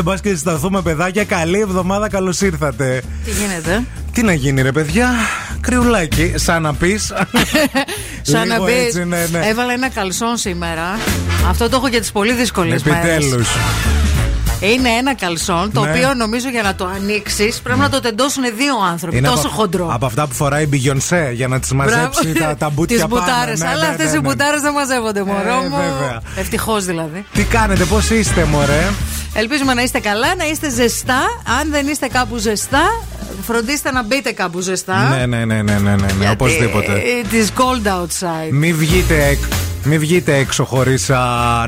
Άντε μπας και συσταθούμε παιδάκια Καλή εβδομάδα καλώς ήρθατε Τι γίνεται; Τι να γίνει ρε παιδιά Κρυουλάκι Σαν να πεις Σαν να Λίγο πεις. έτσι, ναι, ναι. Έβαλα ένα καλσόν σήμερα. Αυτό το έχω για τις πολύ δύσκολες μέρες. Επιτέλους Είναι ένα καλσόν το Ναι. οποίο νομίζω για να το ανοίξεις πρέπει να το τεντώσουν δύο άνθρωποι. τόσο από, χοντρό. Από αυτά που φοράει η Beyoncé Για να τις μαζέψει τα, τα μπουτια Τι πάνω μπουτάρες. Ναι, Αλλά ναι, αυτές ναι, οι ναι. μπουτάρες δεν μαζεύονται, μωρό Ε, μου. βέβαια. Ευτυχώς δηλαδή. Τι κάνετε πώς είστε μωρέ; Ελπίζουμε να είστε καλά, να είστε ζεστά. Αν δεν είστε κάπου ζεστά, φροντίστε να μπείτε κάπου ζεστά. Ναι ναι ναι ναι ναι, ναι, ναι Οπωσδήποτε It is cold outside. Μην βγείτε, εκ- μη βγείτε έξω χωρίς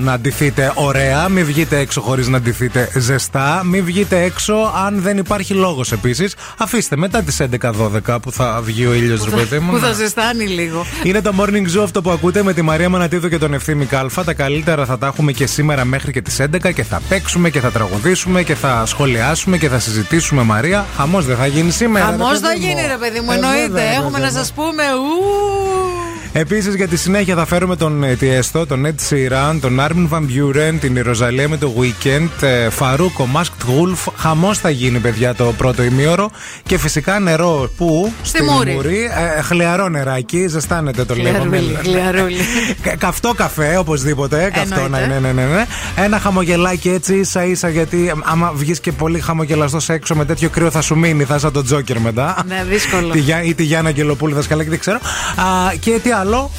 να ντυθείτε ωραία. Μην βγείτε έξω χωρίς να ντυθείτε ζεστά. Μην βγείτε έξω αν δεν υπάρχει λόγος επίσης. Αφήστε μετά τις 11-12 που θα βγει ο ήλιος, ρε παιδί μου. Που θα να- ζεστάνει λίγο. Είναι το morning zoo αυτό που ακούτε με τη Μαρία Μανατίδου και τον Ευθύμη Κάλφα. Τα καλύτερα θα τα έχουμε και σήμερα μέχρι και τις 11 και θα παίξουμε και θα τραγουδήσουμε και θα σχολιάσουμε και θα συζητήσουμε Μαρία. Χαμός δεν θα γίνει σήμερα. Χαμός ρε θα παιδί μου. γίνει, ρε παιδί μου, Ε, εννοείται. βέβαια, Έχουμε βέβαια. να σας πούμε. ου. Επίσης για τη συνέχεια θα φέρουμε τον ε, Τιέστο, τον Ed Sheeran, τον Armin Van Buren, την Ροζαλία με το Weekend, ε, Φαρούκο, Masked Wolf. Χαμός θα γίνει, παιδιά, το πρώτο ημίωρο. Και φυσικά νερό που; Στη Μούρη. Ε, χλιαρό νεράκι, ζεστάνεται το Χλιαρούλι, λέγαμε. χλιαρούλι. Κα- Καυτό καφέ, οπωσδήποτε. Καυτό, ναι, Εννοείται. ναι, ναι, ναι, ναι. Ένα χαμογελάκι έτσι ίσα ίσα γιατί ε, άμα βγεις και πολύ χαμογελαστός έξω με τέτοιο κρύο θα σου μείνει, θα είσαι σαν τον Τζόκερ μετά. Ναι, δύσκολο. Τη Γιά- ή τη Γιάννα Αγγελοπούλου δασκαλάκι, δεν ξέρω. Α, και τι άλλο,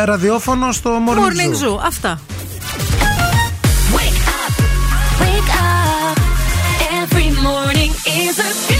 ε, ραδιόφωνο στο Morning, Morning Zoo. Zoo. Αυτά. Wake up, wake up. Every morning is a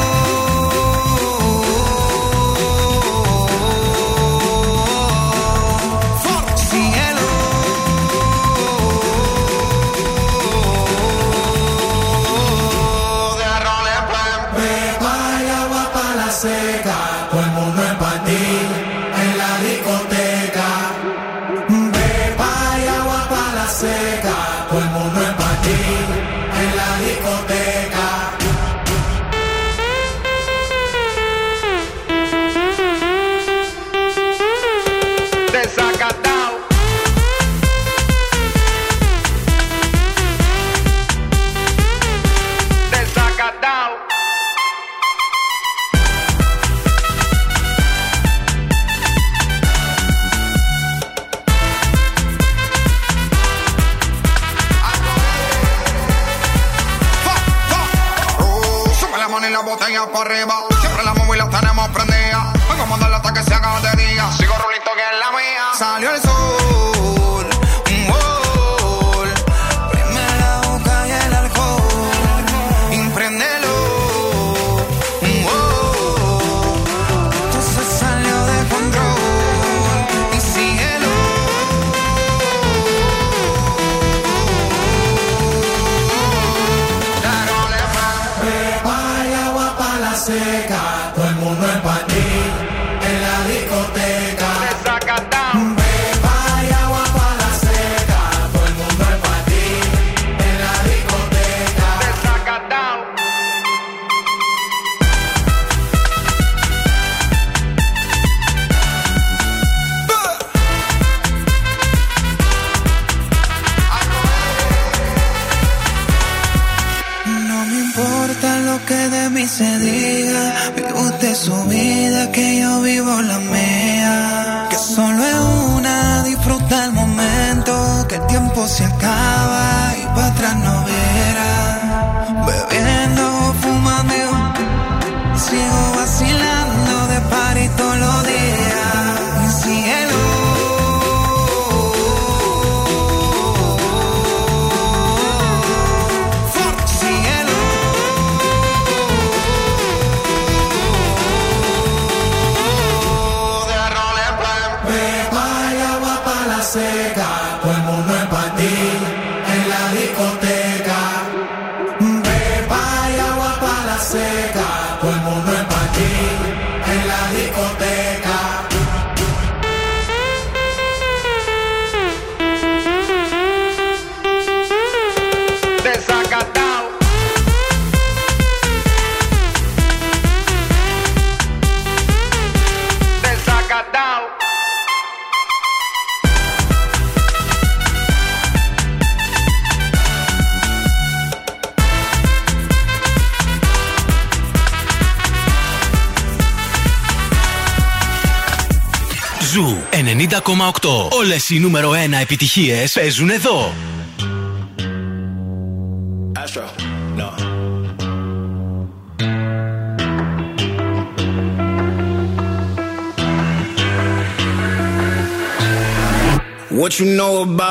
90,8. Όλες οι νούμερο 1 επιτυχίες παίζουν εδώ. Astro, no. What you know about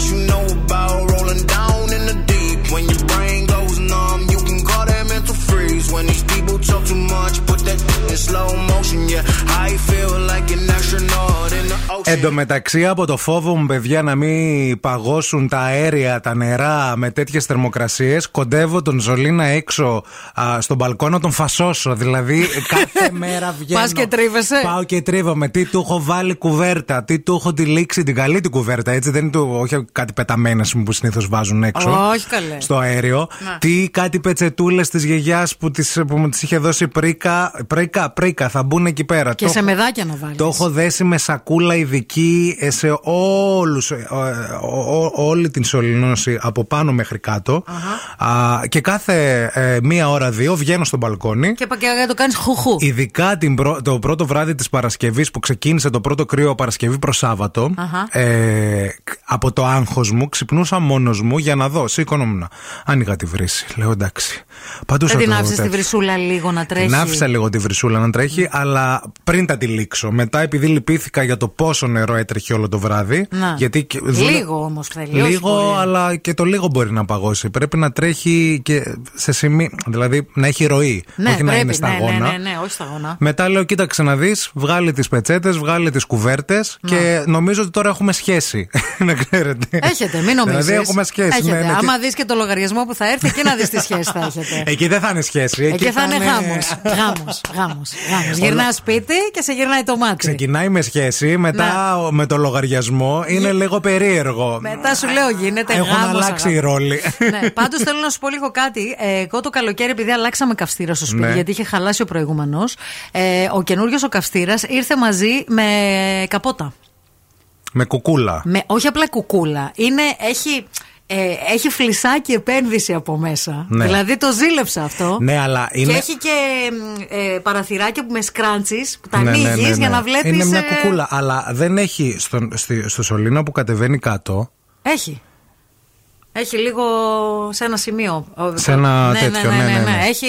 Yeah, I feel like an Εν τω μεταξύ, από το φόβο μου, παιδιά, να μην παγώσουν τα αέρια, τα νερά με τέτοιες θερμοκρασίες, κοντεύω τον Ζολίνα έξω α, στον μπαλκόνο να τον φασώσω. Δηλαδή, κάθε μέρα βγαίνω. Πας και τρίβεσαι. Πάω και τρίβομαι. Τι του έχω βάλει κουβέρτα, τι του έχω τη λήξει την καλή την κουβέρτα, έτσι. Δεν είναι του, όχι κάτι πεταμένες που συνήθως βάζουν έξω. Όχι καλέ. Στο αέριο. Να. Τι κάτι πετσετούλες της γιαγιάς που, τις, που μου τις είχε δώσει πρίκα. Πρίκα, πρίκα, θα μπουν εκεί πέρα. Και Το- σε μεδάκια να βάλεις. το έχω δέσει με σακούλα ειδική ε, σε όλους, ε, ό- ό- όλη την σωληνώση από πάνω μέχρι κάτω. Α, και κάθε ε, μία ώρα δύο βγαίνω στο μπαλκόνι. Και, πα- και το κάνεις χουχού. Ειδικά την πρω- το πρώτο βράδυ της Παρασκευής που ξεκίνησε το πρώτο κρύο Παρασκευή προς Σάββατο Αχα. ε, από το άγχος μου ξυπνούσα μόνος μου για να δω, σήκωνομουν άνοιγα τη βρύση, λέω εντάξει Παντούσα Δεν την το άφησες τη τέτοιο. βρυσούλα λίγο να τρέχει. Την άφησα λίγο τη βρυσούλα να τρέχει, αλλά πριν τα τυλίξω. Μετά, επειδή λυπήθηκα για το πόσο νερό έτρεχε όλο το βράδυ. Να. Γιατί και- Λίγο όμως θέλει, όχι Λίγο, πολύ. αλλά και το λίγο μπορεί να παγώσει. Πρέπει να τρέχει και σε σημείο. Δηλαδή να έχει ροή. Ναι, όχι να πρέπει, είναι σταγόνα. Ναι, ναι, ναι, ναι, όχι σταγόνα. Μετά λέω, κοίταξε να δεις, βγάλει τις πετσέτες, βγάλει τις κουβέρτες και νομίζω ότι τώρα έχουμε σχέση. να ξέρετε. Έχετε, μην νομίζεις. Δηλαδή έχουμε σχέση. Έχετε. ναι, ναι, Άμα και- δεις και το λογαριασμό που θα έρθει, εκεί να δεις τι σχέση θα έχετε. Εκεί δεν θα είναι σχέση. Εκεί θα είναι γάμος. Γάμος, γάμος, γάμος. Γυρνάς σπίτι και σε γυρνάει το μάτι. Ξεκινάει με σχέση, μετά με το λογαριασμό. Είναι λίγο περίεργο. Μετά σου λέω γίνεται Έχουν γάμος, αλλάξει αγάπη. οι ρόλοι. ναι, πάντως θέλω να σου πω λίγο κάτι. Ε, εγώ το καλοκαίρι, επειδή αλλάξαμε καυστήρα στο σπίτι, Ναι. γιατί είχε χαλάσει ο προηγούμενος, ε, ο καινούριος ο καυστήρας ήρθε μαζί με καπότα. με κουκούλα. Με, όχι απλά κουκούλα. Είναι, έχει, ε, έχει φλισάκι επένδυση από μέσα. Ναι. Δηλαδή το ζήλεψα αυτό. Ναι, αλλά είναι. Και έχει και μ, ε, παραθυράκια που με σκράντσι που τα Ναι, ναι, ανοίγεις ναι, ναι. για να βλέπεις. Είναι μια κουκούλα, αλλά δεν έχει στον, στη- στο σωλήνα που κατεβαίνει κάτω. Έχει. Έχει λίγο σε ένα σημείο. Ο- Σε ένα ναι, τέτοιο, ναι, ναι, ναι, ναι, ναι, ναι. Έχει,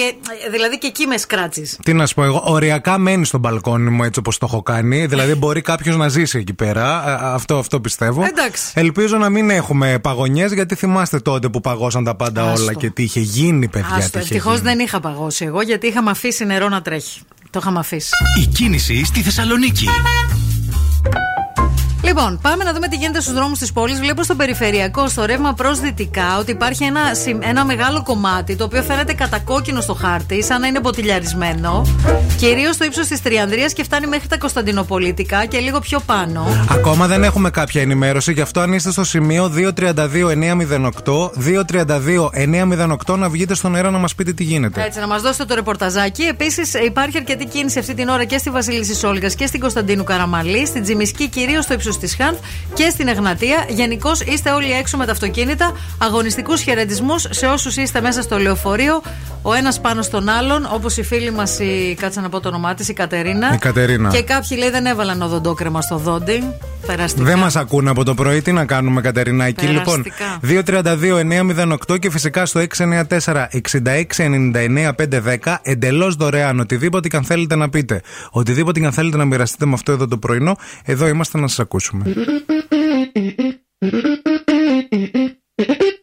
δηλαδή και εκεί με σκράτσεις. Τι να σου πω, εγώ οριακά μένει στο μπαλκόνι μου έτσι όπως το έχω κάνει. Δηλαδή, μπορεί κάποιος να ζήσει εκεί πέρα. Ε, Αυτό, αυτό πιστεύω. Εντάξει. Ελπίζω να μην έχουμε παγωνιές, γιατί θυμάστε τότε που παγώσαν τα πάντα Άστο. όλα και τι είχε γίνει, παιδιά. Άστο, τι είχε ευτυχώς γίνει. δεν είχα παγώσει εγώ γιατί είχαμε αφήσει νερό να τρέχει. Το είχαμε αφήσει. Η κίνηση στη Θεσσαλονίκη. Λοιπόν, πάμε να δούμε τι γίνεται στους δρόμους της πόλης. Βλέπω στο περιφερειακό, στο ρεύμα προς δυτικά, ότι υπάρχει ένα, συμ- ένα μεγάλο κομμάτι το οποίο φαίνεται κατακόκκινο στο χάρτη, σαν να είναι ποτηλιαρισμένο. Κυρίως στο ύψος της Τριανδρίας και φτάνει μέχρι τα Κωνσταντινοπολιτικά και λίγο πιο πάνω. Ακόμα δεν έχουμε κάποια ενημέρωση, γι' αυτό αν είστε στο σημείο 232-908, 232-908 να βγείτε στον αέρα να μας πείτε τι γίνεται. Έτσι, να μας δώσετε το ρεπορταζάκι. Επίσης, υπάρχει αρκετή κίνηση αυτή την ώρα και στη Βασίλισσα Όλγα και στην Κωνσταντίνου Καραμαλή, στην Τζιμισκή, κυρίως στο ύψος της Χάνθ και στην Εγνατία. Γενικώς είστε όλοι έξω με τα αυτοκίνητα. Αγωνιστικούς χαιρετισμούς σε όσους είστε μέσα στο λεωφορείο, ο ένας πάνω στον άλλον, όπως η φίλη μας, η, κάτσε να πω το όνομά της, η Κατερίνα. Η Κατερίνα. Και κάποιοι λέει δεν έβαλαν οδοντόκρεμα στο δόντι. Περαστικά. Δεν μας ακούνε από το πρωί, τι να κάνουμε, Κατερινάκη. Λοιπόν, Περαστικά. 232-908 και φυσικά στο 694-6699-510 εντελώς δωρεάν. Οτιδήποτε και αν θέλετε να πείτε, οτιδήποτε και αν θέλετε να μοιραστείτε με αυτό εδώ το πρωινό, εδώ είμαστε να σας ακούσουμε. koçum.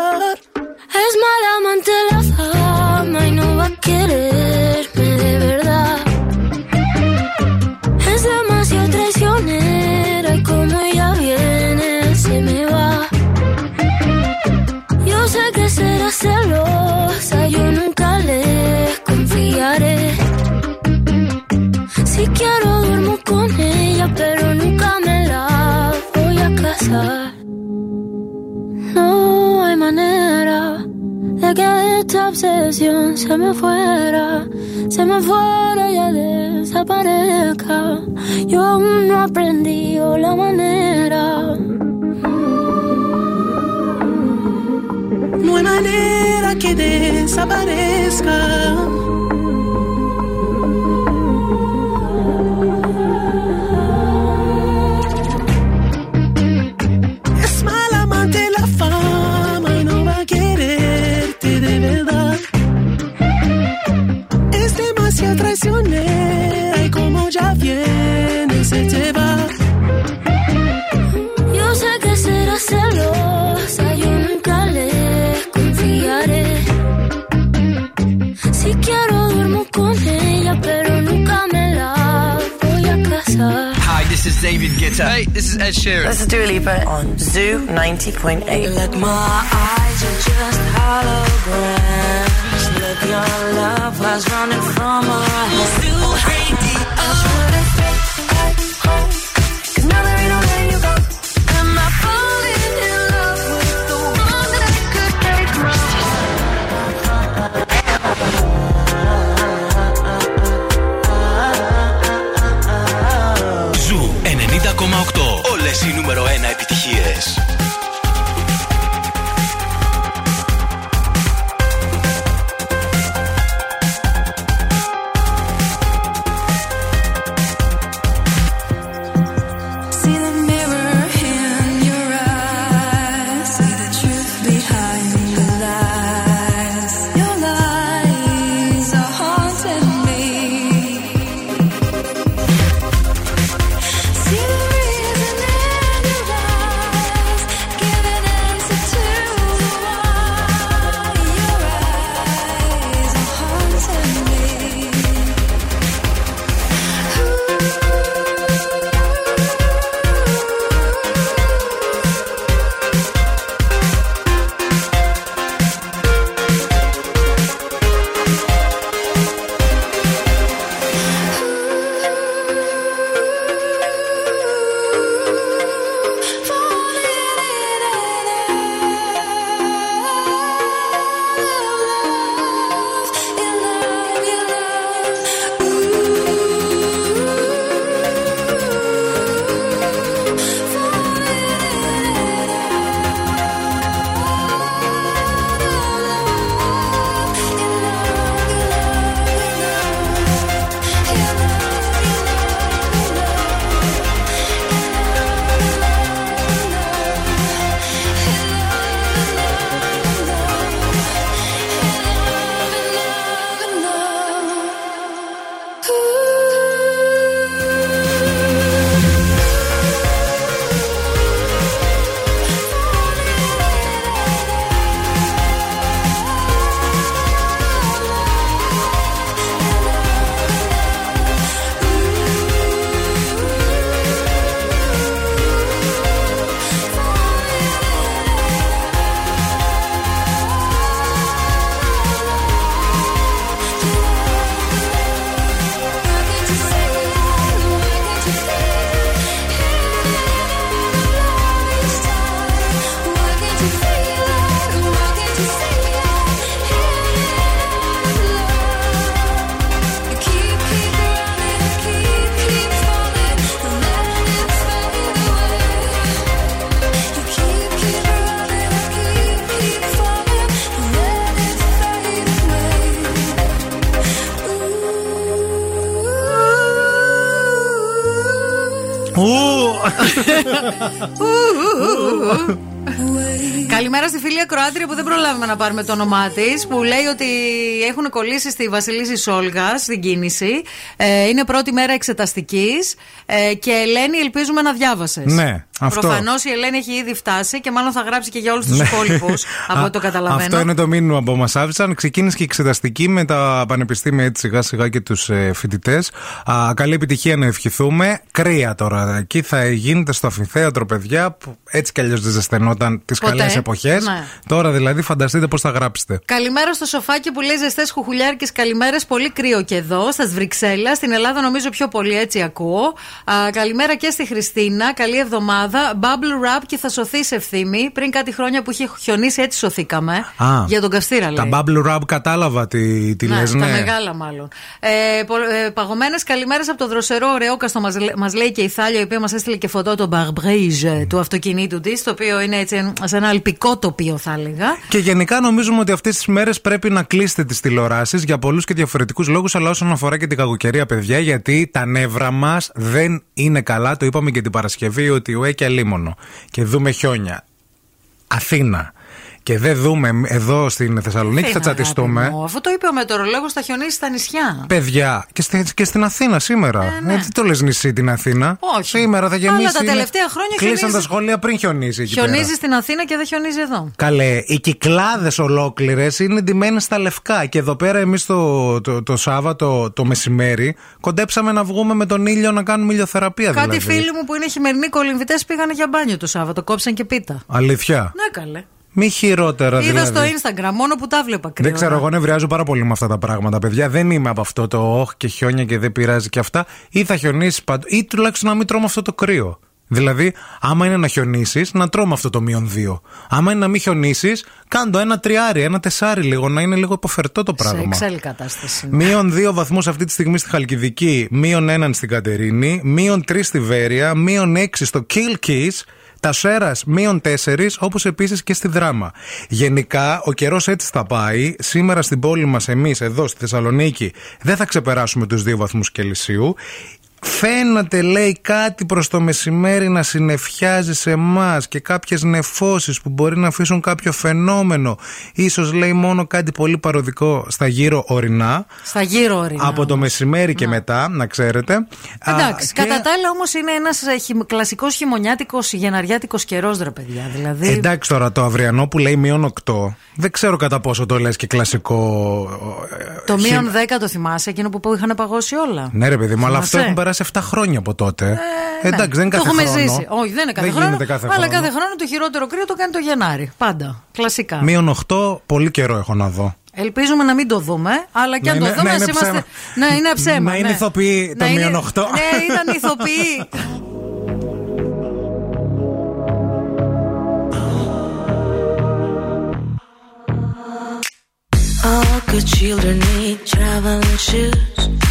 90.8. Like my eyes are just holograms. Look, your love was running from our hands. You hate the Ζου 90,8. Όλες οι νούμερο 1 επιτυχίες Ακροάτρια που δεν προλάβουμε να πάρουμε το όνομά της. Που λέει ότι έχουν κολλήσει στη Βασιλίση Σόλγα στην κίνηση. Ε, είναι πρώτη μέρα εξεταστικής. Ε, και Ελένη, ελπίζουμε να διάβασες. Ναι, αυτό. Προφανώς η Ελένη έχει ήδη φτάσει και μάλλον θα γράψει και για όλους τους υπόλοιπους. από ό,τι το καταλαβαίνω. Αυτό είναι το μήνυμα που μας άφησαν. Ξεκίνησε και η εξεταστική με τα πανεπιστήμια έτσι σιγά σιγά και τους ε, φοιτητές. Καλή επιτυχία να ευχηθούμε. Κρύα τώρα. Εκεί θα γίνεται στο αμφιθέατρο, παιδιά, που έτσι κι αλλιώς δεν ζεσθενόταν τις Ποτέ. καλές εποχές. Ναι. Τώρα δηλαδή φανταστείτε πώς θα γράψετε. Καλημέρα στο σοφάκι που λέει ζεστές χουχουλιάρικες καλημέρες. Πολύ κρύο και εδώ, στα Βρυξέλλα. Στην Ελλάδα νομίζω πιο πολύ έτσι ακούω. Α, καλημέρα και στη Χριστίνα. Καλή εβδομάδα. Bubble wrap και θα σωθείς ευθύμη. Πριν κάτι χρόνια που είχε χιονίσει, έτσι σωθήκαμε. Α, Για τον καυστήρα λέει. Τα bubble wrap κατάλαβα τι, τι Ναι, λες, τα ναι. μεγάλα μάλλον. Ε, πο, ε, Παγωμένες καλημέρες από το δροσερό Ρεόκαστο μας μας λέει και η Θάλια, η οποία μας έστειλε και φωτό το μπαρμπρίζ του αυτοκινήτου της, το οποίο είναι έτσι σε ένα αλπικό τοπίο, θα έλεγα. Και γενικά νομίζουμε ότι αυτές τις μέρες πρέπει να κλείσετε τις τηλεοράσεις για πολλούς και διαφορετικούς λόγους, αλλά όσον αφορά και την κακοκαιρία, παιδιά, γιατί τα νεύρα μας δεν είναι καλά. Το είπαμε και την Παρασκευή ότι ουέ και αλίμονο. Και δούμε χιόνια. Αθήνα. Και δεν δούμε εδώ στην Θεσσαλονίκη, θα Φύγα, τσατιστούμε. αγάπη μου. Αφού το είπε ο μετεωρολόγος, θα χιονίσει στα νησιά. Παιδιά, και, στη- και στην Αθήνα σήμερα. Ε, τι το λες νησί την Αθήνα. Όχι. Σήμερα θα γεμίσει. Αλλά τα είναι- τελευταία χρόνια Κλείσαν χιονίζει. τα σχολεία πριν χιονίσει εκεί πέρα. Χιονίζει στην Αθήνα και δεν χιονίζει εδώ. Καλέ, οι κυκλάδες ολόκληρες είναι ντυμένες στα λευκά. Και εδώ πέρα εμείς το, το, το Σάββατο το μεσημέρι κοντέψαμε να βγούμε με τον ήλιο να κάνουμε ηλιοθεραπεία Κάτι δηλαδή. φίλοι μου που είναι χειμερινοί κολυμβητές πήγανε για μπάνιο το Σάββατο, κόψαν και πίτα. Αλήθεια. Ναι, καλέ. Μη χειρότερα Είδα δηλαδή. στο Instagram, μόνο που τα βλέπα κρύο. Δεν ξέρω, εγώ νευριάζω πάρα πολύ με αυτά τα πράγματα, παιδιά. Δεν είμαι από αυτό το όχ και χιόνια και δεν πειράζει και αυτά. Ή θα χιονίσει παντού, ή τουλάχιστον να μην τρώμε αυτό το κρύο. Δηλαδή, άμα είναι να χιονίσεις, να τρώμε αυτό το μείον δύο. Άμα είναι να μην χιονίσεις, κάντο ένα τριάρι, ένα τεσάρι λίγο, να είναι λίγο υποφερτό το Σε πράγμα. εξέλ κατάσταση. Μείον 2 βαθμούς αυτή τη στιγμή στη Χαλκιδική, μείον 1 στην Κατερίνη, μείον 3 στη Βέρεια, μείον 6 στο Kilkis, τα Σέρας μείον 4, όπως επίσης και στη Δράμα. Γενικά, ο καιρός έτσι θα πάει. Σήμερα στην πόλη μας, εμείς εδώ στη Θεσσαλονίκη, δεν θα ξεπεράσουμε τους 2 βαθμούς Κελσίου. Φαίνεται, λέει, κάτι προς το μεσημέρι να συνεφιάζει σε εμάς και κάποιες νεφώσεις που μπορεί να αφήσουν κάποιο φαινόμενο. Ίσως, λέει, μόνο κάτι πολύ παροδικό στα γύρω ορεινά. Στα γύρω ορεινά. Από το μεσημέρι και μετά, να ξέρετε. Εντάξει, Α, και- κατά τα άλλα όμως είναι ένας κλασικός χειμωνιάτικος γεναριάτικος καιρός, ρε παιδιά. Δηλαδή. Εντάξει τώρα το αυριανό που λέει μείον 8, δεν ξέρω κατά πόσο το λες και κλασικό. το χει- μείον 10 το θυμάσαι, εκείνο που είχαν παγώσει όλα; Ναι, ρε παιδί μου, αλλά αυτό Θυμάσαι; έχουν περάσει 7 χρόνια από τότε. Εντάξει, δεν είναι το κάθε έχουμε χρόνο. ζήσει. Όχι, δεν είναι κάθε χρόνο. γίνεται κάθε αλλά χρόνο. κάθε χρόνο το χειρότερο κρύο το κάνει το Γενάρη. Πάντα. Κλασικά. Μείον 8, πολύ καιρό έχω να δω. Ελπίζουμε να μην το δούμε, αλλά και Να αν το είναι- δούμε, να ας είναι είμαστε. ψέμα. Ναι, είναι ψέμα. Να είναι ναι. ηθοποιοί το Να είναι- μείον 8. Ναι, ήταν ηθοποιοί. All good children need traveling shoes.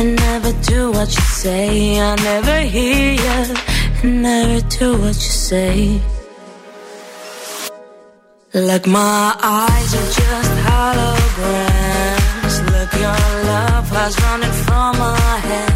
and never do what you say. I never hear you and never do what you say. Like my eyes are just holograms. Look, your love has running from my hands,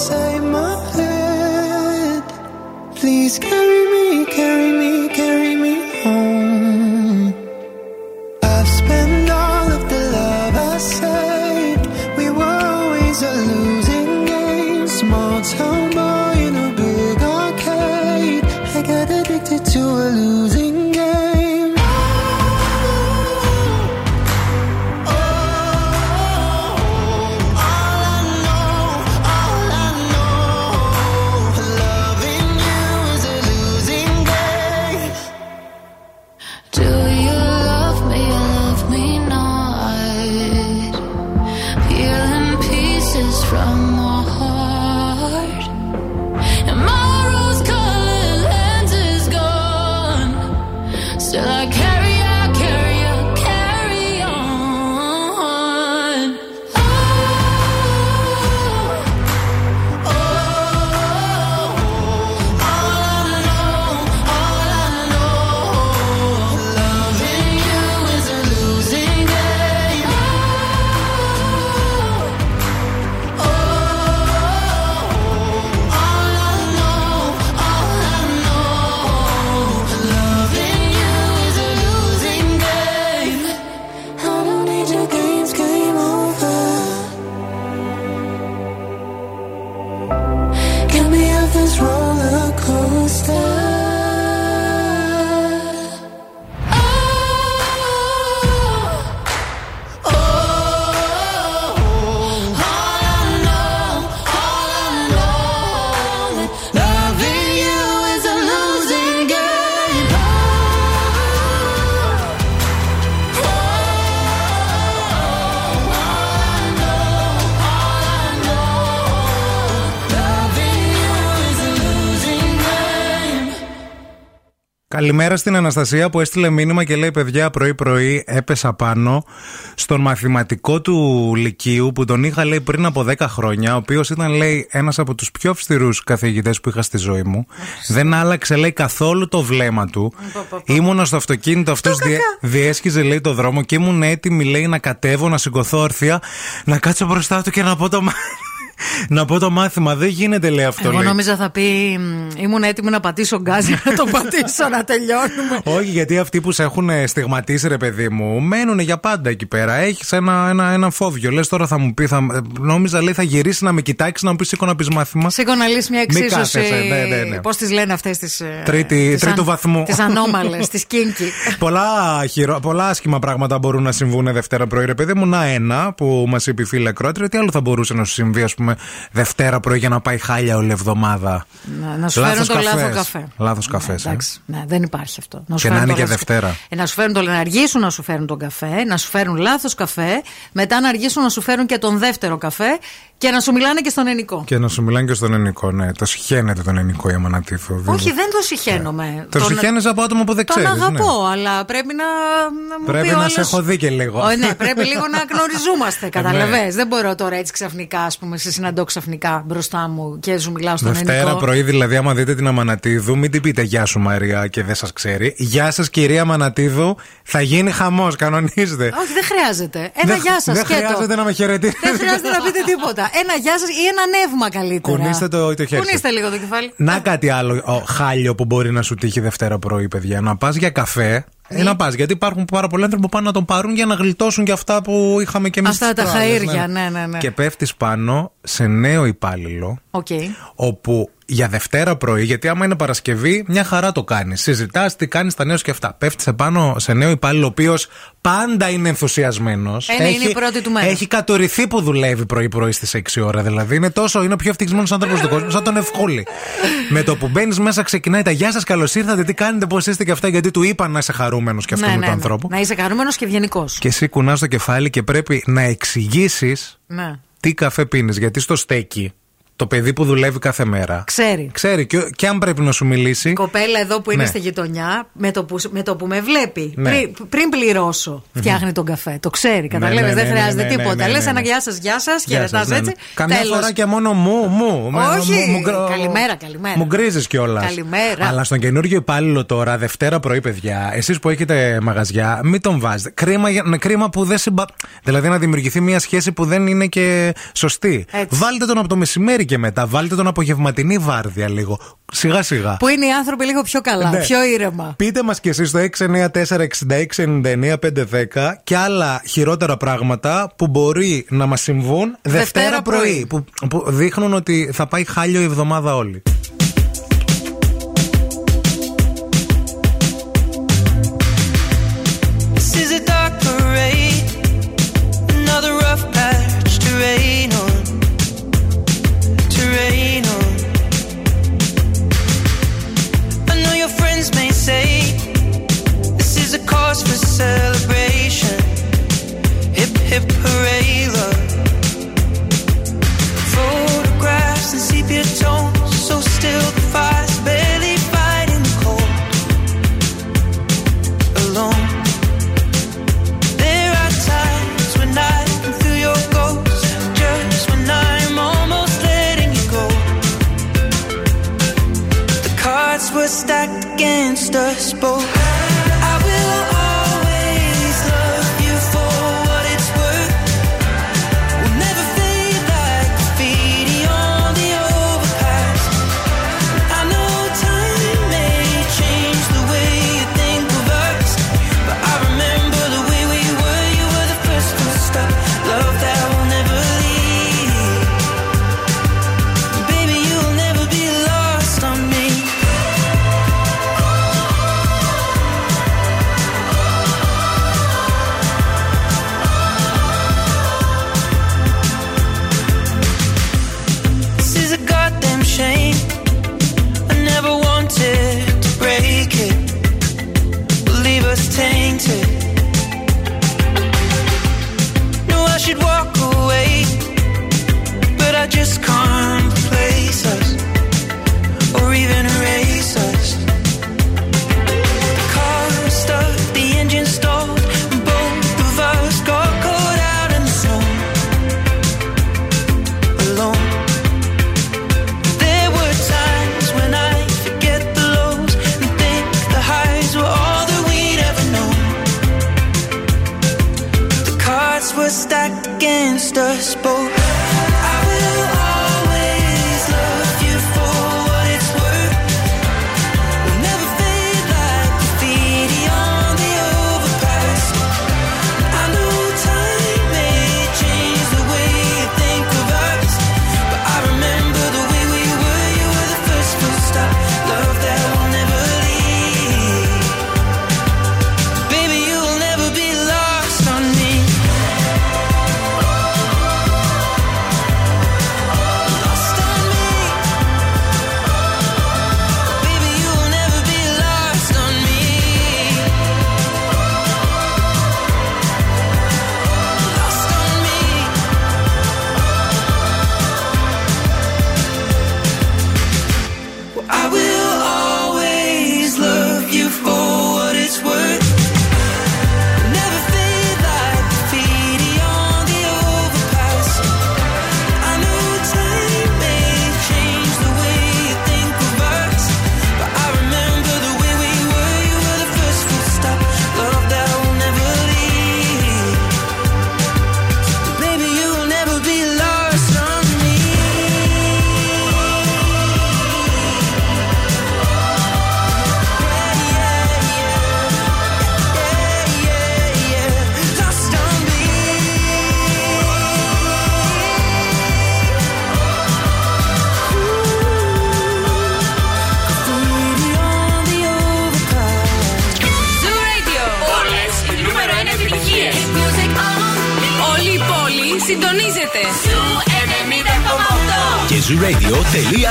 inside my head. Please carry me, carry me, Καλημέρα στην Αναστασία που έστειλε μήνυμα και λέει: Παιδιά, πρωί-πρωί έπεσα πάνω στον μαθηματικό του Λυκείου που τον είχα λέει πριν από 10 χρόνια, ο οποίος ήταν λέει ένας από τους πιο αυστηρούς καθηγητές που είχα στη ζωή μου. Δεν άλλαξε λέει καθόλου το βλέμμα του. Ήμουνα στο αυτοκίνητο, αυτός διέσχιζε λέει το δρόμο και ήμουν έτοιμη λέει να κατέβω, να σηκωθώ όρθια, να κάτσω μπροστά του και να πω το, μα- να πω το μάθημα. Δεν γίνεται λέει αυτό. Εγώ λέει. νόμιζα θα πει «Μ, ήμουν έτοιμη να πατήσω γκάζι να το πατήσω να τελειώνουμε. Όχι, γιατί αυτοί που σε έχουν στιγματίσει, ρε παιδί μου, μένουν για πάντα εκεί πέρα. Έχεις ένα, ένα, ένα φόβιο. Λες τώρα θα μου πει, θα, νόμιζα λέει θα γυρίσει να με κοιτάξεις να μου πει σήκω να πεις μάθημα. Σήκω να λύσεις μια Μην εξίσωση. κάθεσαι, ναι, ναι, ναι. Πώς τις λένε αυτές τις. Τρίτη- τρίτου βαθμού. Τις ανώμαλες, τις κίνκι. πολλά, χειρο, πολλά άσχημα πράγματα μπορούν να συμβούν Δευτέρα πρωί, ρε παιδί μου. Να ένα που μας είπε η φίλη Ακρότρια, τι άλλο θα μπορούσε να σου συμβεί, ας πούμε, πούμε Δευτέρα πρωί για να πάει χάλια όλη εβδομάδα. Να, να σου φέρουν το λάθος καφές. Λάθος καφές. Εντάξει, ναι, δεν υπάρχει αυτό. Να σου Και να φέρουν είναι το και λάθος- Δευτέρα. Ε, να σου φέρουν το να αργήσουν να σου φέρουν τον καφέ, να σου φέρουν λάθος καφέ, μετά να αργήσουν να σου φέρουν και τον δεύτερο καφέ και να σου μιλάνε και στον ενικό. Και να σου μιλάνε και στον ελληνικό, ναι. Το συχαίνεται τον ελληνικό η Αμανατήθο. Όχι, δεν το συχαίνομαι. Το συχαίνεσαι από άτομο που δεν Τον ξέρεις, αγαπώ, αλλά πρέπει να, να μου Πρέπει πει ο να άλλος- σε έχω δει και λίγο. Ω, ναι, πρέπει λίγο να γνωριζούμαστε. Ναι. Καταλαβες. Δεν μπορώ τώρα έτσι ξαφνικά, ας πούμε, σε συναντώ ξαφνικά μπροστά μου και σου μιλάω στον Δευτέρα ελληνικό. πρωί, δηλαδή, άμα δείτε την Αμανατίδου, μην την πείτε Γεια σου Μαρία και δεν σας ξέρει. Γεια σας, κυρία Αμανατίδου, θα γίνει χαμός, κανονίζετε. Όχι, δεν χρειάζεται. Ένα Δεν- γεια σας. δεν χρειάζεται να με χαιρετήσετε. Δεν χρειάζεται να πείτε τίποτα. Ένα γεια σας ή ένα νεύμα καλύτερα. Κουνήστε το- το χέρι σας. Κουνήστε λίγο το κεφάλι. Να κάτι άλλο ο, χάλιο που μπορεί να σου τύχει Δευτέρα πρωί, παιδιά. Να πας για καφέ. Ε, να πας, γιατί υπάρχουν πάρα πολλοί άνθρωποι που πάνε να τον πάρουν για να γλιτώσουν και αυτά που είχαμε και εμείς. Αυτά τα χαΐρια, ναι, ναι, ναι. Και πέφτεις πάνω σε νέο υπάλληλο, Οκ. όπου για Δευτέρα πρωί, γιατί άμα είναι Παρασκευή, μια χαρά το κάνεις. Συζητάς τι κάνεις στα νέο και αυτά. Πέφτεις επάνω σε νέο υπάλληλο, ο οποίος πάντα είναι ενθουσιασμένος. Ε, ναι, είναι η πρώτη του μέρα. Έχει κατουρηθεί που δουλεύει πρωί-πρωί στις 6 ώρα. Δηλαδή είναι τόσο, είναι ο πιο ευτυχισμένος άνθρωπος του κόσμου, σαν τον Ευχούλη. Με το που μπαίνεις μέσα, ξεκινάει τα Γεια σας, καλώς ήρθατε, τι κάνετε, πώς είστε και αυτά, γιατί του είπαν να είσαι χαρούμενος και αυτό Ναι, με ναι, του ναι. ανθρώπου. Να είσαι χαρούμενος και ευγενικός. Και εσύ κουνάς το κεφάλι και πρέπει να εξηγήσεις Ναι. τι καφέ πίνεις. Γιατί στο στέκι, το παιδί που δουλεύει κάθε μέρα. Ξέρει. Ξέρει και, και αν πρέπει να σου μιλήσει. Η κοπέλα εδώ που είναι Ναι. στη γειτονιά, με το που, με το που με βλέπει, Ναι. πριν, πριν πληρώσω, φτιάχνει τον καφέ. Το ξέρει, καταλαβαίνεις, ναι, δεν ναι, χρειάζεται ναι, ναι, τίποτα. ναι, ναι, Λες ναι. ένα γεια σας, γεια σας, Γεια χαιρετά σας, ναι, ναι. έτσι. Καμιά τέλος. φορά και μόνο μου, μου. με- Όχι. μου- μου γκρο- Καλημέρα, καλημέρα. Μου γκρίζεις κιόλας. Καλημέρα. Αλλά στον καινούργιο υπάλληλο τώρα, Δευτέρα πρωί, παιδιά, εσείς που έχετε μαγαζιά, μην τον βάζετε. Κρίμα, για- ναι, κρίμα που δεν συμπα... Δηλαδή να δημιουργηθεί μια σχέση που δεν είναι και σωστή. Έτσι. Βάλτε τον από το μεσημέρι και μετά. Βάλτε τον απογευματινή βάρδια λίγο. Σιγά σιγά. Που είναι οι άνθρωποι λίγο πιο καλά, Ναι. πιο ήρεμα. Πείτε μας κι εσείς στο 694-6699-510 και άλλα χειρότερα πράγματα που μπορεί να μας συμβούν Δευτέρα, Δευτέρα πρωί. πρωί. Που, που δείχνουν ότι θα πάει χάλιο η εβδομάδα όλη.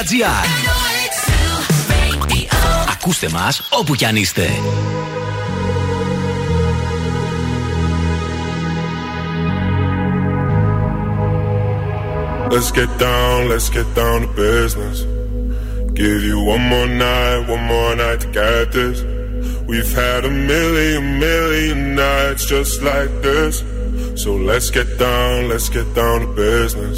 zooradio.gr Ακούστε μας όπου κι αν είστε. Let's get down, let's get down to business. Give you one more night, one more night to get this. We've had a million, million nights just like this. So let's get down, let's get down to business.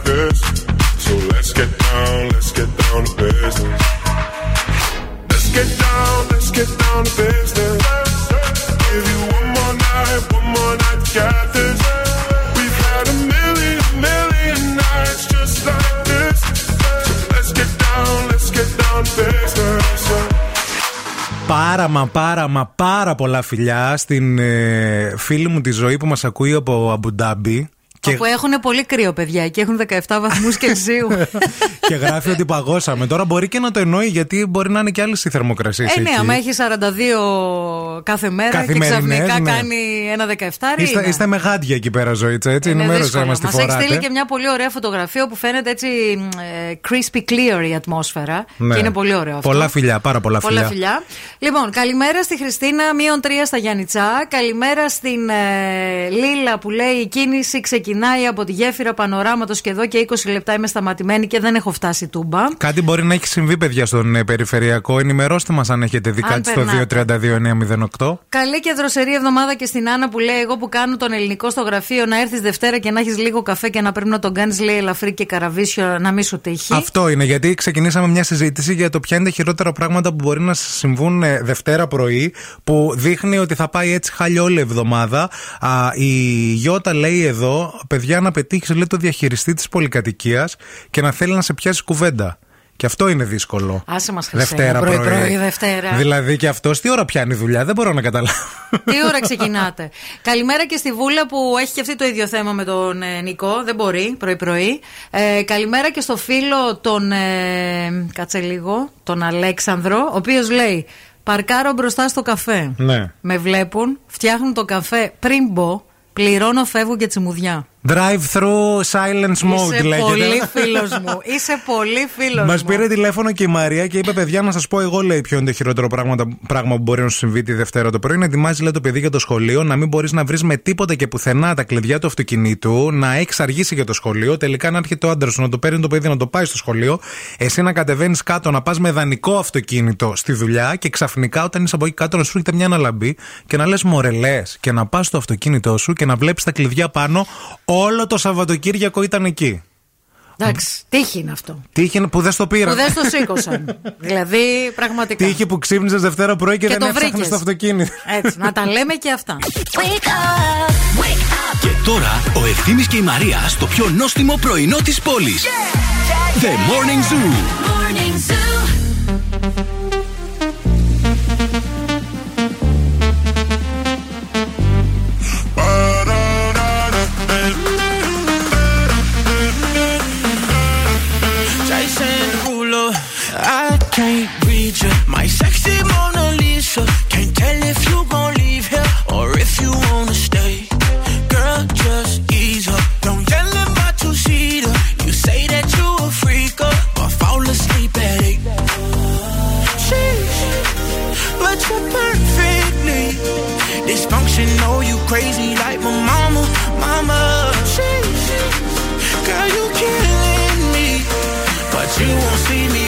μα πάρα μα πάρα πολλά φιλιά στην ε, φίλη μου τη ζωή που μας ακούει από Αμπουντάμπι. Και, Όπου έχουν πολύ κρύο, παιδιά, και έχουν 17 βαθμούς Κελσίου. και γράφει ότι παγώσαμε. Τώρα μπορεί και να το εννοεί γιατί μπορεί να είναι και άλλε οι θερμοκρασίε. ε, ναι, άμα έχεις 42 κάθε μέρα και Καθημερινές, ξαφνικά ναι. κάνει ένα 17 Είστε, είναι. είστε με γάντια εκεί πέρα, Ζωήτσα, έτσι. Είναι Ενημέρωσέ δύσκολο. μας τη Μας έχεις στείλει φοράτε. και μια πολύ ωραία φωτογραφία όπου φαίνεται έτσι ε, crispy clear η ατμόσφαιρα. Ναι. Και είναι πολύ ωραίο αυτό. Πολλά φιλιά, πάρα πολλά, Πολλά φιλιά. Λοιπόν, καλημέρα στη Χριστίνα, μείον 3 στα Γιάννητσά. Καλημέρα στην ε, Λίλα που λέει: Η κίνηση ξεκινάει από τη γέφυρα πανοράματος και εδώ και 20 λεπτά είμαι σταματημένη και δεν έχω φτάσει τούμπα. Κάτι μπορεί να έχει συμβεί, παιδιά, στον ε, περιφερειακό. Ενημερώστε μας αν έχετε δει Αν κάτι στο περνάτε. 232-908. Καλή και δροσερή εβδομάδα και στην Άννα που λέει: Εγώ που κάνω τον ελληνικό στο γραφείο να έρθεις Δευτέρα και να έχεις λίγο καφέ και να πρέπει να τον κάνεις, λέει ελαφρύ και καραβίσιο να μην σου τύχει. Αυτό είναι, γιατί ξεκινήσαμε μια συζήτηση για το ποια είναι τα χειρότερα πράγματα που μπορεί να σας συμβούν ε, Δευτέρα πρωί, που δείχνει ότι θα πάει έτσι χάλια όλη η εβδομάδα. Α, η Γιώτα λέει εδώ, παιδιά, να πετύχεις λέει, το διαχειριστή της πολυκατοικίας και να θέλει να σε πιάσει κουβέντα. Και αυτό είναι δύσκολο. Άσε μας Χριστέ, Δευτέρα πρωί, πρωί. πρωί, Δευτέρα. Δηλαδή και αυτός τι ώρα πιάνει δουλειά, δεν μπορώ να καταλάβω. Τι ώρα ξεκινάτε; Καλημέρα και στη Βούλα που έχει και αυτή το ίδιο θέμα με τον ε, Νικό. Δεν μπορεί πρωί-πρωί. Ε, καλημέρα και στο φίλο τον. Ε, κάτσε λίγο. Τον Αλέξανδρο, ο οποίος λέει: Παρκάρω μπροστά στο καφέ. ναι. Με βλέπουν, φτιάχνουν το καφέ πριν μπω, πληρώνω, φεύγω και τσιμουδιά. Drive-through silence mode Είσαι λέγεται. πολύ φίλος μου. Είσαι πολύ φίλος Μας μου. πήρε τηλέφωνο και η Μαρία και είπε: Παιδιά, να σας πω εγώ, λέει, ποιο είναι το χειρότερο πράγμα, πράγμα που μπορεί να σου συμβεί τη Δευτέρα το πρωί. Να ετοιμάζεις, λέει, το παιδί για το σχολείο, να μην μπορείς να βρεις με τίποτα και πουθενά τα κλειδιά του αυτοκινήτου, να έχεις αργήσει για το σχολείο, τελικά να έρχεται ο άντρας σου να το παίρνει το παιδί να το πάει στο σχολείο, εσύ να κατεβαίνεις κάτω, να πας με δανεικό αυτοκίνητο στη δουλειά και ξαφνικά όταν είσαι από εκεί κάτω να σου έρχεται μια αναλαμπή και να λες μορελέ και να πας στο αυτοκίνητό σου και να βλέπεις τα κλειδιά πάνω όλο το Σαββατοκύριακο ήταν εκεί. Εντάξει, τύχη είναι αυτό. Τύχη που δεν στο πήραν. Που δεν το σήκωσαν. δηλαδή, πραγματικά. Τύχη που ξύπνησες Δευτέρα πρωί και, Και δεν το έψαχνες βρήκες. το αυτοκίνητο. Έτσι, να τα λέμε και αυτά. Και τώρα ο Ευθύμης και η Μαρία στο πιο νόστιμο πρωινό της πόλης. The Morning Zoo. Morning Zoo. My sexy Mona Lisa. Can't tell if you gon' leave here or if you wanna stay. Girl, just ease up. Don't yell in my two-seater. You say that you a freaker, but fall asleep at eight. Sheesh, but you're perfectly dysfunctional. You crazy like my mama, mama. Sheesh, girl, you killing me. But you won't see me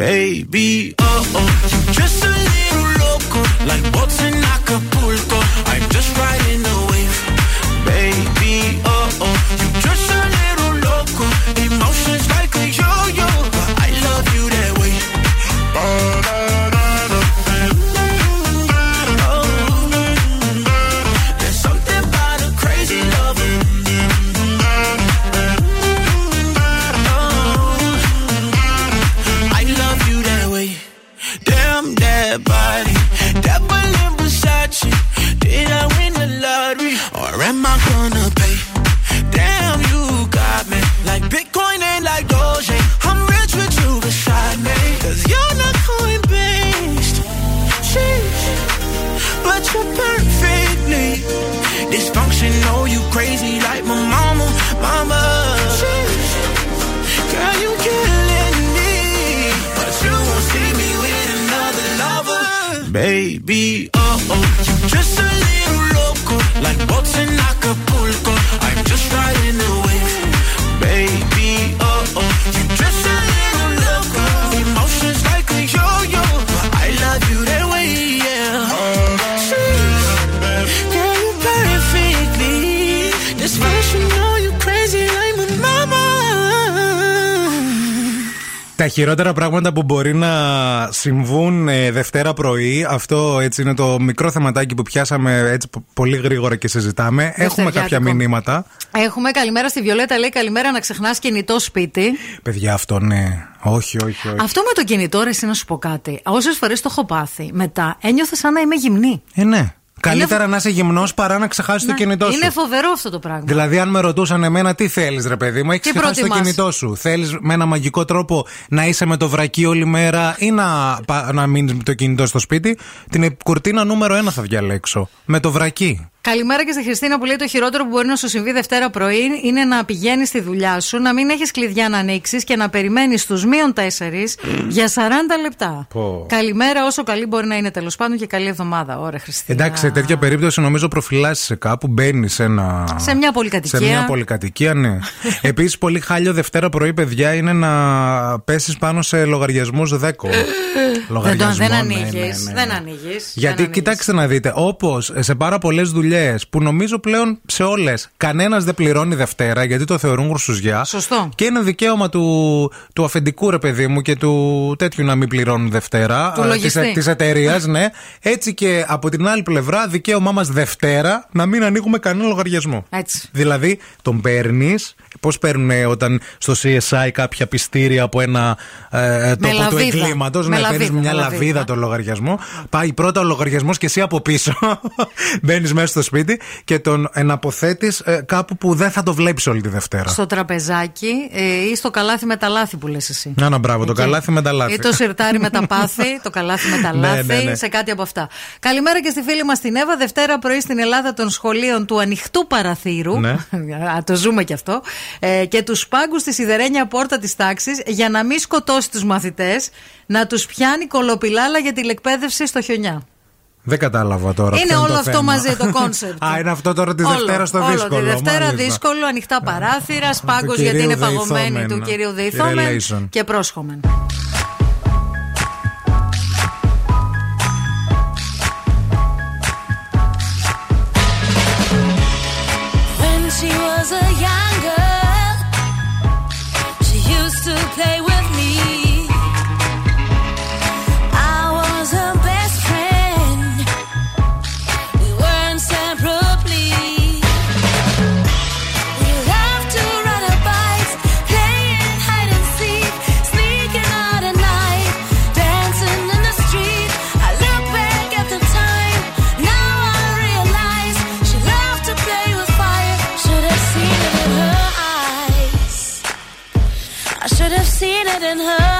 baby. Uh oh, you just a little loco, like boats in Acapulco. I'm just riding the wave, baby. Uh oh, you just a little loco, emotions like am I gonna pay? Damn, you got me like Bitcoin and like Doge. I'm rich with you beside me, cause you're not coin based. Sheesh, but you're perfectly dysfunctional. You crazy like my mama, mama. Sheesh. Girl, you killing me, but you won't see me with another lover, baby. Oh oh, you just a like boats in Acapulco. I'm just riding the wave, baby. Τα χειρότερα πράγματα που μπορεί να συμβούν ε, Δευτέρα πρωί, αυτό έτσι είναι το μικρό θεματάκι που πιάσαμε έτσι πο- πολύ γρήγορα και συζητάμε. Έχουμε Δευτεριάτικο. κάποια μηνύματα. Έχουμε καλημέρα στη Βιολέτα, λέει καλημέρα να ξεχνάς κινητό σπίτι. Παιδιά, αυτό ναι. Όχι, όχι, όχι. Αυτό με το κινητό, ρε, εσύ να σου πω κάτι. Όσες φορές το έχω πάθει, μετά ένιωθα σαν να είμαι γυμνή. Ε, ναι. Καλύτερα να είσαι γυμνός παρά να ξεχάσεις το Να- κινητό σου. Είναι φοβερό αυτό το πράγμα. Δηλαδή, αν με ρωτούσαν εμένα τι θέλεις, ρε παιδί μου, έχεις Τι ξεχάσει το προτιμάς; κινητό σου; Θέλεις με ένα μαγικό τρόπο να είσαι με το βρακί όλη μέρα ή να, πα- να μείνεις με το κινητό στο σπίτι; Την κουρτίνα νούμερο ένα θα διαλέξω. Με το βρακί. Καλημέρα και στη Χριστίνα που λέει το χειρότερο που μπορεί να σου συμβεί Δευτέρα πρωί είναι να πηγαίνεις στη δουλειά σου, να μην έχεις κλειδιά να ανοίξεις και να περιμένεις στου μείον 4 για 40 λεπτά. Πω. Καλημέρα, όσο καλή μπορεί να είναι τέλος πάντων και καλή εβδομάδα. Ωραία, Χριστίνα. Εντάξει, σε τέτοια περίπτωση νομίζω προφυλάσσεις κάπου, μπαίνεις σε ένα. Σε μια πολυκατοικία. Σε μια πολυκατοικία, ναι. Επίσης, πολύ χάλιο Δευτέρα πρωί, παιδιά, είναι να πέσεις πάνω σε λογαριασμούς δέκο. Δεν, το, δεν ναι, ανοίγει. ναι, ναι, Δεν ναι. ανοίγει. Γιατί κοιτάξτε να δείτε, όπως σε πάρα πολλές δουλειές που νομίζω πλέον σε όλες κανένας δεν πληρώνει Δευτέρα γιατί το θεωρούν γουρσουζιά. Σωστό. Και είναι δικαίωμα του, του αφεντικού ρε παιδί μου και του τέτοιου να μην πληρώνουν Δευτέρα. Του λογιστή. Της εταιρείας, ναι. Έτσι και από την άλλη πλευρά, δικαίωμά μας Δευτέρα να μην ανοίγουμε κανένα λογαριασμό. Έτσι. Δηλαδή, τον παίρνεις. Πώς παίρνουν όταν στο CSI κάποια πιστήρια από ένα ε, τόπο του λαβίδα. εγκλήματος. Με Ναι, λαβίδα, παίρνει μια με λαβίδα λαβίδα. το λογαριασμό. Πάει πρώτα ο λογαριασμός και εσύ από πίσω. Μπαίνεις μέσα στο σπίτι και τον εναποθέτεις κάπου που δεν θα το βλέπεις όλη τη Δευτέρα. Στο τραπεζάκι ε, ή στο καλάθι με τα λάθη που λες εσύ. Να, να, μπράβο, το Εκεί. καλάθι με τα λάθη. Ή το σιρτάρι με τα πάθη, το καλάθι με τα Ναι, λάθη, ναι, ναι. σε κάτι από αυτά. Καλημέρα και στη φίλη μας την Εύα. Δευτέρα πρωί στην Ελλάδα των σχολείων του ανοιχτού παραθύρου. Ναι. Α, το ζούμε κι αυτό. Ε, και τους πάγκους στη σιδερένια πόρτα της τάξης για να μην σκοτώσει τους μαθητές, να τους πιάνει κολοπιλάλα για τηλεκπαίδευση στο χιονιά. Δεν κατάλαβα τώρα. Είναι ποιο όλο το αυτό θέμα. μαζί το κόνσεπτ. Α, είναι αυτό τώρα τη Όλο, Δευτέρα στο όλο, δύσκολο. Τη Δευτέρα μάλιστα. δύσκολο, ανοιχτά παράθυρα, σπάγκος Του γιατί είναι κυρίου παγωμένη Δεϊθόμεν. του κυρίου Η Δεϊθόμεν relation. και πρόσχομεν. In her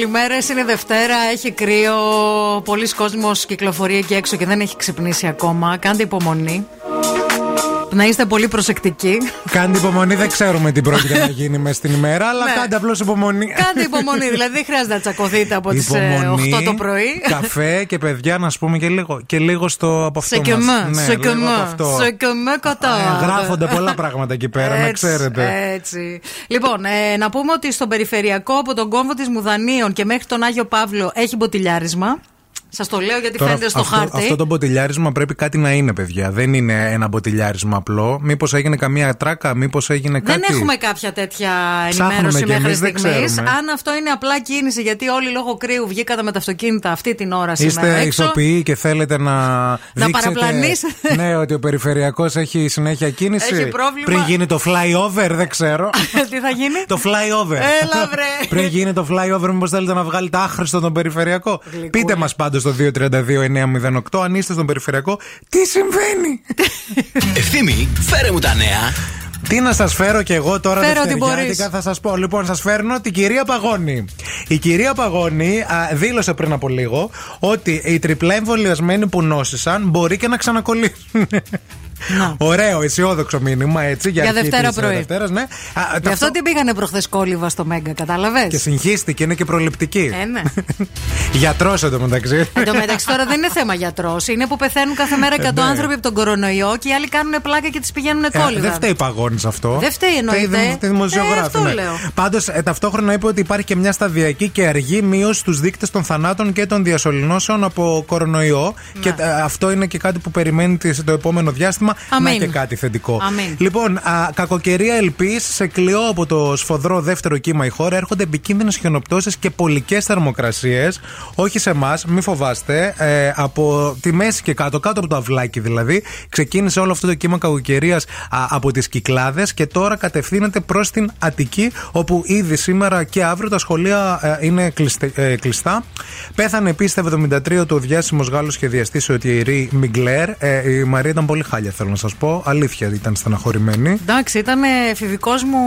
Καλημέρε. Είναι Δευτέρα, έχει κρύο. Πολλοί κόσμος κυκλοφορεί εκεί έξω και δεν έχει ξυπνήσει ακόμα. Κάντε υπομονή. Να είστε πολύ προσεκτικοί. Κάντε υπομονή, δεν ξέρουμε τι πρόκειται να γίνει μες στην ημέρα, αλλά Ναι. κάντε απλώς υπομονή. Κάντε υπομονή. δηλαδή δεν χρειάζεται να τσακωθείτε από τις Υπομονή, 8 το πρωί. Καφέ και παιδιά, να πούμε και λίγο, και λίγο στο από αυτό. Σε και μας. με, Ναι, σε και λίγο από με, αυτό. σε και με κατά. Ε, γράφονται πολλά πράγματα εκεί πέρα, να Έτσι, ξέρετε. Έτσι. Λοιπόν, ε, να πούμε ότι στον περιφερειακό από τον κόμβο της Μουδανίων και μέχρι τον Άγιο Παύλο έχει μποτιλιάρισμα. Σας το λέω γιατί Τώρα, φαίνεται στο αυτό, χάρτη. αυτό το μποτιλιάρισμα πρέπει κάτι να είναι, παιδιά. Δεν είναι ένα μποτιλιάρισμα απλό. Μήπως έγινε καμία τράκα, μήπως έγινε Δεν κάτι. έχουμε κάποια τέτοια Ψάχνουμε ενημέρωση κι μέχρι εμείς, δεν στιγμής. ξέρουμε. Αν αυτό είναι απλά κίνηση, γιατί όλοι λόγω κρύου βγήκατε με τα αυτοκίνητα αυτή την ώρα σήμερα Είστε έξω. ηθοποιοί και θέλετε να, δείξετε παραπλανήσετε. Ναι, ότι ο περιφερειακός έχει συνέχεια κίνηση. Έχει πρόβλημα. Πριν γίνει το flyover, δεν ξέρω. Τι θα γίνει; το flyover. Έλα, βρε. Πριν γίνει το flyover, μήπως θέλετε να βγάλετε άχρηστο τον περιφερειακό. Πείτε μας πάντως στο 232-908 αν είστε στον περιφερειακό. Τι συμβαίνει; Ευθύμη, φέρε μου τα νέα. Τι να σας φέρω κι εγώ τώρα Φέρω ό,τι δευτεριάτικα θα σας πω. Λοιπόν, σας φέρνω την κυρία Παγώνη. Η κυρία Παγώνη α, δήλωσε πριν από λίγο ότι οι τριπλά εμβολιασμένοι που νόσησαν μπορεί και να ξανακολλήσουν. Ωραίο, αισιόδοξο μήνυμα έτσι για, Για αρχή Δευτέρα της, ε, πρωί. Δευτέρας, ναι. Α, Γι' ταυτό- αυτό την πήγανε προχθές κόλληβα στο Μέγκα, κατάλαβες; Και συγχύστηκε, είναι και προληπτική. Ε, ναι. Γιατρός εντωμεταξύ. Εν τω μεταξύ τώρα δεν είναι θέμα γιατρός. Είναι που πεθαίνουν κάθε μέρα 100 ναι. άνθρωποι από τον κορονοϊό και οι άλλοι κάνουν πλάκα και τις πηγαίνουν Ε, κόλληβα. δεν φταίει παγώνης αυτό. Δεν φταίει, εννοείται. Φταίει η δημο- τη δημοσιογράφη. Ε, αυτό λέω. Πάντως, ταυτόχρονα είπε ότι υπάρχει και μια σταδιακή και αργή μείωση στους δείκτες των θανάτων και των διασωληνώσεων από κορονοϊό. Και ε, αυτό είναι και κάτι που περιμένει τις- το επόμενο διάστημα. Αμήν. Να και κάτι θετικό. Αμήν. Λοιπόν, α, κακοκαιρία ελπί σε κλειό από το σφοδρό δεύτερο κύμα η χώρα έρχονται επικίνδυνες χιονοπτώσεις και πολικές θερμοκρασίες. Όχι σε εμάς, μη φοβάστε. Ε, από τη μέση και κάτω, κάτω από το αυλάκι δηλαδή, ξεκίνησε όλο αυτό το κύμα κακοκαιρίας από τις Κυκλάδες και τώρα κατευθύνεται προς την Αττική, όπου ήδη σήμερα και αύριο τα σχολεία ε, είναι κλειστε- ε, κλειστά. Πέθανε επίσης τα 73 του διάσημος Γάλλος σχεδιαστής ο Τιερή Μιγκλέρ. Ε, η Μαρία ήταν πολύ χάλια, θέλω να σας πω. Αλήθεια ήταν στεναχωρημένη. Εντάξει, ήταν εφηβικός μου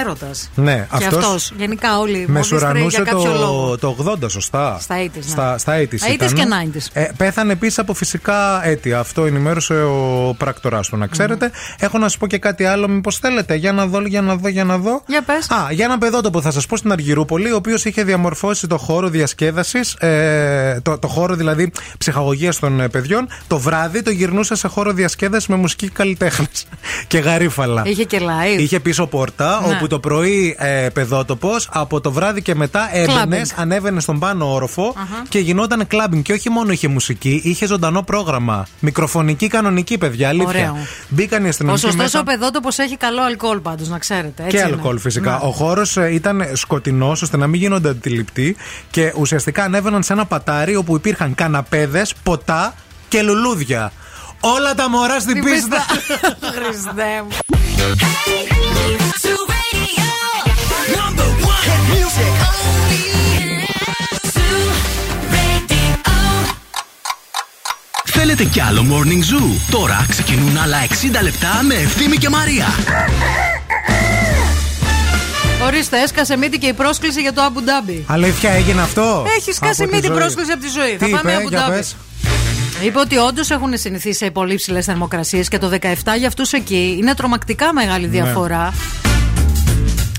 έρωτας. Ναι, Και αυτός αυτός. Γενικά όλοι οι Μεσουρανούσε για κάποιο λόγο. το, το 80, σωστά. Στα 80s, ναι. Στα, στα 80s, 80s ήταν. και 90s. Ε, πέθανε επίσης από φυσικά αίτια. Αυτό ενημέρωσε ο πράκτοράς του, να ξέρετε. Έχω να σας πω και κάτι άλλο, μήπως θέλετε. Για να δω, για να δω, για να δω. Για πες. Α, για ένα παιδότοπο θα σας πω στην Αργυρούπολη, ο οποίος είχε διαμορφώσει το χώρο διασκέδασης, ε, το, το χώρο δηλαδή ψυχαγωγίας των ε, παιδιών. Το βράδυ το γυρνούσε σε χώρο διασκέδασης με μουσική καλλιτέχνες και γαρίφαλα. Είχε και live. Είχε πίσω πόρτα, Ναι. όπου το πρωί ε, παιδότοπο, από το βράδυ και μετά έμπαινες, Clubbing. ανέβαινε στον πάνω όροφο και γινόταν κλαμπινγκ. Και όχι μόνο είχε μουσική, είχε ζωντανό πρόγραμμα. Μικροφωνική κανονική, παιδιά, αλήθεια. Ωραίο. Μπήκαν οι Ο αστυνομικοί σωστός μέσα. ο παιδότοπο έχει καλό αλκοόλ πάντως, να ξέρετε. Έτσι Και είναι. αλκοόλ φυσικά. Ναι. Ο χώρος ήταν σκοτεινός ώστε να μην γίνονται αντιληπτοί και ουσιαστικά ανέβαιναν σε ένα πατάρι όπου υπήρχαν καναπέδες, ποτά και λουλούδια. Όλα τα μωρά στην Την πίστα. Χριστέ μου. Θέλετε κι άλλο Morning Zoo; Τώρα ξεκινούν άλλα 60 λεπτά με Ευθύμη και Μαρία. Ορίστε, έσκασε μύτη και η πρόσκληση για το Abu Dhabi. Αλήθεια έγινε αυτό; Έχει σκάσει Από τη μύτη ζωή. πρόσκληση από τη ζωή. Τι θα πάμε είπε, Abu για Dhabi. πες. Είπε ότι όντως έχουν συνηθίσει σε πολύ ψηλές θερμοκρασίες και το 17 για αυτούς εκεί είναι τρομακτικά μεγάλη Ναι. διαφορά.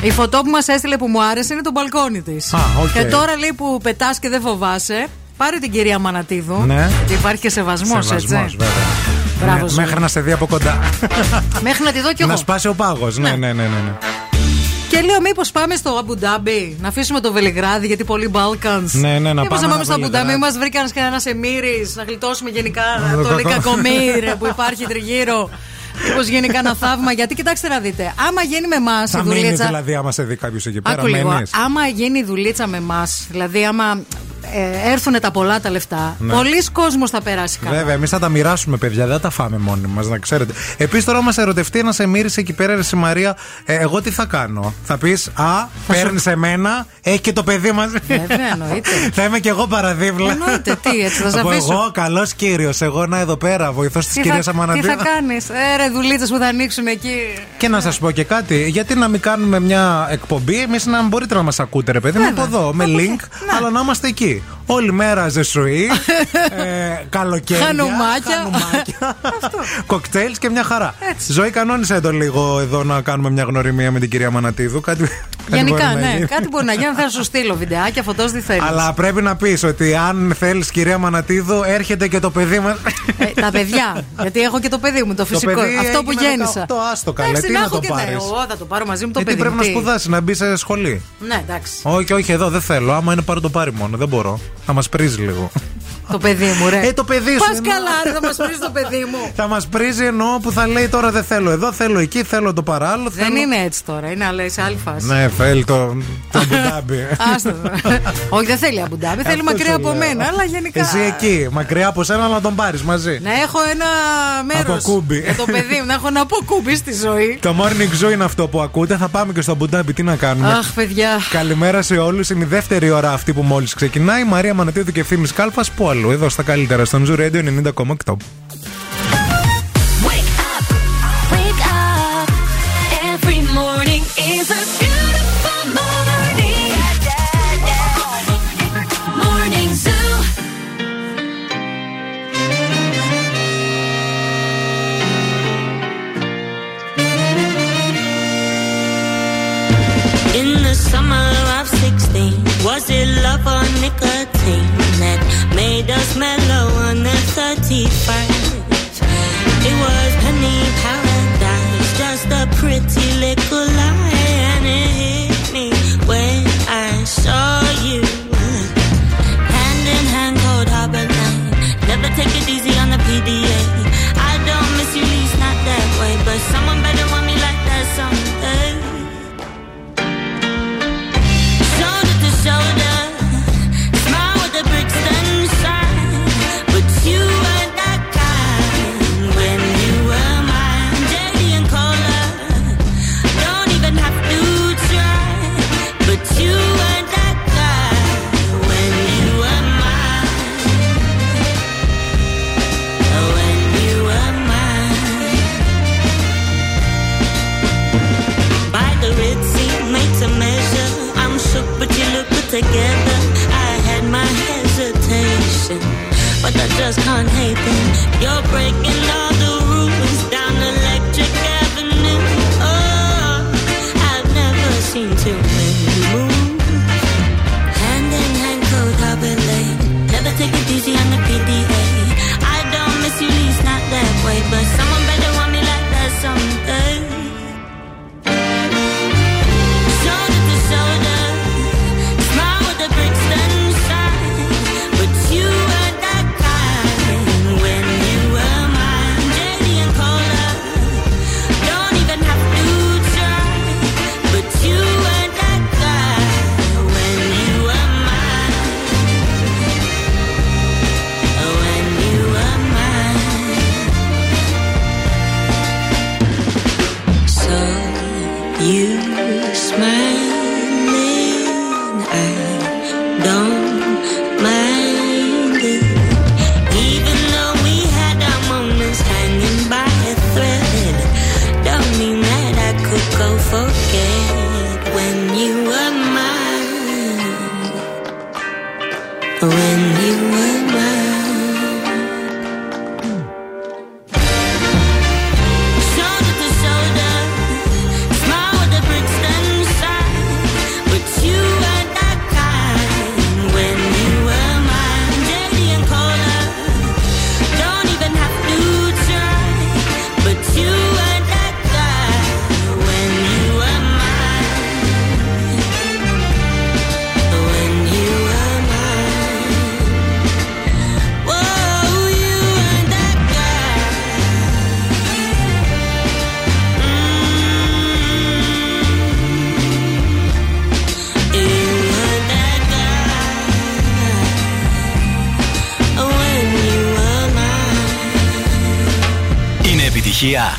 Η φωτό που μας έστειλε που μου άρεσε είναι το μπαλκόνι της. Α, οκ. Και τώρα λέει που πετάς και δεν φοβάσαι, πάρε την κυρία Μανατίδου. Ναι. Γιατί υπάρχει και σεβασμός, Σεβασμός, έτσι. βέβαια. Μπράβο, Ναι, Ζωή. μέχρι να σε δει από κοντά. Μέχρι να τη δω κι εγώ. να σπάσει ο πάγος. Ναι, ναι, ναι, ναι. ναι. Και λέω, μήπως πάμε στο Abu Dhabi, να αφήσουμε το Βελιγράδι, γιατί πολύ Balkans. Ναι, ναι, να Μήπως πάμε να πάμε ένα στο Abu Dhabi, Βελιγράδι. μα βρήκαν και ένα εμίρη, να γλιτώσουμε γενικά το το κακό. Λικακομύρ που υπάρχει τριγύρω. Μήπως γίνει κανένα θαύμα. Γιατί κοιτάξτε να δείτε, άμα γίνει με εμάς η Θα μείνει δουλίτσα. δηλαδή άμα σε δει κάποιος εκεί πέρα. Άκου λίγο. μένεις. Άμα γίνει η δουλίτσα με εμάς, δηλαδή άμα ε, έρθουν τα πολλά τα λεφτά, Ναι. πολλοί κόσμος θα περάσει καλά. Βέβαια, εμείς θα τα μοιράσουμε, παιδιά. Δεν θα τα φάμε μόνοι μας, να ξέρετε. Επίσης, τώρα μας ερωτευτεί ένας σε μύρισε εκεί πέρα, ρε, η Μαρία. Ε, εγώ τι θα κάνω; Θα πεις Α, παίρνεις εμένα, έχει και το παιδί μαζί. Βέβαια, εννοείται. θα είμαι κι εγώ παραδίβλα. Εννοείται, τι, έτσι θα σε Θα πω αφήσω. εγώ, καλός κύριος. Εγώ να εδώ πέρα, βοηθός της Τι κυρίας θα, τι Αμαναντίου. θα κάνεις, ε, ρε δουλίτσες που θα ανοίξουν εκεί. Και να σας πω και κάτι, γιατί να μην κάνουμε μια εκπομπή, εμείς να μπορείτε να μας ακούτε, ρε παιδί μου, από εδώ, με link, αλλά να είμαστε εκεί. Όλη μέρα ζεσουή, ε, καλοκαίρια, Χανουμάκια. χανουμάκια, κοκτέιλς και μια χαρά. Ζωή, κανόνισε το λίγο εδώ να κάνουμε μια γνωριμία με την κυρία Μανατίδου. Κάτι, κάτι Γενικά, μπορεί να ναι, γίνει. κάτι μπορεί να γίνει. Θα σου στείλω βιντεάκια, φωτός τι θέλεις. Αλλά πρέπει να πεις ότι αν θέλεις, κυρία Μανατίδου, έρχεται και το παιδί μας. Ε, τα παιδιά. Γιατί έχω και το παιδί μου, το φυσικό. παιδί Αυτό που έγινε γέννησα. 18, άστο καλέ, Εντάξει, τι να έχω το και τα- πάρεις; Εγώ θα το πάρω μαζί μου το Γιατί παιδί. πρέπει μου, να τι; σπουδάσεις, να μπεις σε σχολή. Ναι, εντάξει. Όχι, όχι, εδώ δεν θέλω. Άμα είναι πάρω το πάρει μόνο. Δεν μπορώ. Θα μας πρίζει λίγο. Το παιδί μου, ρε. Ε, το παιδί σου Πας εννοώ. καλά, ρε, θα μας πει το παιδί μου. Θα μας πρίζει εννοώ που θα λέει τώρα δεν θέλω εδώ, θέλω εκεί, θέλω το παράλληλο. Δεν θέλω... είναι έτσι τώρα, είναι άλλη, σε άλλη φάση. Ναι, θέλει το. το μπουντάμπι. Άστο. Όχι, δεν θέλει αμπουντάμπι, θέλει Αυτό μακριά σου από λέω. μένα, αλλά γενικά. Εσύ εκεί, μακριά από σένα να τον πάρεις μαζί. Να έχω ένα μέρος Αποκούμπι. για το παιδί μου, να έχω ένα αποκούμπι στη ζωή. Το morning zoo είναι αυτό που ακούτε. Θα πάμε και στο μπουντάμπι. Τι να κάνουμε. Αχ, παιδιά. Καλημέρα σε όλους. Είναι η δεύτερη ώρα αυτή που μόλις ξεκινάει. Μαρία Μανατίδου και ευθύνη Κάλφας. Πού αλλού, εδώ στα καλύτερα, στον Zoo Radio 90,8. does man. Just can't hate them. You're breaking all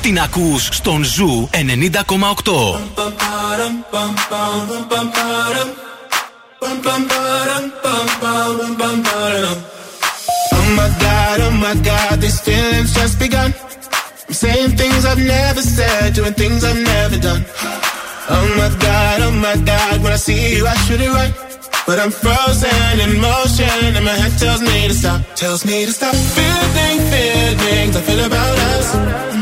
την ακούς στον Ζου 90,8. Oh my god, oh my god, these feelings just begun. I'm saying things I've never said, doing things I've never done. Oh my god, oh my god, when I see you, I should it right. But I'm frozen in motion, and my head tells me to stop, tells me to stop. Feeling feelings I feel about us.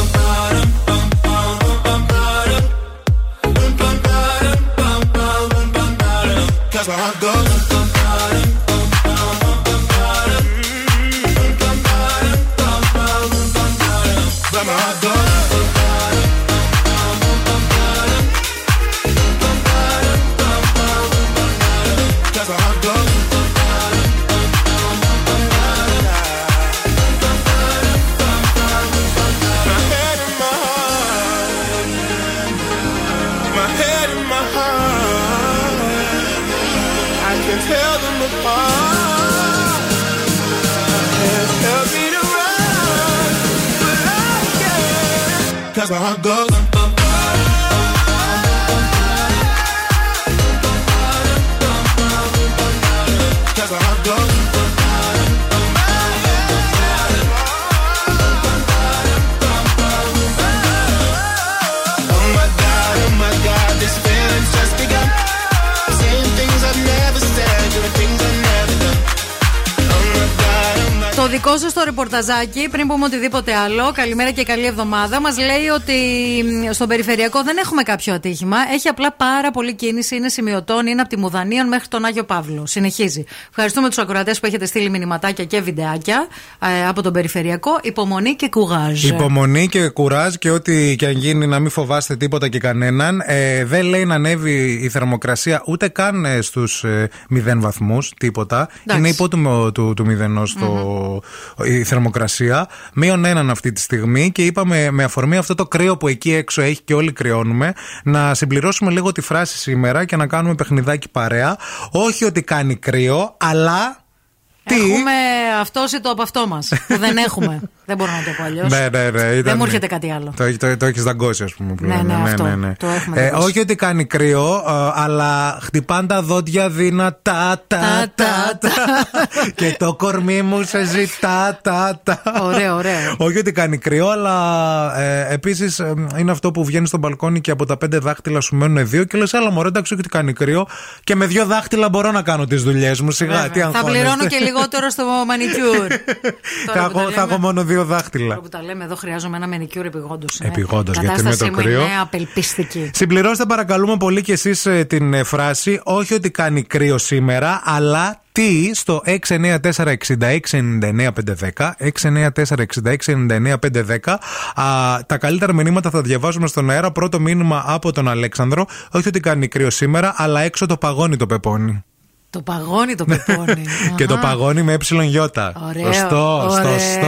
Ela gosta. Ρεπορταζάκι, πριν πούμε οτιδήποτε άλλο, καλημέρα και καλή εβδομάδα, μας λέει ότι μ, στον περιφερειακό δεν έχουμε κάποιο ατύχημα. Έχει απλά πάρα πολλή κίνηση, είναι σημειωτών, είναι από τη Μουδανίων μέχρι τον Άγιο Παύλο. Συνεχίζει. Ευχαριστούμε τους ακροατές που έχετε στείλει μηνυματάκια και βιντεάκια ε, από τον περιφερειακό. Υπομονή και κουγάζ. Υπομονή και κουράζ και ό,τι και αν γίνει να μην φοβάστε τίποτα και κανέναν. Ε, δεν λέει να ανέβει η θερμοκρασία ούτε καν ε, στους ε, 0 βαθμούς, τίποτα. Εντάξει. Είναι υπό του, του, του μηδενός το, η θερμοκρασία. Μείον έναν αυτή τη στιγμή και είπαμε με αφορμή αυτό το κρύο που εκεί έξω έχει και όλοι κρυώνουμε να συμπληρώσουμε λίγο τη φράση σήμερα και να κάνουμε παιχνιδάκι παρέα. Όχι ότι κάνει κρύο, αλλά. Τι; Έχουμε αυτόσει το από αυτό μας. που δεν έχουμε. δεν μπορώ να το πω αλλιώς. Ναι, ναι, ναι. Δεν ήταν- μου έρχεται κάτι άλλο. Το, το, το έχεις δαγκώσει, ας πούμε. που Ναι, λένε. ναι, αυτό. Το έχουμε Ε, δαγκώσει. όχι ότι κάνει κρύο, ε, αλλά χτυπάν τα δόντια δυνατά. Τα, τα, τα, και το κορμί μου σε ζητά. Τα, τα. Ωραίο, ωραίο. όχι ότι κάνει κρύο, αλλά ε, επίσης είναι αυτό που βγαίνει στο μπαλκόνι και από τα πέντε δάχτυλα σου μένουν δύο και λες, Έλα, μωρέ, εντάξει, όχι ότι κάνει κρύο. Και με δύο δάχτυλα μπορώ να κάνω τις δουλειές μου. Σιγά, Βέβαια. τι θα αγχώνεστε. πληρώνω και λιγότερο στο μανικιούρ. Θα Τώρα που έχω, τα θα έχω λέμε- μόνο δύο δάχτυλα. Τώρα που τα λέμε εδώ, χρειάζομαι ένα μανικιούρ επιγόντως. Επιγόντως, Η γιατί με κατάστασή το μου κρύο. είναι απελπιστική. Συμπληρώστε παρακαλούμε πολύ και εσείς ε, την ε, φράση Όχι ότι κάνει κρύο σήμερα Αλλά τι στο 694-6699-510 694-6699-510 Α, Τα καλύτερα μηνύματα θα διαβάζουμε στον αέρα Πρώτο μήνυμα από τον Αλέξανδρο Όχι ότι κάνει κρύο σήμερα Αλλά έξω το παγώνει το πεπόνι Το παγώνει το πεπόνι. Και το Αχα. παγώνει με ε γιώτα Ωραίο, Σωστό, ωραίο. σωστό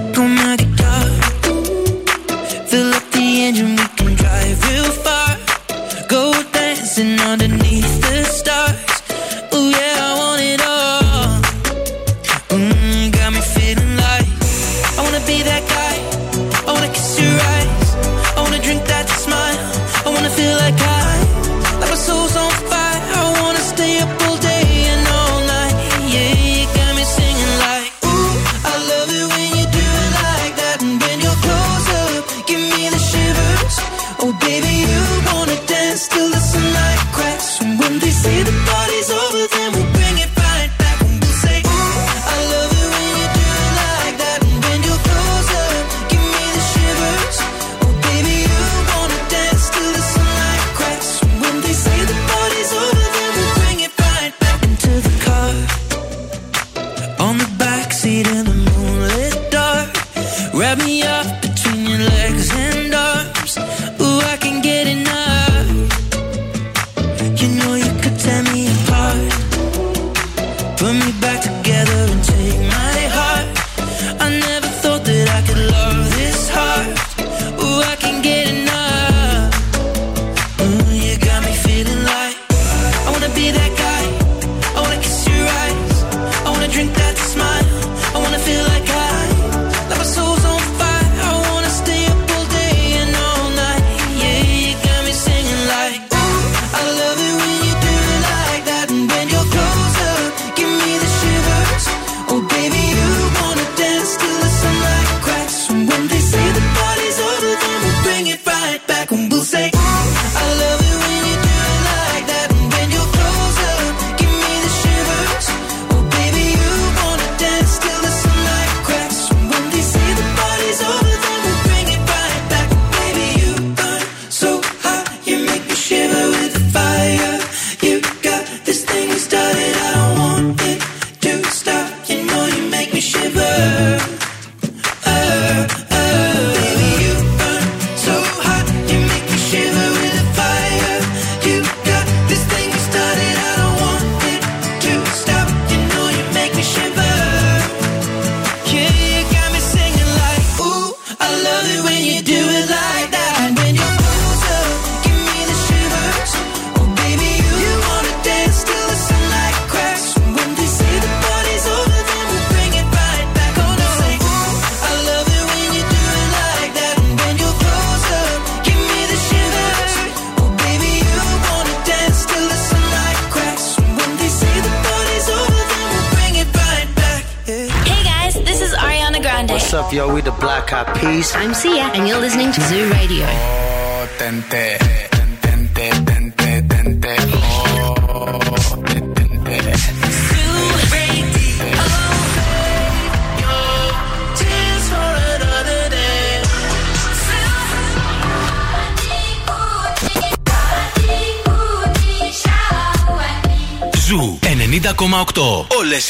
see the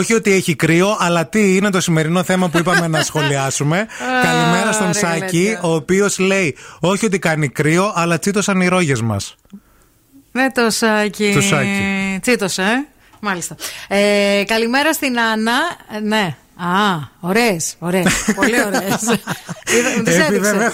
Όχι ότι έχει κρύο, αλλά τι είναι το σημερινό θέμα που είπαμε να σχολιάσουμε. Καλημέρα στον ρε Σάκη, γλέντια. ο οποίος λέει: Όχι ότι κάνει κρύο, αλλά τσίτωσαν οι ρόγες μας. Ναι, το σάκι. Το σάκι. Τσίτωσε, ε. Μάλιστα. Ε, καλημέρα στην Άννα. Ε, ναι. Α, ωραίες, ωραίες. Πολύ ωραίες. Επιβεβαίω.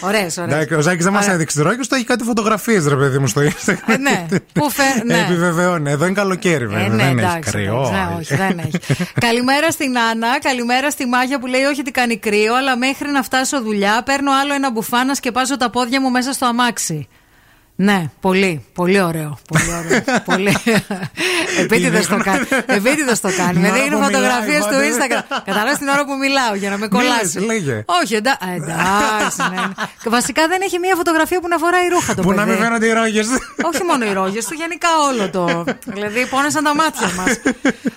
Ωραίες, ωραίες. Εντάξει, ο Ζάκης δεν μας έδειξε τι ρόγε, το έχει κάτι φωτογραφίες, ρε παιδί μου, στο Instagram. ναι, που φε... ναι. Επιβεβαιώνει. Εδώ είναι καλοκαίρι, βέβαια. Ε, ναι, δεν έχει εντάξει, κρύο. εντάξει, ναι, όχι, δεν έχει. καλημέρα στην Άννα, καλημέρα στη Μάγια που λέει όχι ότι κάνει κρύο, αλλά μέχρι να φτάσω δουλειά παίρνω άλλο ένα μπουφάνας και πάζω τα πόδια μου μέσα στο αμάξι. Ναι, πολύ, πολύ ωραίο. Πολύ ωραίο. πολύ. Επίτηδες το κάνει. Επίτηδες το κάνει. Την Με ώρα δείχνει που φωτογραφίε μιλάει, του πάντα. Instagram. Κατάλαβες την ώρα που μιλάω για να με κολλάσεις. Μίλες, λέγε. Όχι, εντά- εντάξει. ναι, ναι. Βασικά δεν έχει μία φωτογραφία που να φοράει ρούχα το Που να παιδί. μην φαίνονται οι ρόγες. Όχι μόνο οι ρόγες του, γενικά όλο το. δηλαδή, πόνεσαν τα μάτια μας.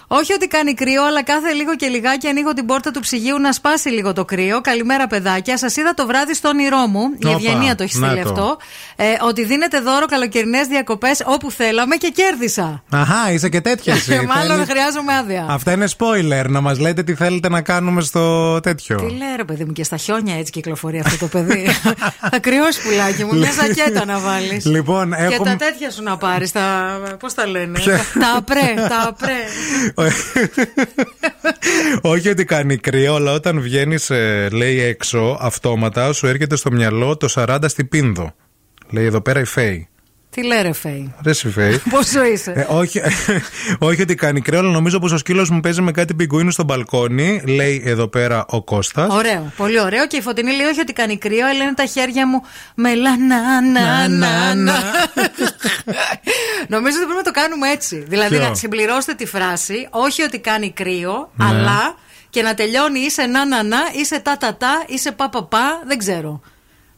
Όχι ότι κάνει κρύο, αλλά κάθε λίγο και λιγάκι ανοίγω την πόρτα του ψυγείου να σπάσει λίγο το κρύο. Καλημέρα, παιδάκια. Σας είδα το βράδυ στο όνειρό μου. Η Όπα, Ευγενία το έχει να στείλει το. αυτό. Ε, ότι δίνετε δώρο καλοκαιρινές διακοπές όπου θέλαμε και κέρδισα. Αχά, είσαι και τέτοια εσύ. Μάλλον Θέλεις- χρειάζομαι άδεια. Αυτά είναι spoiler. Να μας λέτε τι θέλετε να κάνουμε στο τέτοιο. Τι λέει ρε παιδί μου, και στα χιόνια έτσι κυκλοφορεί αυτό το παιδί. θα κρυώσει πουλάκι μου, μια ζακέτα να βάλεις. Λοιπόν, Και έχουμε. τα τέτοια σου να πάρεις. Τα. Πώς τα λένε; Ποια; τα απρέ, τα απρέ. Όχι ότι κάνει κρύο, αλλά όταν βγαίνεις, λέει έξω, αυτόματα σου έρχεται στο μυαλό το 40 στην Πίνδο. Λέει εδώ πέρα η Φέη. Τι λέει ρε Φέη; Ρε η Φέη. Πόσο είσαι; Ε, όχι, όχι ότι κάνει κρύο, αλλά νομίζω πως ο σκύλος μου παίζει με κάτι πιγκουίνους στο μπαλκόνι. Λέει εδώ πέρα ο Κώστας. Ωραίο, πολύ ωραίο. Και η φωτεινή λέει όχι ότι κάνει κρύο, αλλά είναι τα χέρια μου μελανά, να, να, να. Νομίζω ότι πρέπει να το κάνουμε έτσι. Δηλαδή Ποιο; να συμπληρώσετε τη φράση, όχι ότι κάνει κρύο, Ναι. αλλά και να τελειώνει είσαι να, να, να, είσαι τα, τα, τα, είσαι πα, πα, πα, δεν ξέρω.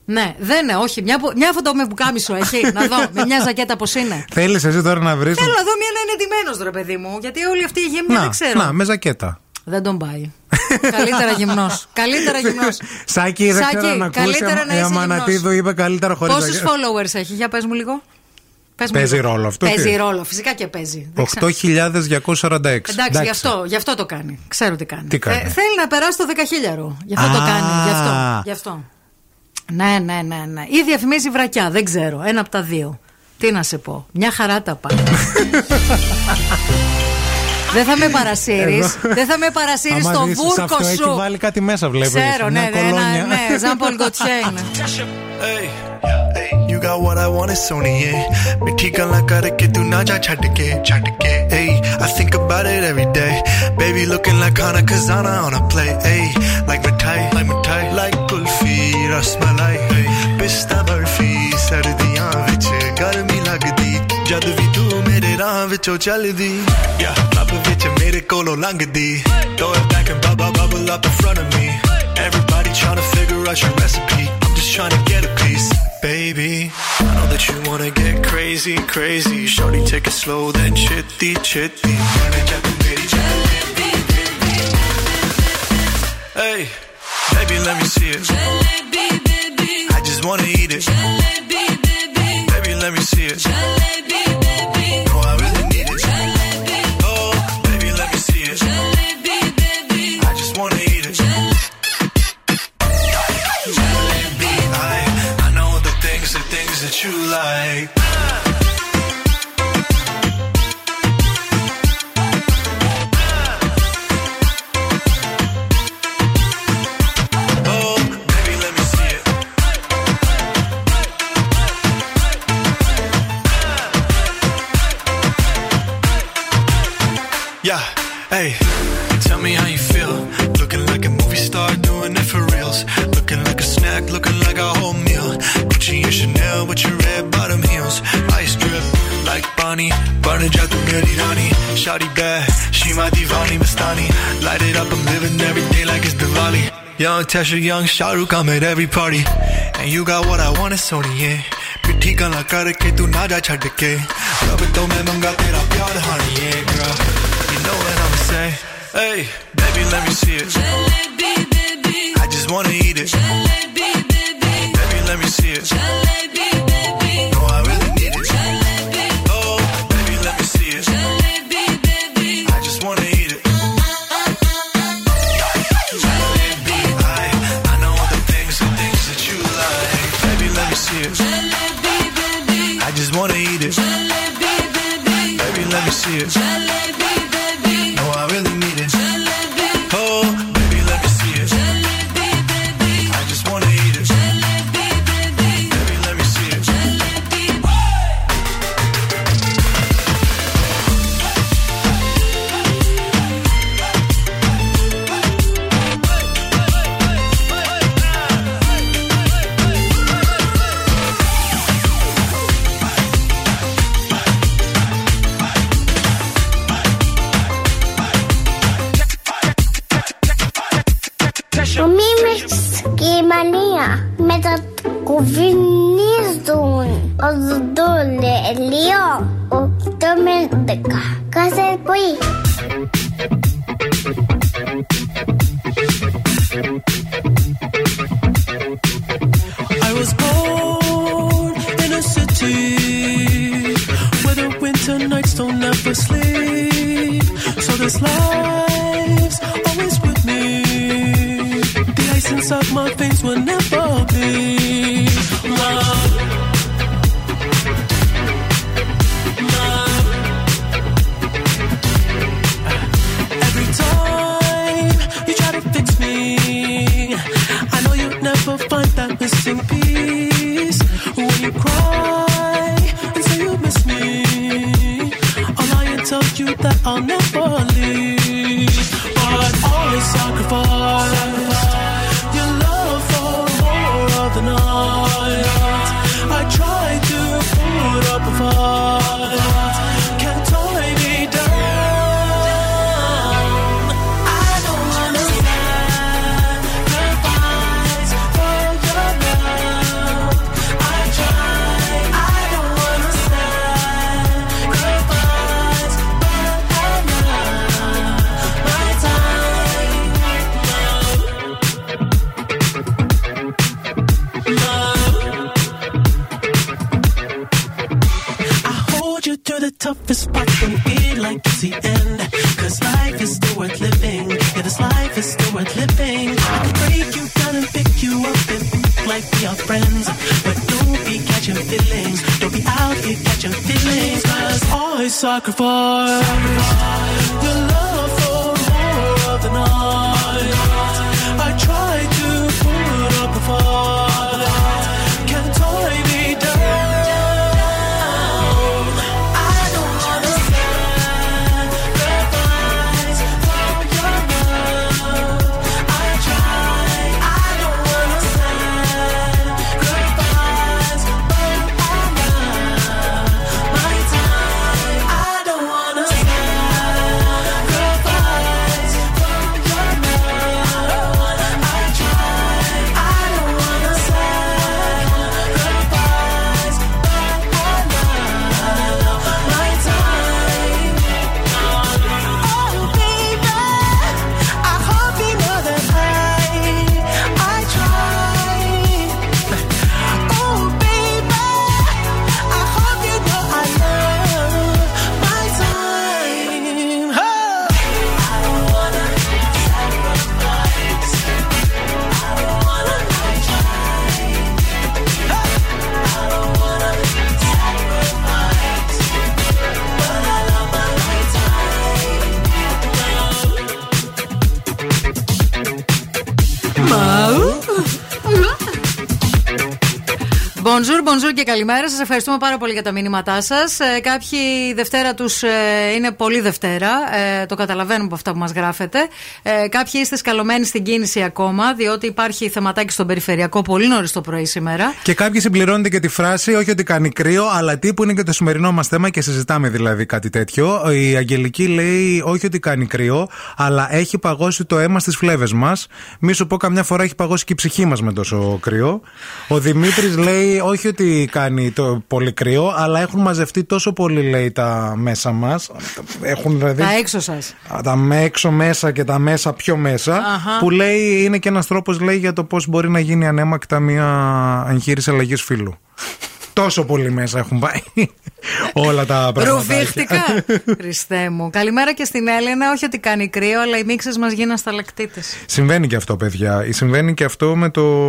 Ναι, δεν είναι, όχι. Μια, που- μια φωτό με μπουκάμισο έχει, να δω, με μια ζακέτα πώς είναι. Θέλεις εσύ τώρα να βρει. Θέλω να δω μια να είναι ντυμένο, ρε παιδί μου, γιατί όλη αυτή η γύμνια δεν ξέρω. να, με ζακέτα. Δεν τον πάει. καλύτερα γυμνός. Καλύτερα γυμνός. Σάκη, δεν ξέρω να ακούσει. καλύτερα να Η είσαι Αμανατίδου γυμνός. είπε καλύτερα χωρίς Πόσους followers έχει, για πες μου λίγο. Πες μου Παίζει λίγο. ρόλο αυτό, Παίζει τι; ρόλο, φυσικά και παίζει. Δεν ξέρω. 8.246. Εντάξει, γι' αυτό, γι' αυτό το κάνει. Ξέρω τι κάνει. Τι κάνει; Ε, θέλει να περάσει το 10.000. Γι' αυτό το Α. κάνει. Γι' αυτό. Γι' αυτό. Ναι, ναι, ναι, ναι. Ή διαφημίζει βρακιά, δεν ξέρω. Ένα από τα δύο. Τι να σε πω. Μια χαρά τα πάω. Δεν θα με παρασύρεις. Δεν θα με παρασύρεις στο βούρκο σου. Έχει βάλει κάτι μέσα, βλέπεις. Ξέρω, ναι, ναι, ναι, ναι. Ζαν Πολ kulfi rasmalai hey pista barfi ਸਰਦੀਆਂ ਵਿੱਚ ਗਰਮੀ ਲੱਗਦੀ ਜਦ ਵੀ ਤੂੰ ਮੇਰੇ ਰਾਹ ਵਿੱਚੋਂ ਚੱਲਦੀ yeah ਲੱਭ ਵਿੱਚ ਮੇਰੇ ਕੋਲੋਂ ਲੰਘਦੀ throw it back and bubble bubble up in front of me everybody trying to figure out your recipe I'm just trying to get a piece baby I know that you wanna get crazy crazy shorty take it slow then chitty chitty Hey, baby, let me see it. just wanna eat it. Jalebi, baby. Baby, let me see it. Jalebi, baby. No, I really need it. Jalebi. Oh, baby, let me see it. Jalebi, baby. I just wanna eat it. Jalebi. I, I know the things, the things that you like. money, burning just to get it honey. Shawty bad, she my divani Mastani. Light it up, I'm living every day like it's Diwali. Young Tesha, young Shahrukh, I'm at every party. And you got what I want, it's only yeah. पिट्ठी गला करके तू ना जा छड़ के रब तो मैं मंगा तेरा प्यार honey, yeah, girl you know what I'ma say? hey baby let me see it Jalebi, baby I just wanna eat it Jalebi, baby baby let me see it Jalebi, καλημέρα. Σας ευχαριστούμε πάρα πολύ για τα μήνυματά σας. Ε, κάποιοι η Δευτέρα τους ε, είναι πολύ Δευτέρα. Ε, το καταλαβαίνουμε από αυτά που μας γράφετε. Ε, κάποιοι είστε σκαλωμένοι στην κίνηση ακόμα, διότι υπάρχει θεματάκι στον περιφερειακό πολύ νωρίς το πρωί σήμερα. Και κάποιοι συμπληρώνετε και τη φράση, όχι ότι κάνει κρύο, αλλά τι που είναι και το σημερινό μας θέμα και συζητάμε δηλαδή κάτι τέτοιο. Η Αγγελική λέει, όχι ότι κάνει κρύο, αλλά έχει παγώσει το αίμα στις φλέβες μας. Μη σου πω, καμιά φορά έχει παγώσει και η ψυχή μας με τόσο κρύο. Ο Δημήτρης λέει, όχι ότι κάνει το πολύ κρύο, αλλά έχουν μαζευτεί τόσο πολύ, λέει, τα μέσα μας. Έχουν δηλαδή. Τα έξω σας. Τα με έξω μέσα και τα μέσα πιο μέσα. Αχα. Που λέει είναι και ένας τρόπος λέει για το πώς μπορεί να γίνει ανέμακτα μια εγχείρηση αλλαγής φύλου. Τόσο πολύ μέσα έχουν πάει όλα τα πράγματα. Ρουφίχτηκα. Χριστέ μου. Καλημέρα και στην Έλενα. Όχι ότι κάνει κρύο, αλλά οι μίξες μας γίναν σταλακτήτε. Συμβαίνει και αυτό, παιδιά. Συμβαίνει και αυτό με το.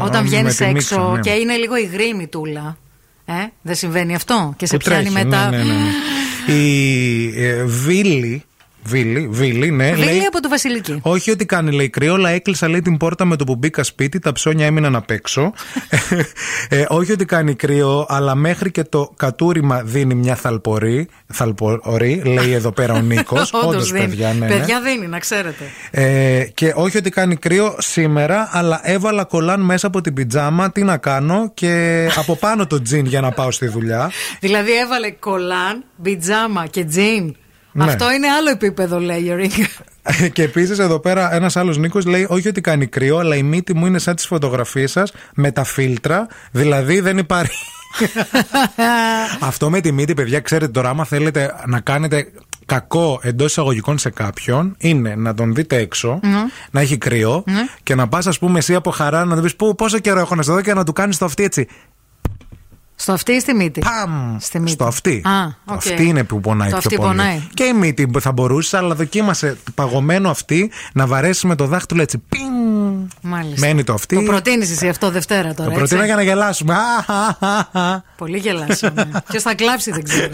Όταν με βγαίνεις τη έξω μίξα, ναι. και είναι λίγο υγρήμη τούλα. Ε, δεν συμβαίνει αυτό; Και σε Που πιάνει τρέχει, μετά. Ναι, ναι, ναι. Η ε, Βίλη. Βίλη, Βίλη, ναι. Βίλη λέει, από το Βασιλική. όχι ότι κάνει λέει κρύο, αλλά έκλεισα λέει την πόρτα με το που μπήκα σπίτι, τα ψώνια έμειναν απ' έξω. ε, όχι ότι κάνει κρύο, αλλά μέχρι και το κατούριμα δίνει μια θαλπορή. Θαλπορή, λέει εδώ πέρα ο Νίκος. Όντως δίνει. παιδιά, ναι, ναι. Παιδιά δίνει, να ξέρετε. Ε, και όχι ότι κάνει κρύο σήμερα, αλλά έβαλα κολάν μέσα από την πιτζάμα. Τι να κάνω και από πάνω το τζιν για να πάω στη δουλειά. Δηλαδή έβαλε κολάν, μπιτζάμα και τζιν. Ναι. Αυτό είναι άλλο επίπεδο, λέει ο Ρίγκ. και επίσης εδώ πέρα ένας άλλος Νίκος λέει: Όχι ότι κάνει κρύο, αλλά η μύτη μου είναι σαν τις φωτογραφίες σας με τα φίλτρα. Δηλαδή δεν υπάρχει. Αυτό με τη μύτη, παιδιά, ξέρετε τώρα, άμα θέλετε να κάνετε κακό εντός εισαγωγικών σε κάποιον, είναι να τον δείτε έξω, να έχει κρύο Ναι. και να πας, ας πούμε, εσύ από χαρά να του πεις: Πού, πόσο καιρό έχω να σε δω και να του κάνεις το αυτί έτσι. Στο αυτί ή στη μύτη; Παμ! Στη μύτη. Στο αυτί. Α, Το οκ. αυτί είναι που πονάει Το πιο αυτί πολύ. πονάει. Και η μύτη θα μπορούσε, αλλά δοκίμασε παγωμένο αυτί να βαρέσει με το δάχτυλο έτσι. Πιν! Μάλιστα. Μένει το αυτί. Το προτείνεις εσύ αυτό Δευτέρα τώρα. Το προτείνω έτσι. για να γελάσουμε. Α, α, α, α. Πολύ γελάσαμε. Ποιος θα κλάψει δεν ξέρω.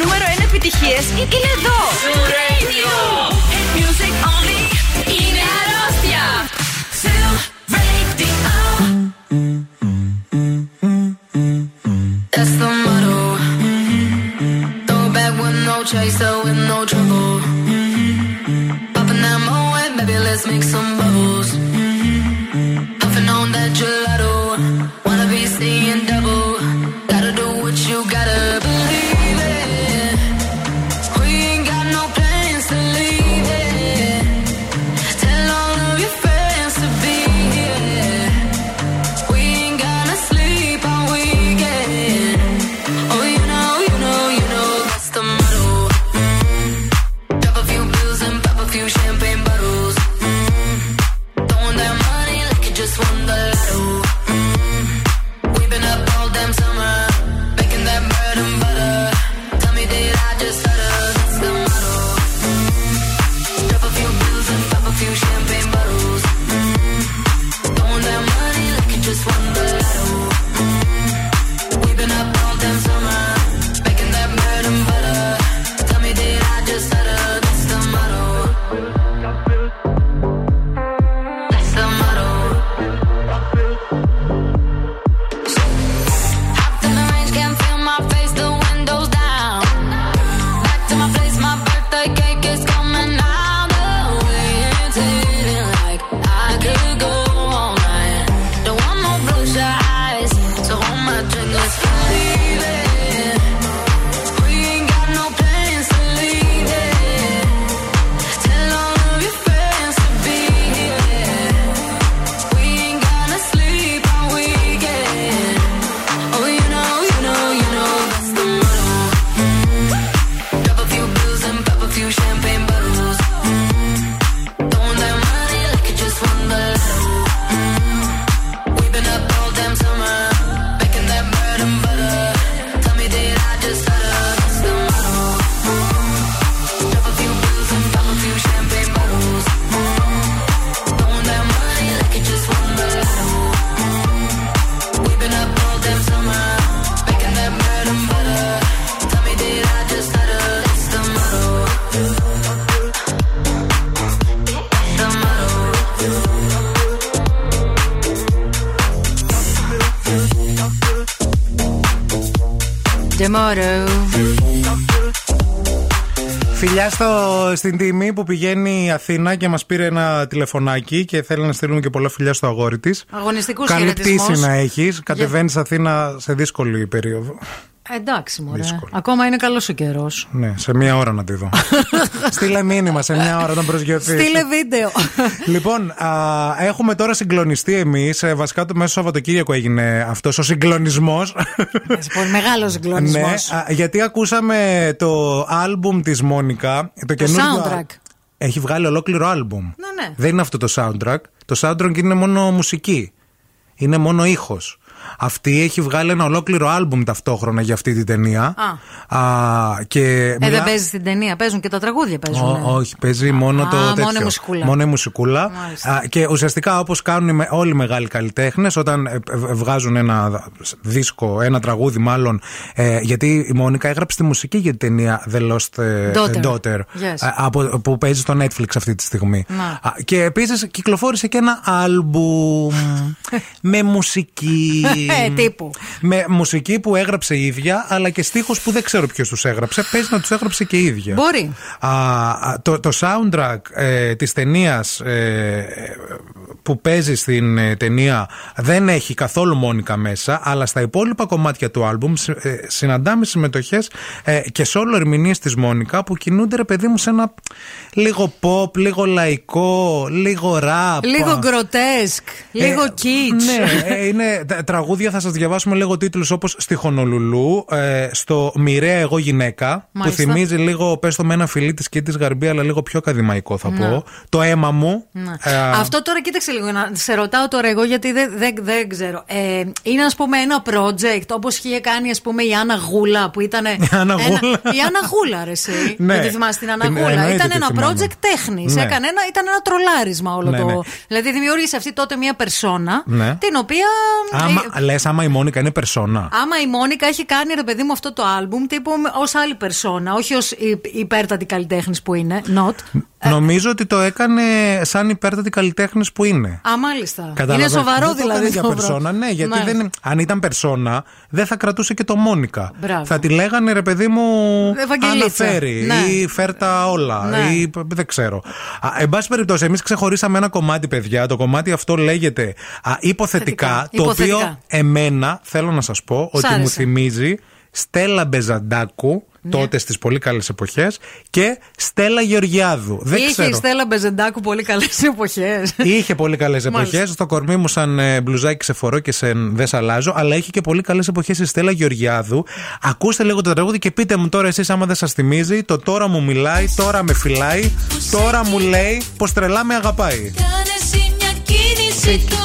νούμερο 1 επιτυχίες είναι εδώ. Music only. Είναι στην τιμή που πηγαίνει η Αθήνα και μας πήρε ένα τηλεφωνάκι και θέλει να στείλουμε και πολλά φιλιά στο αγόρι της. Αγωνιστικούς Καλή χαιρετισμούς. πτήση να έχεις. Κατεβαίνεις Αθήνα σε δύσκολη περίοδο. Εντάξει, μωρέ. Ακόμα είναι καλός ο καιρός. Ναι, σε μία ώρα να τη δω. Στείλε μήνυμα σε μία ώρα όταν προσγειωθείς. Στείλε βίντεο. Λοιπόν, α, έχουμε τώρα συγκλονιστεί εμείς. Βασικά το μέσο Σαββατοκύριακο έγινε αυτός ο συγκλονισμός. Λοιπόν, μεγάλο συγκλονισμός. ναι, α, γιατί ακούσαμε το άλμπουμ της Μόνικα. Το, καινούργιο- soundtrack. Έχει βγάλει ολόκληρο άλμπουμ. Ναι, ναι. Δεν είναι αυτό το soundtrack. Το soundtrack είναι μόνο μουσική. Είναι μόνο ήχος. Αυτή έχει βγάλει ένα ολόκληρο άλμπουμ ταυτόχρονα για αυτή την ταινία. Α. Α, και Ε, μιλά- δεν παίζεις στην ταινία, παίζουν και τα τραγούδια παίζουν. Ω- όχι, παίζει μόνο Α, το μόνο τέτοιο. η μουσικούλα. Μόνο η μουσικούλα. Μάλιστα. Α, και ουσιαστικά όπως κάνουν οι με- όλοι οι μεγάλοι καλλιτέχνες, όταν ε, ε, βγάζουν ένα δίσκο, ένα τραγούδι μάλλον. ε, γιατί η Μόνικα έγραψε τη μουσική για την ταινία The Lost ε, Daughter. Daughter. Yes. α, από, που παίζει στο Netflix αυτή τη στιγμή. Να. Α, και επίσης κυκλοφόρησε και ένα άλμπουμ με μουσική. Ε, τύπου. Με μουσική που έγραψε η ίδια, αλλά και στίχους που δεν ξέρω ποιος τους έγραψε. Παίζει να τους έγραψε και η ίδια. Μπορεί. Α, α, το, το soundtrack ε, της ταινίας που παίζει στην ε, ταινία δεν έχει καθόλου Μόνικα μέσα, αλλά στα υπόλοιπα κομμάτια του άλμπουμ συ- ε, συναντάμε συμμετοχές ε, και σόλο ερμηνείες της Μόνικα που κινούνται ρε παιδί μου σε ένα λίγο pop, λίγο λαϊκό, λίγο rap. Λίγο γκροτέσκ, λίγο Ε, κιτς. Ναι, ε, είναι τα- τραγούδια, θα σας διαβάσουμε λίγο τίτλους όπως Στη Χονολουλού, ε, στο Μοιραία Εγώ Γυναίκα, Μάλιστα. που θυμίζει λίγο, πες το με ένα φιλί της Κίτης Γαρμπή, αλλά λίγο πιο ακαδημαϊκό θα Ναι. πω. Το αίμα μου. Ναι. Ε, Αυτό τώρα κοίταξε λίγο να σε ρωτάω τώρα εγώ γιατί δεν, δεν, δεν ξέρω. Ε, είναι ας πούμε ένα project όπως είχε κάνει ας πούμε η Άννα Γούλα που ήταν. Η Άννα Γούλα. η Άννα Γούλα, ρε, εσύ. Ναι. Δεν τη θυμάσαι την Άννα Την- Γούλα. εννοείται Ήταν τη ένα θυμάμαι. project τέχνης. Ναι. Έκανε ένα, ήταν ένα τρολάρισμα όλο Ναι, το. ναι. Δηλαδή δημιούργησε αυτή τότε μια περσόνα Ναι. την οποία. Άμα, ε, λες, άμα η Μόνικα είναι περσόνα; Άμα η Μόνικα έχει κάνει ρε παιδί μου αυτό το άλμπουμ τύπου ως άλλη περσόνα, όχι ως υπέρτατη καλλιτέχνης που είναι. Not. Νομίζω ότι το έκανε σαν υπέρτατη καλλιτέχνης που είναι. Α, μάλιστα. Καταλαβαίνεις. Είναι σοβαρό δεν το δηλαδή. έκανε για το περσόνα, πράγμα. ναι, γιατί Μάλιστα. δεν, αν ήταν περσόνα, δεν θα κρατούσε και το Μόνικα. Μπράβο. Θα τη λέγανε ρε παιδί μου. Ευαγγελίτσα. Αναφέρει Ναι. ή φέρτα όλα. Ναι. Ή, δεν ξέρω. Α, εν πάση περιπτώσει, εμείς ξεχωρίσαμε ένα κομμάτι, παιδιά. Το κομμάτι αυτό λέγεται α, υποθετικά. Θετικά. Το Υποθετικά. οποίο εμένα θέλω να σας πω ότι μου άρεσε. θυμίζει Στέλλα Μπεζαντάκου. Ναι. Τότε στις πολύ καλές εποχές και Στέλλα Γεωργιάδου. Δεν Είχε ξέρω. η Στέλλα Μπεζεντάκου πολύ καλές εποχές. Είχε πολύ καλές εποχές. Μάλιστα. Στο κορμί μου, σαν ε, μπλουζάκι σε φορώ και σε δεν σ' αλλάζω. Αλλά είχε και πολύ καλές εποχές η Στέλλα Γεωργιάδου. Ακούστε λίγο το τραγούδι και πείτε μου τώρα εσείς, άμα δεν σας θυμίζει, το τώρα μου μιλάει, τώρα με φυλάει, τώρα μου λέει πως τρελά με αγαπάει. Κάνε εσύ μια κίνηση τώρα.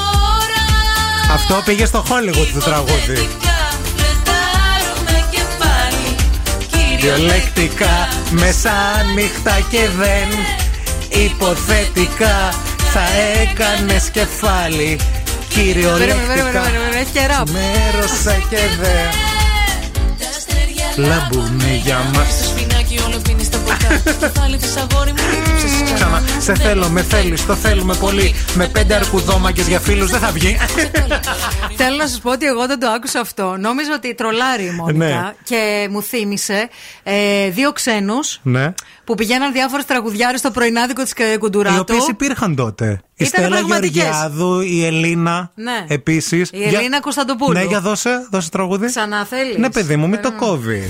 Αυτό πήγε στο Hollywood το τραγούδι. Κυριολεκτικά, μέσα νύχτα και δεν υποθετικά θα έκανες κεφάλι. Περίμενε, περίμενε, Κυριολεκτικά. περίμενε, έχει και ραπ. Μέρωσα και δεν λαμπούνε για μας. Στο σπινάκι όλο πίνει στα ποτά. Κεφάλι της αγόρι μου ύψεσαι Ξανά, σε θέλω, με θέλεις, το θέλουμε πολύ. Με πέντε αρκουδόμακε για φίλους δεν θα βγει. Θέλω να σας πω ότι εγώ δεν το άκουσα αυτό. Νόμιζα ότι τρολάρει η Μόνικα Ναι. και μου θύμισε ε, δύο ξένους ναι. που πηγαίναν διάφορες τραγουδιάρες στο πρωινάδικο της Κουντουράτου. Οι οποίες υπήρχαν τότε. Η Ήτανε Στέλλα πραγματικές. Γεωργιάδου, η Ελίνα. Ναι. Επίσης. Η Ελίνα Κωνσταντοπούλου. Ναι, για δώσε, δώσε τραγούδι. Ξανά θέλεις. Ναι, παιδί μου, μην το κόβεις.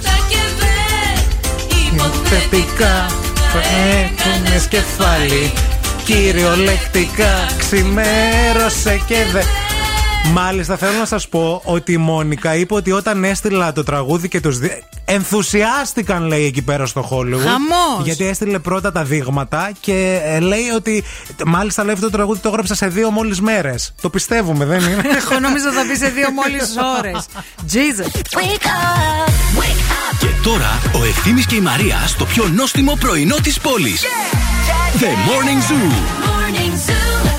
Υποθετικά. Θετικά θα έχουνε κεφάλι. Κυριολεκτικά ξημέρωσε και δε. Μάλιστα, θέλω να σας πω ότι η Μόνικα είπε ότι όταν έστειλα το τραγούδι και τους. Δι... Ενθουσιάστηκαν, λέει εκεί πέρα στο Hollywood. Χαμός. Γιατί έστειλε πρώτα τα δείγματα και ε, λέει ότι. Μάλιστα, λέει αυτό το τραγούδι το έγραψα σε δύο μόλις μέρες. Το πιστεύουμε, δεν είναι; Εγώ νόμιζα θα πει σε δύο μόλις ώρες. Jesus. Wake up. Wake up. Και τώρα ο Ευθύμης και η Μαρία στο πιο νόστιμο πρωινό της πόλης. The Morning Zoo. Morning Zoo.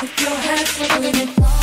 If your head's spinning.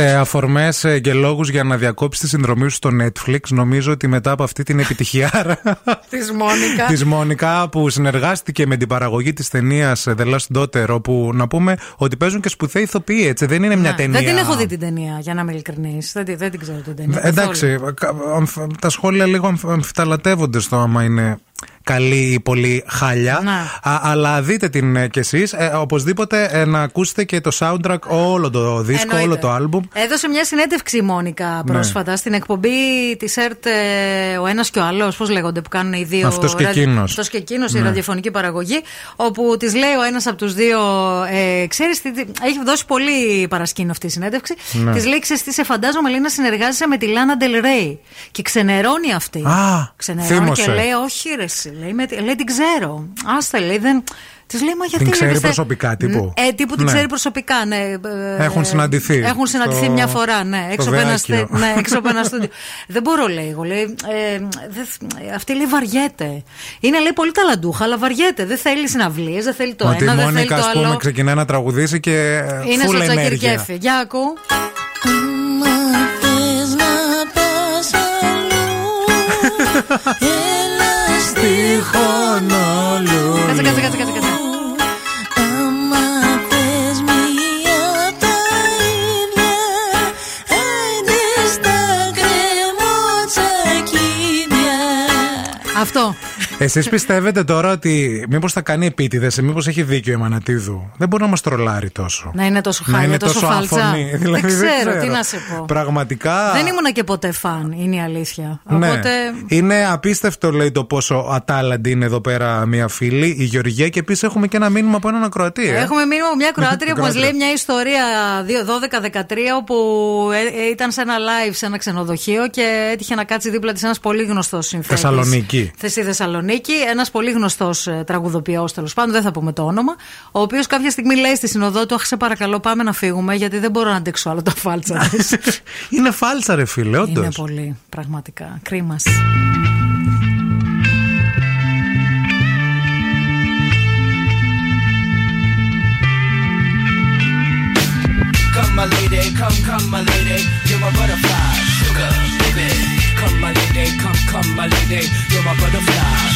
Αφορμές και λόγους για να διακόψεις τη συνδρομή σου στο Netflix, νομίζω ότι μετά από αυτή την επιτυχιάρα Της Μόνικα. της Μόνικα που συνεργάστηκε με την παραγωγή της ταινίας The Last Daughter, όπου να πούμε ότι παίζουν και σπουδαίοι ηθοποιοί, έτσι. Δεν είναι μια Ναι. ταινία. Δεν την έχω δει την ταινία, για να είμαι ειλικρινής. Δεν, τη- δεν την ξέρω την ταινία. καθόλου. Εντάξει, κα- αμφ- τα σχόλια λίγο αμφ- αμφιταλατεύονται στο άμα είναι καλή ή πολύ χάλια. Ναι. Α, αλλά δείτε την ε, κι εσείς. οπωσδήποτε ε, να ακούσετε και το soundtrack, όλο το δίσκο, Εννοείται. όλο το άλμπουμ. Έδωσε μια συνέντευξη η Μόνικα πρόσφατα στην εκπομπή της ΕΡΤ ε, Ο ένας και ο άλλος, πώς λέγονται, που κάνουν οι δύο. Αυτός και ραδι- εκείνος. Αυτός και εκείνος, η Ναι. ραδιοφωνική παραγωγή. Όπου της λέει ο ένας από τους δύο, ε, ξέρεις τι. Έχει δώσει πολύ παρασκήνιο αυτή η συνέντευξη. Ναι. Της λέει, ξέρεις τι, σε φαντάζομαι λέει να συνεργάζεσαι με τη Λάνα Ντελ Ρέι. Και ξενερώνει αυτή. Α, ξενερώνει θύμωσε. και λέει, Όχι, ρε, εσύ», λέει, με, λέει, την ξέρω. Άστα, λέει, δεν. Της λέει, Μα γιατί Την λέει, ξέρει δεν σε- προσωπικά, τύπου; Ε, τύπου την Ναι. ξέρει προσωπικά, ναι. Ε, Έχουν συναντηθεί Έχουν συναντηθεί στο- μια φορά, ναι. στο Έξω από, ένα, Βεάκιο. στε- ναι, έξω από ένα στούντιο. δεν μπορώ, λέει εγώ. Λέει, ε, δεν- αυτή λέει βαριέται. Είναι λέει πολύ ταλαντούχα, αλλά βαριέται. Δεν θέλει συναυλίες, δεν θέλει το ότι η ένα, δεν θέλει Μόνικα, το ας πούμε, άλλο. ξεκινάει να τραγουδήσει και ε, Είναι full στο ενέργεια. τσακυρκέφι. Για ακού. θες να πας αλλού Έλα στη Χονολούλου Κάτσε, κάτσε, κάτσε, κάτσε. κάτσε. Άμα θες μία απ' τα ίδια Άιντε στα κρεμότσακίδια Αυτό. Εσείς πιστεύετε τώρα ότι μήπως θα κάνει επίτηδες, μήπως έχει δίκιο η Μανατίδου; Δεν μπορεί να μας τρολάρει τόσο. Να είναι τόσο Να χάλια, είναι τόσο, τόσο φάλτσα. άφωνη. Δηλαδή, δεν, δεν ξέρω, τι ξέρω. να σε πω. Πραγματικά. Δεν ήμουνα και ποτέ φαν, είναι η αλήθεια. Ναι. Οπότε. Είναι απίστευτο, λέει, το πόσο ατάλλαντη είναι εδώ πέρα μια φίλη, η Γεωργία, και επίσης έχουμε και ένα μήνυμα από έναν ακροατή. ε. Έχουμε μήνυμα από μια Κροάτρια που μας Κροάτρια. λέει μια ιστορία 12-13 όπου ε, ε, ήταν σε ένα live σε ένα ξενοδοχείο και έτυχε να κάτσει δίπλα της ένας πολύ γνωστός συνθέτη. Θεσσαλονίκη. Στη Θεσσαλονίκη, ένας πολύ γνωστός τραγουδοποιός τέλος πάντων, δεν θα πούμε το όνομα, ο οποίος κάποια στιγμή λέει στη συνοδό του: Αχ, σε παρακαλώ, πάμε να φύγουμε, γιατί δεν μπορώ να αντέξω άλλο τα φάλτσα της». είναι φάλτσα, ρε φίλε, όντως. Είναι πολύ, πραγματικά. Κρίμα. Come, my lady, come, come, my lady, you're my butterfly, sugar, baby. Come, my lady, come, come, my lady, you're my butterfly,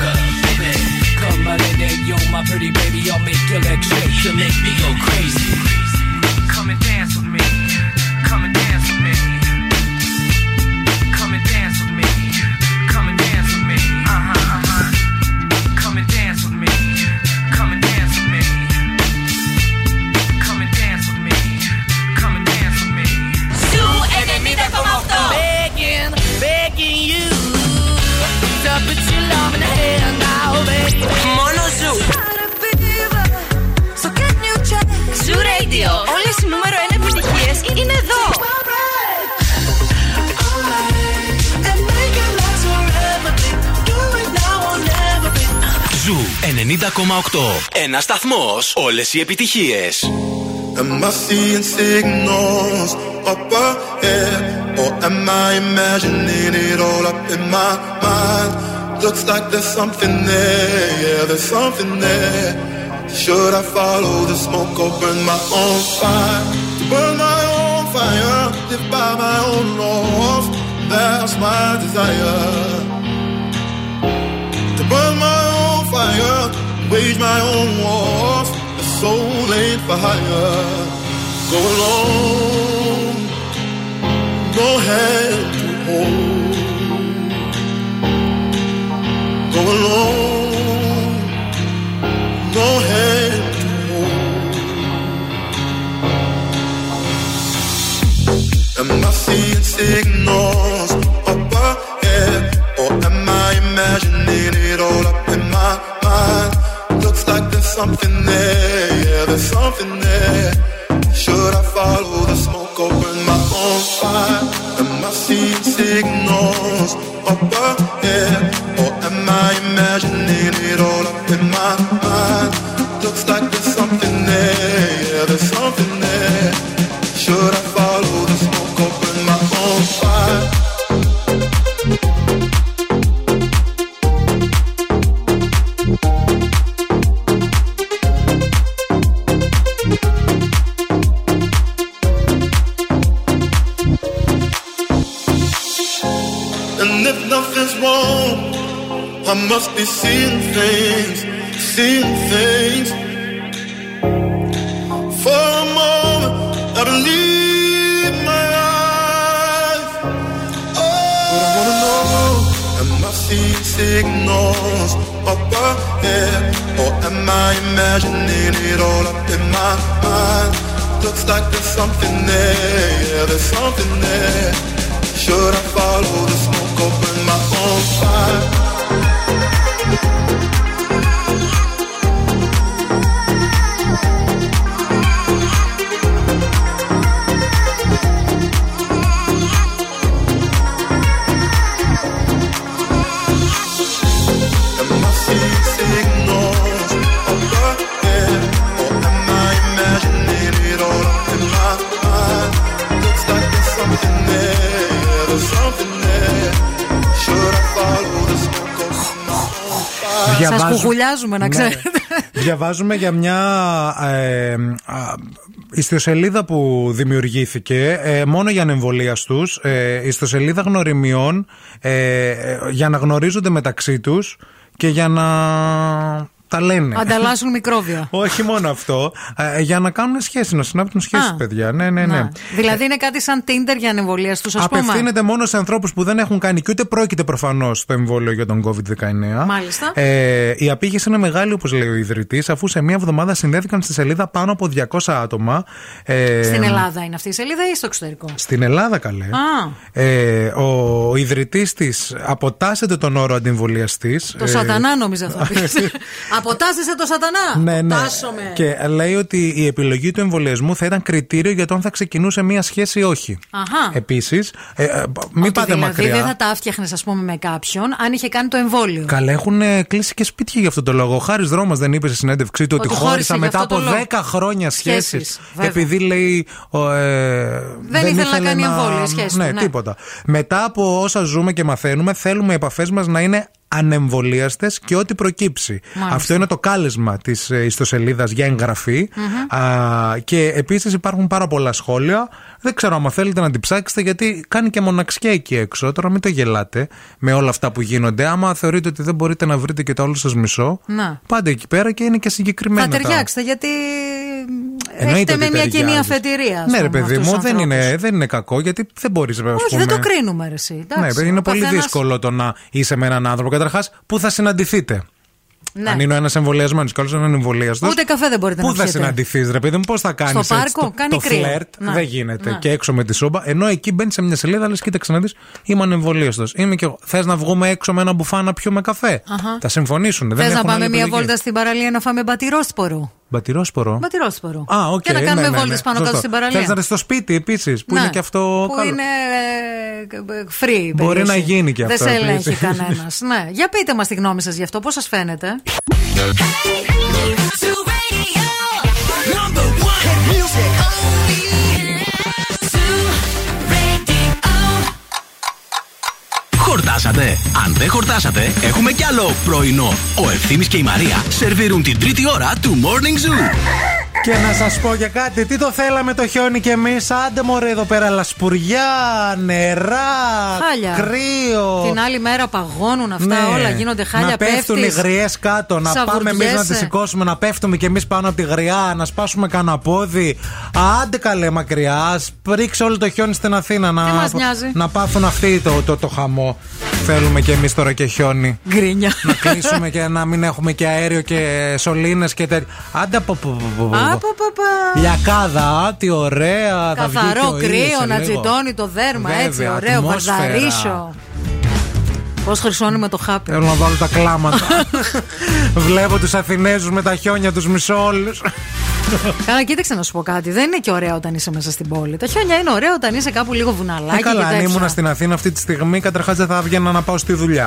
sugar, baby. Come my lady, you're my pretty baby. I'll make your legs shake. You make me 90,8. Ένα σταθμό. Όλε οι επιτυχίε. Am I seeing signals up ahead? Or am I imagining it all up in my mind? Looks like there's something there, yeah, there's something there. Should I follow the smoke or burn my own fire? Burn my own fire, live by my own laws. That's my desire. Wage my own wars. The soul ain't for hire. Go alone, no hand to hold. Go alone, no hand to hold. Am I seeing signals something there, yeah, there's something there. Should I follow the smoke or burn my own fire? Am I seeing signals κουκουλιάζουμε, να Ναι. ξέρετε. Διαβάζουμε για μια ε, α, ιστοσελίδα που δημιουργήθηκε ε, μόνο για ανεμβολίαστου. Ε, ιστοσελίδα γνωριμιών ε, ε, για να γνωρίζονται μεταξύ τους και για να τα λένε. Ανταλλάσσουν μικρόβια. Όχι μόνο αυτό. ε, για να κάνουν σχέση, να συνάπτουν σχέσει, Α. παιδιά. Ναι, ναι, ναι. Να. Δηλαδή είναι κάτι σαν Tinder για ανεμβολία του, ας πούμε. Απευθύνεται μόνο σε ανθρώπους που δεν έχουν κάνει και ούτε πρόκειται προφανώς το εμβόλιο για τον COVID-19. Μάλιστα. Ε, η απήγηση είναι μεγάλη, όπως λέει ο ιδρυτής, αφού σε μία εβδομάδα συνδέθηκαν στη σελίδα πάνω από 200 άτομα. Ε, Στην Ελλάδα είναι αυτή η σελίδα ή στο εξωτερικό; Στην Ελλάδα, καλέ. Α, Ε, ο ο ιδρυτής της αποτάσσεται τον όρο αντιμβολιαστής. το σατανά νόμιζα θα πεις. Αποτάσσεσαι το σατανά. Ναι, ναι. Αποτάσσομαι. Και λέει ότι η επιλογή του εμβολιασμού θα ήταν κριτήριο για το αν θα ξεκινούσε μία σχέση ή όχι. Αχα. Επίσης, ε, ε, μην Ότι πάτε δηλαδή μακριά. δεν θα τα άφτιαχνε, ας πούμε, με κάποιον αν είχε κάνει το εμβόλιο. Καλά, έχουν ε, κλείσει και σπίτια για αυτόν τον λόγο. Ο Χάρης Δρόμα δεν είπε στη συνέντευξή του ότι, Ότι χώρισα χώρισε μετά γι' αυτό από το λόγο. 10 χρόνια σχέσεις. Σχέσεις, βέβαια. Επειδή λέει. ο, ε, Δεν ήθελε να κάνει εμβόλιο, σχέση Ναι, του, ναι. τίποτα. Μετά από όσα ζούμε και μαθαίνουμε, θέλουμε οι επαφές μας να είναι ανεμβολίαστες και ό,τι προκύψει. Μάλιστα. Αυτό είναι το κάλεσμα της ιστοσελίδας για εγγραφή. Α, και επίσης υπάρχουν πάρα πολλά σχόλια. Δεν ξέρω αν θέλετε να την ψάξετε, γιατί κάνει και μοναξιά εκεί έξω. Τώρα μην το γελάτε με όλα αυτά που γίνονται. Άμα θεωρείτε ότι δεν μπορείτε να βρείτε και το άλλο σας μισό, Να. Πάτε εκεί πέρα και είναι και συγκεκριμένα. Θα τα- ταιριάξετε γιατί Εννοείται έχετε με ότι μια κοινή ταιριάζεις. αφετηρία. ας Ναι, ρε πούμε, παιδί αυτούς μου, τους δεν ανθρώπους. είναι, δεν είναι κακό γιατί δεν μπορείς να Όχι, δεν το κρίνουμε, ρε, εσύ. Ναι, Εντάξει, παιδί, είναι ο πολύ καθένας- δύσκολο το να είσαι με έναν άνθρωπο. Καταρχάς, πού θα συναντηθείτε; Ναι. Αν είναι ο ένας εμβολιασμένος και ο άλλος έναν εμβολιαστός. Ούτε καφέ δεν μπορείτε Πού να θα πιείτε. συναντηθείς, ρε παιδί μου, πώς θα κάνεις. Στο πάρκο, το, κάνει το κρύο. φλερτ Ναι. δεν γίνεται. Ναι. Και έξω με τη σόμπα. Ενώ εκεί μπαίνεις σε μια σελίδα, λες, κοίταξε να δεις, είμαι ανεμβολίαστο. Είμαι και εγώ. Θες να βγούμε έξω με ένα μπουφά να πιούμε καφέ; Αχα. Θα συμφωνήσουν. δεν Θες να έχουν πάμε άλλη μια επιλογή. βόλτα στην παραλία να φάμε μπατιρόσπορο. Μπατιρόσπορο. Μπατιρόσπορο. Α, οκ. Και να ναι, κάνουμε ναι, ναι, βόλτες πάνω κάτω σωστό. στην παραλία. Θες να έρθει στο σπίτι επίσης, που Ναι, είναι και αυτό Που καλό. είναι ε, free. η Μπορεί περιοχή. να γίνει και αυτό Δεν σε ελέγχει επίσης. κανένα. ναι. Για πείτε μας τη γνώμη σας γι' αυτό, πώς σας φαίνεται. Number Χορτάσατε. Αν δεν χορτάσατε, έχουμε κι άλλο πρωινό. Ο Ευθύμης και η Μαρία σερβίρουν την τρίτη ώρα του Morning Zoo. Και να σας πω για κάτι, τι το θέλαμε το χιόνι κι εμείς. Άντε μωρέ εδώ πέρα, λασπουριά, νερά, Χάλια. κρύο. Την άλλη μέρα παγώνουν αυτά, Ναι. όλα γίνονται χάλια. Να πέφτουν οι πέφτεις. γριές κάτω, να πάμε εμείς να Σαβουριέσαι. τις σηκώσουμε, να πέφτουμε κι εμείς πάνω από τη γριά, να σπάσουμε κανένα πόδι. Άντε καλέ μακριά, ας ρίξε όλο το χιόνι στην Αθήνα να, Τι μας νοιάζει; να πάθουν αυτοί το, το, το χαμό. Θέλουμε κι εμείς τώρα και χιόνι. Γκρίνια. να κλείσουμε και να μην έχουμε και αέριο και σωλήνες και τέτοια. Άντε από. από- από- από- Α, πα, πα, πα. Λιακάδα, τι ωραία. θα βγει και Καθαρό ο ήλιος κρύο, σε να λίγο. τσιτώνει το δέρμα, Βέβαια, έτσι, ωραίο, ατμόσφαιρα. βαρδαρίσιο. Πώ χρυσώνει με το χάπι. Θέλω να βάλω τα κλάματα. Βλέπω τους Αθηνέζους με τα χιόνια τους μισόλους. Καλά, κοίταξε να σου πω κάτι. Δεν είναι και ωραίο όταν είσαι μέσα στην πόλη. Τα χιόνια είναι ωραία όταν είσαι κάπου λίγο βουναλάκι. Ε, καλά, και αν τέτοια. ήμουν στην Αθήνα αυτή τη στιγμή, καταρχάς δεν θα έβγαινα να πάω στη δουλειά.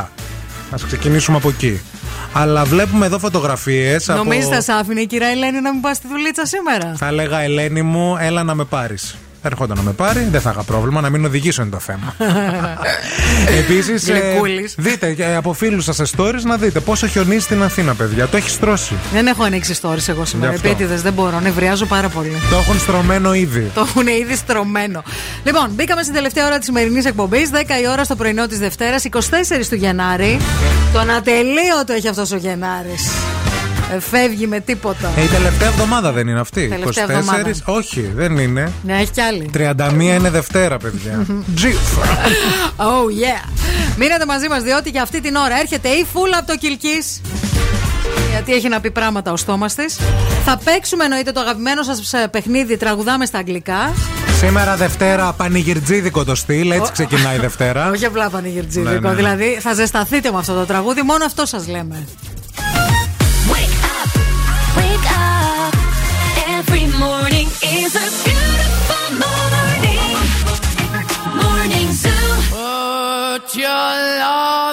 Α ξεκινήσουμε από εκεί. Αλλά βλέπουμε εδώ φωτογραφίες. Νομίζεις από... θα σ' άφηνε η κυρία Ελένη να μην πας στη δουλίτσα σήμερα; Θα έλεγα Ελένη μου, έλα να με πάρεις. Έρχονταν να με πάρει, δεν θα είχα πρόβλημα να μην οδηγήσω είναι το θέμα. Επίσης, Γλυκούλης. δείτε ε, από φίλους σας σε stories να δείτε πόσο χιονίζει στην Αθήνα, παιδιά. Το έχει στρώσει. Δεν έχω ανοίξει stories εγώ σήμερα. Γι' αυτό. Επίτηδες δεν μπορώ, νευριάζω πάρα πολύ. Το έχουν στρωμένο ήδη. Το έχουν ήδη στρωμένο. Λοιπόν, μπήκαμε στην τελευταία ώρα της σημερινής εκπομπής. 10 η ώρα στο πρωινό της Δευτέρας, 24 του Γενάρη. Τον ατελείωτο έχει αυτός ο Γενάρης. Ε, φεύγει με τίποτα. Ε, η τελευταία εβδομάδα δεν είναι αυτή. Τελευταία 24, εβδομάδα. όχι, δεν είναι. Ναι, έχει κι άλλη. 31 είναι Δευτέρα, παιδιά. Τζιφ. Oh yeah. Μείνετε μαζί μας, διότι για αυτή την ώρα έρχεται η φούλα από το Κιλκή. Γιατί έχει να πει πράγματα ο στόμας της. Θα παίξουμε εννοείται το αγαπημένο σας παιχνίδι, τραγουδάμε στα αγγλικά. Σήμερα Δευτέρα πανηγυρτζίδικο το στυλ, έτσι ξεκινάει η Δευτέρα. Όχι απλά πανηγυρτζίδικο. Ναι, ναι. Δηλαδή θα ζεσταθείτε με αυτό το τραγούδι, μόνο αυτό σας λέμε. Wake up. Every morning is a beautiful your love.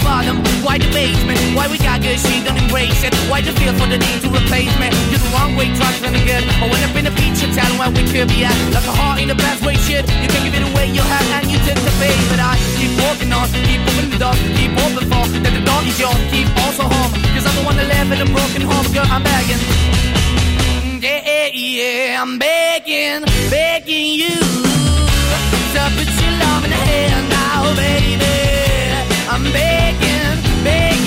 bottom, why the basement, why we got good, she don't embrace it. Why the feel for the need to replace me? You're the wrong way, trying to good. I went up in a feature town where we could be at. Like a heart in the best way, shit. You can't give it away, you have, and you take the bait. But I keep walking on, keep moving the door, keep open for that the door is yours, keep also home. Cause I'm the one that live in a broken home, girl, I'm begging. Yeah, yeah, yeah, I'm begging, begging you to put your love in the hand now, baby. I'm begging,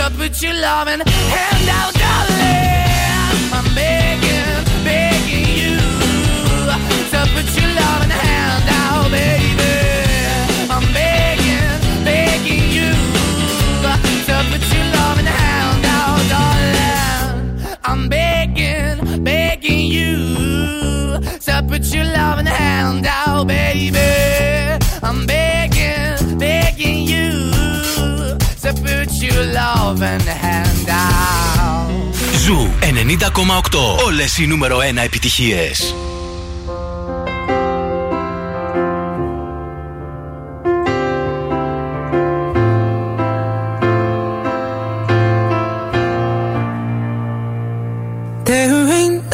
to put your loving hand out, darling. I'm begging, begging you to put your loving hand out, baby. I'm begging, begging you to put your loving hand out, darling. I'm begging, begging you to put your loving hand out, baby. I'm begging, to put your loving hand out. Ζου 90,8. Όλες οι νούμερο 1 επιτυχίες. There ain't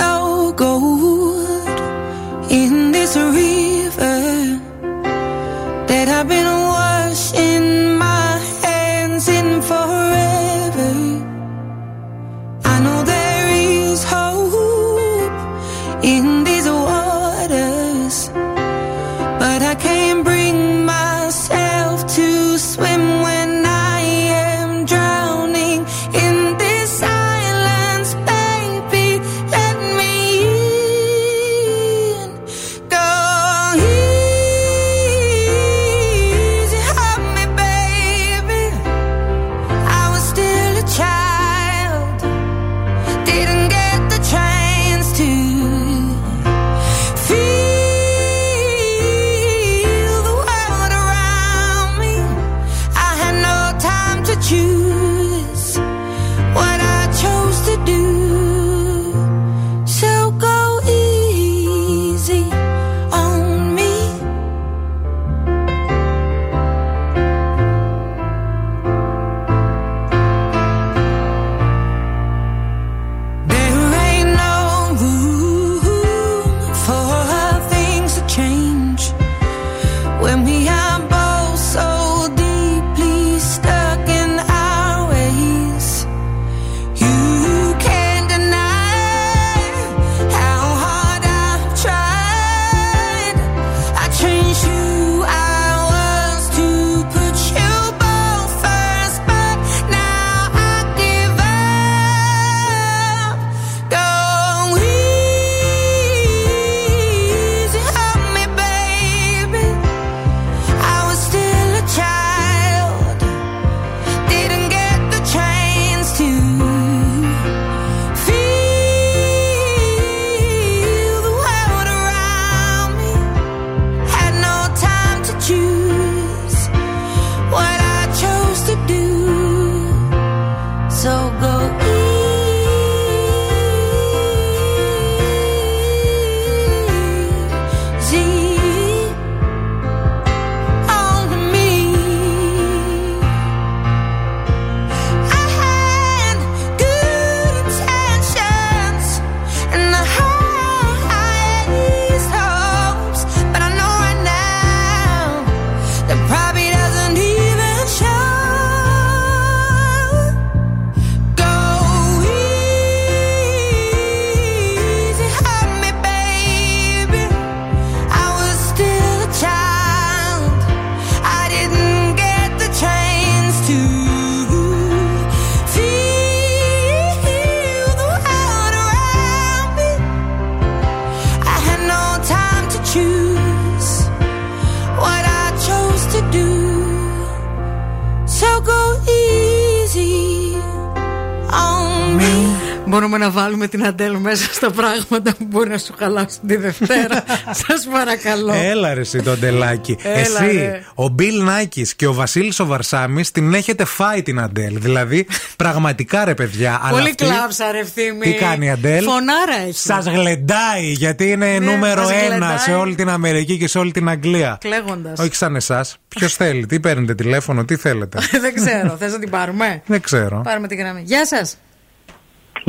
Μπορούμε να βάλουμε την Αντέλ μέσα στα πράγματα που μπορεί να σου χαλάσουν τη Δευτέρα. Σας παρακαλώ. Έλα ρε εσύ το Αντελάκι. Έλα, εσύ, ρε. ο Μπιλ Νάκης και ο Βασίλης ο Βαρσάμι την έχετε φάει την Αντέλ. Δηλαδή, πραγματικά ρε παιδιά. αλλά Πολύ αυτή- κλάψα, ρε ευθύμη. Τι κάνει η Αντέλ; Φωνάρα έχει. Σας γλεντάει γιατί είναι Ναι, νούμερο μας ένα γλεντάει. σε όλη την Αμερική και σε όλη την Αγγλία. Κλαίγοντας. Όχι σαν εσάς. Ποιος θέλει, τι παίρνετε τηλέφωνο, τι θέλετε. Δεν ξέρω. Θες να την πάρουμε; Δεν ξέρω. Πάρουμε την γραμμή. Γεια σας.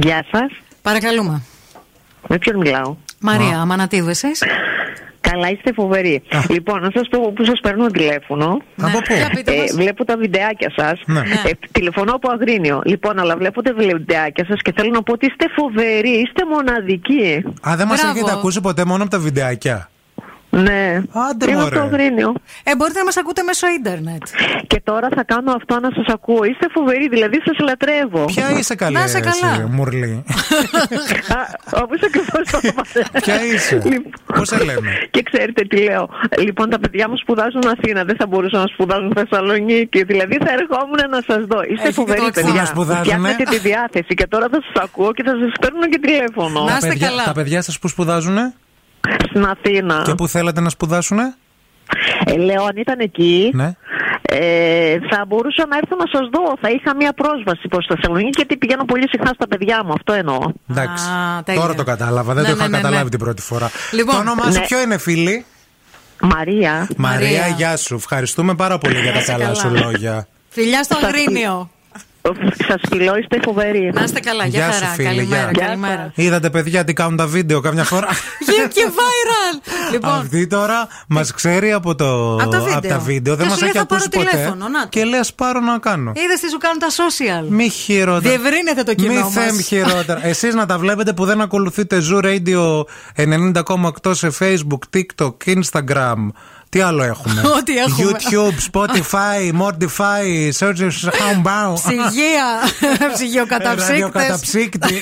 Γεια σας. Παρακαλούμε. Με ποιον μιλάω; Μαρία, Αμανατίδου, εσεί. Καλά, είστε φοβεροί. Λοιπόν, να σας πω που σας παίρνω τηλέφωνο. Από πού; Για πείτε Ε, μας. βλέπω τα βιντεάκια σας. Ναι. Ε, τηλεφωνώ από Αγρίνιο. Λοιπόν, αλλά βλέπω τα βιντεάκια σας και θέλω να πω ότι είστε φοβεροί, είστε μοναδικοί. Α, δεν μας Μπράβο. έχετε ακούσει ποτέ μόνο από τα βιντεάκια; Ναι. Άντε, Είμαι μωρέ. από το Αγρίνιο. Ε, μπορείτε να μας ακούτε μέσω ίντερνετ. Και τώρα θα κάνω αυτό να σας ακούω. Είστε φοβεροί, δηλαδή σας λατρεύω. Ποια είσαι καλή, Να είσαι εσύ, καλά. Μουρλή; Όπω ακριβώ το είπατε. Ποια είσαι; Λοιπόν, Πώς σε λέμε; Και ξέρετε τι λέω. Λοιπόν, τα παιδιά μου σπουδάζουν Αθήνα. Δεν θα μπορούσαν να σπουδάζουν Θεσσαλονίκη. Δηλαδή θα ερχόμουν να σας δω. Είστε Έχει και φοβεροί, το παιδιά. Πού να σπουδάζουνε; Φτιάχνετε τη διάθεση. Και τώρα θα σας ακούω και θα σας παίρνω και τηλέφωνο. Να Τα είστε παιδιά, καλά. τα παιδιά σας που σπουδάζουνε; Στην Αθήνα. και που θέλετε να σπουδάσουνε; Ε, λέω, αν ήταν εκεί, Ναι. ε, θα μπορούσα να έρθω να σας δω. Θα είχα μία πρόσβαση προς Θεσσαλονίκη γιατί πηγαίνω πολύ συχνά στα παιδιά μου. Αυτό εννοώ. Εντάξει. Α, τέλεια. Τώρα το κατάλαβα. Δεν Ναι, το είχα ναι, ναι, καταλάβει ναι. την πρώτη φορά. Λοιπόν, το όνομά σου ναι. ποιο είναι, φίλη; Μαρία. Μαρία, Μαρία. γεια σου. Ευχαριστούμε πάρα πολύ για τα είσαι καλά καλά. σου λόγια. Φιλιά στο Αγρίνιο. Σας φιλώ, είστε φοβεροί. Να είστε καλά. Γεια Γεια σου, χαρά. φίλη, Καλημέρα. γεια. Καλημέρα. Είδατε, παιδιά, τι κάνουν τα βίντεο καμιά φορά; Βγήκε και viral. Λοιπόν, Αυτή τώρα μας ξέρει από, το... Από τα βίντεο. από τα βίντεο. Δεν Και μας σου λέει, έχει θα πάρω ακούσει ποτέ. τηλέφωνο, να το. Και λέει, ας πάρω να κάνω. είδες τι σου κάνουν τα social. Μη χειρότερα. Διευρύνεται το κοινό Μη μας. θέμ χειρότερα. Εσείς να τα βλέπετε που δεν ακολουθείτε Zoo Radio 90,8 σε Facebook, TikTok, Instagram. Τι άλλο έχουμε; Ό,τι έχουμε. YouTube, Spotify, Mortify, Search Homebound. Ψυγεία. Ψυγειοκαταψύκτες.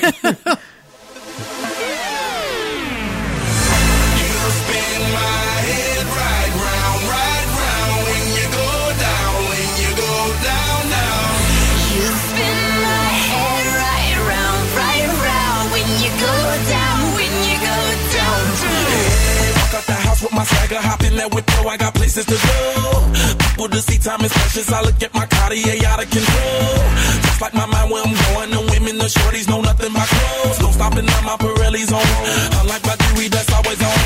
my swagger, hop in that yo, I got places to go. People to see, time is precious. I look at my Cartier out of control. Just like my mind where I'm going, the women, the shorties know nothing but clothes. No stopping at my Pirelli's on. Unlike my jewelry, that's always on.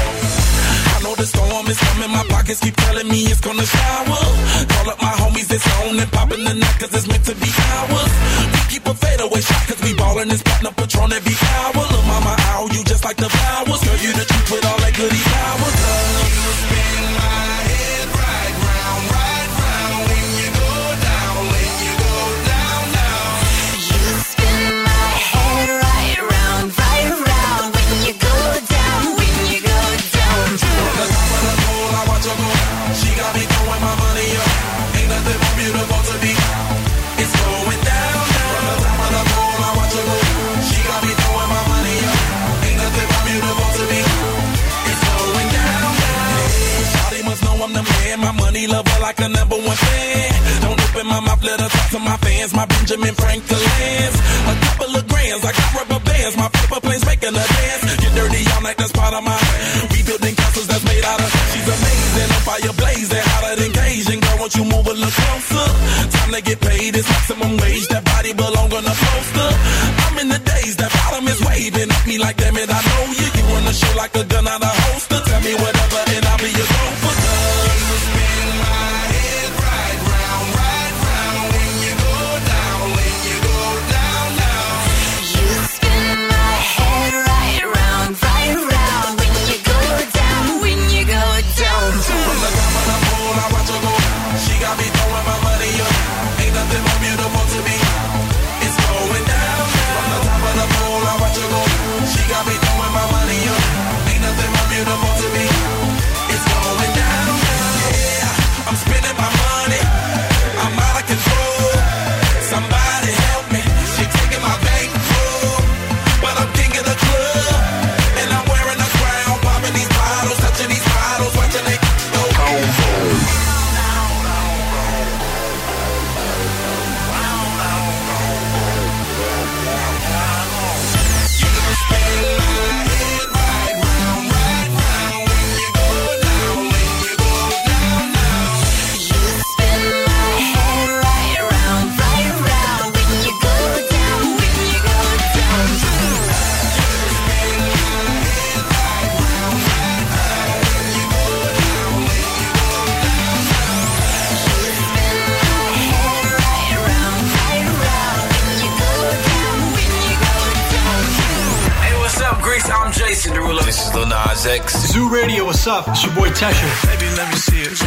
I know the storm is coming, my pockets keep telling me it's gonna shower. Call up my homies, it's on and popping the night, cause it's meant to be ours. We keep a fadeaway shot, cause we ballin' this platinum patron every hour. Look, mama, ow, you just like the flowers. Girl, you the mouth, let her talk to my fans. My Benjamin Franklin's. A couple of grands, I got rubber bands. My paper planes making a dance. Get dirty all night, that's part of my. We building castles that's made out of. She's amazing, on fire blazing, hotter than Cajun. Girl, won't you move a little closer? Time to get paid, it's maximum wage. That body belong on a poster. I'm in the days, that bottom is waving at me like, damn it, I know you. You run the show like a gun out of holster. I'm Jason Derulo. This is Lil Nas X. Zoo Radio, what's up? It's your boy Tesha. Baby, let me see it.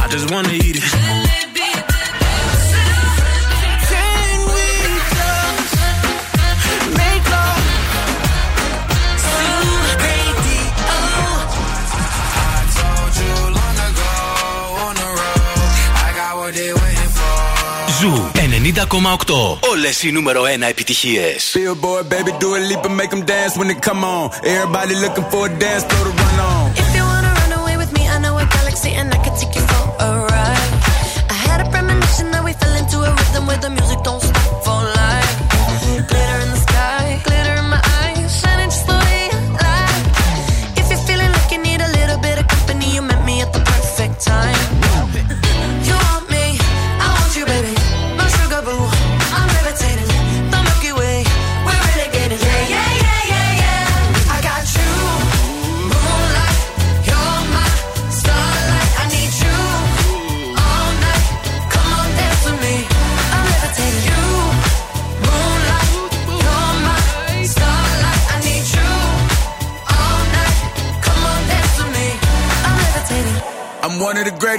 I just wanna eat it. Zoo Radio. I told you long ago on the road, I got what they waiting for. Zoo Όλες οι νούμερο 1 επιτυχίες. Billboard, baby, do a leap and make them dance when they come on. Everybody looking for a dance floor to run on.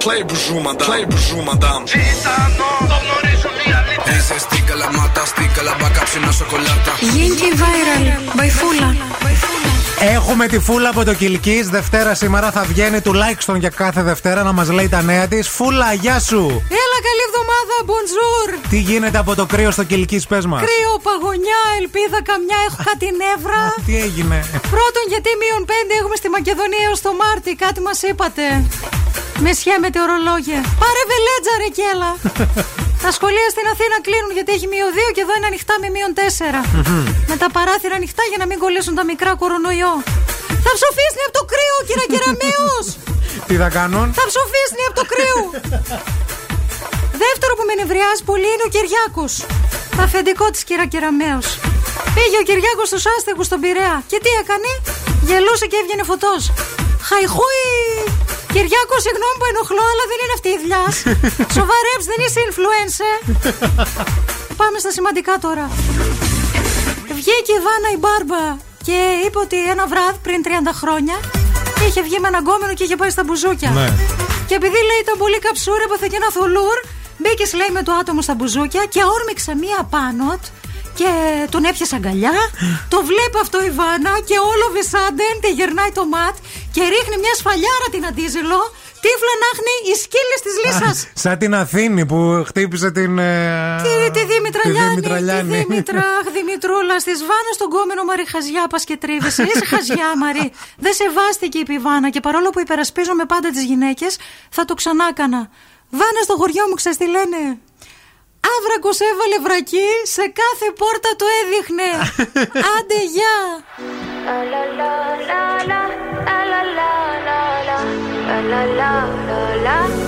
Play bonjour, madame. Play bonjour, madame. Είσαι στίκα la mata, στίκα la μπακά ψινό σοκολάτα. Yankee Viral, by Fula. Έχουμε τη φούλα από το Κιλκή. Δευτέρα σήμερα θα βγαίνει τουλάχιστον για κάθε Δευτέρα να μας λέει τα νέα της. Φούλα, γεια σου! Έλα, καλή εβδομάδα, bonjour. Τι γίνεται από το κρύο στο Κιλκή, πες μας; Κρύο, παγωνιά, ελπίδα καμιά, έχω κάτι νεύρα. Τι έγινε; Πρώτον, γιατί μείον 5 έχουμε στη Μακεδονία έως το Μάρτι, κάτι μας είπατε. Με σχέ μετεωρολόγια. Πάρε βελέτζα, ρε κέλα. Τα σχολεία στην Αθήνα κλείνουν γιατί έχει μείον 2 και εδώ είναι ανοιχτά με μείον 4. με τα παράθυρα ανοιχτά για να μην κολλήσουν τα μικρά κορονοϊό. Θα ψοφίσνει από το κρύο, κύριε Κεραμέως! Τι θα κάνουν; Θα ψοφίσνει από το κρύο! Δεύτερο που με νευριάζει πολύ είναι ο Κυριάκος. Το αφεντικό της κύρα Κεραμέως. Πήγε ο Κυριάκος στους άστεγους στον Πειραιά. Και τι έκανε, γελούσε και έβγαινε φωτός. Χαϊχούι! Κυριάκο, συγγνώμη που ενοχλώ, αλλά δεν είναι αυτή η δουλειά. Σοβαρέψ, δεν είσαι influencer. Πάμε στα σημαντικά τώρα. Βγήκε η Βάνα η Μπάρμπα και είπε ότι ένα βράδυ πριν 30 χρόνια είχε βγει με έναν γκόμενο και είχε πάει στα μπουζούκια. Ναι. Και επειδή λέει ήταν πολύ καψούρα, έπαθε και ένα θολούρ, μπήκε λέει με το άτομο στα μπουζούκια και όρμηξε μία πάνω του και τον έπιασε αγκαλιά. το βλέπει αυτό η Βάνα και όλο βεσάντεν τη γερνάει το ματ και ρίχνει μια σφαλιάρα την αντίζελο. Τύφλα να χνει οι σκύλες της λύσα. Σαν την Αθήνη που χτύπησε την. ε, Τι, τη Δήμητρα τη Λιάννη, Δήμητρα τη Δήμητρα, αχ, Δημητρούλα, στη Βάνας στον κόμενο Μαρή Χαζιά πας και τρίβεσαι. Είσαι Χαζιά, Μαρή. Δεν σεβάστηκε η πιβάνα και παρόλο που υπερασπίζομαι πάντα τις γυναίκες, θα το ξανάκανα. Βάνα στο χωριό μου, ξέρεις τι λένε; Άβρακος έβαλε βρακί, σε κάθε πόρτα το έδειχνε. Άντε, γεια. People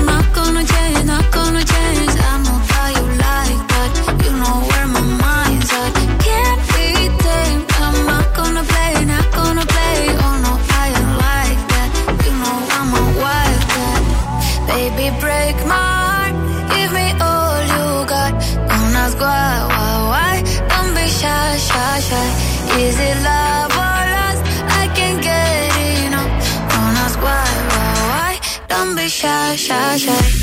shy, shy, shy.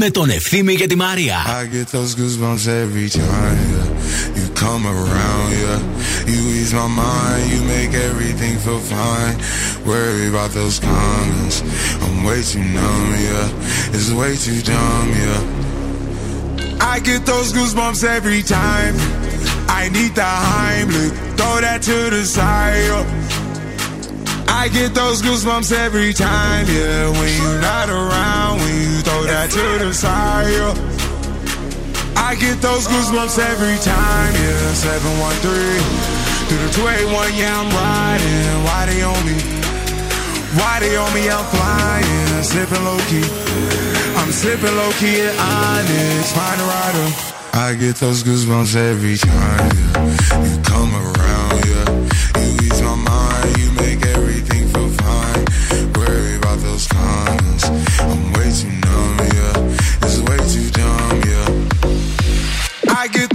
με τον Ευθύμη και τη Μαρία. I get those goosebumps every time yeah. you come around. Yeah, you ease my mind, you make everything feel fine. Worry about those comments, I'm way too numb. Yeah, it's way too dumb. Yeah, I get those goosebumps every time. I need the Heimlich, throw that to the side. yeah. I get those goosebumps every time, yeah. When you're not around, when you throw that to the side, yeah. I get those goosebumps every time, yeah. 713 through the 281, yeah, I'm riding. Why they on me? Why they on me? I'm flying, slipping low key. I'm slipping low key at Onyx, find a rider. I get those goosebumps every time, yeah. You come around, yeah. You ease my mind, you make everything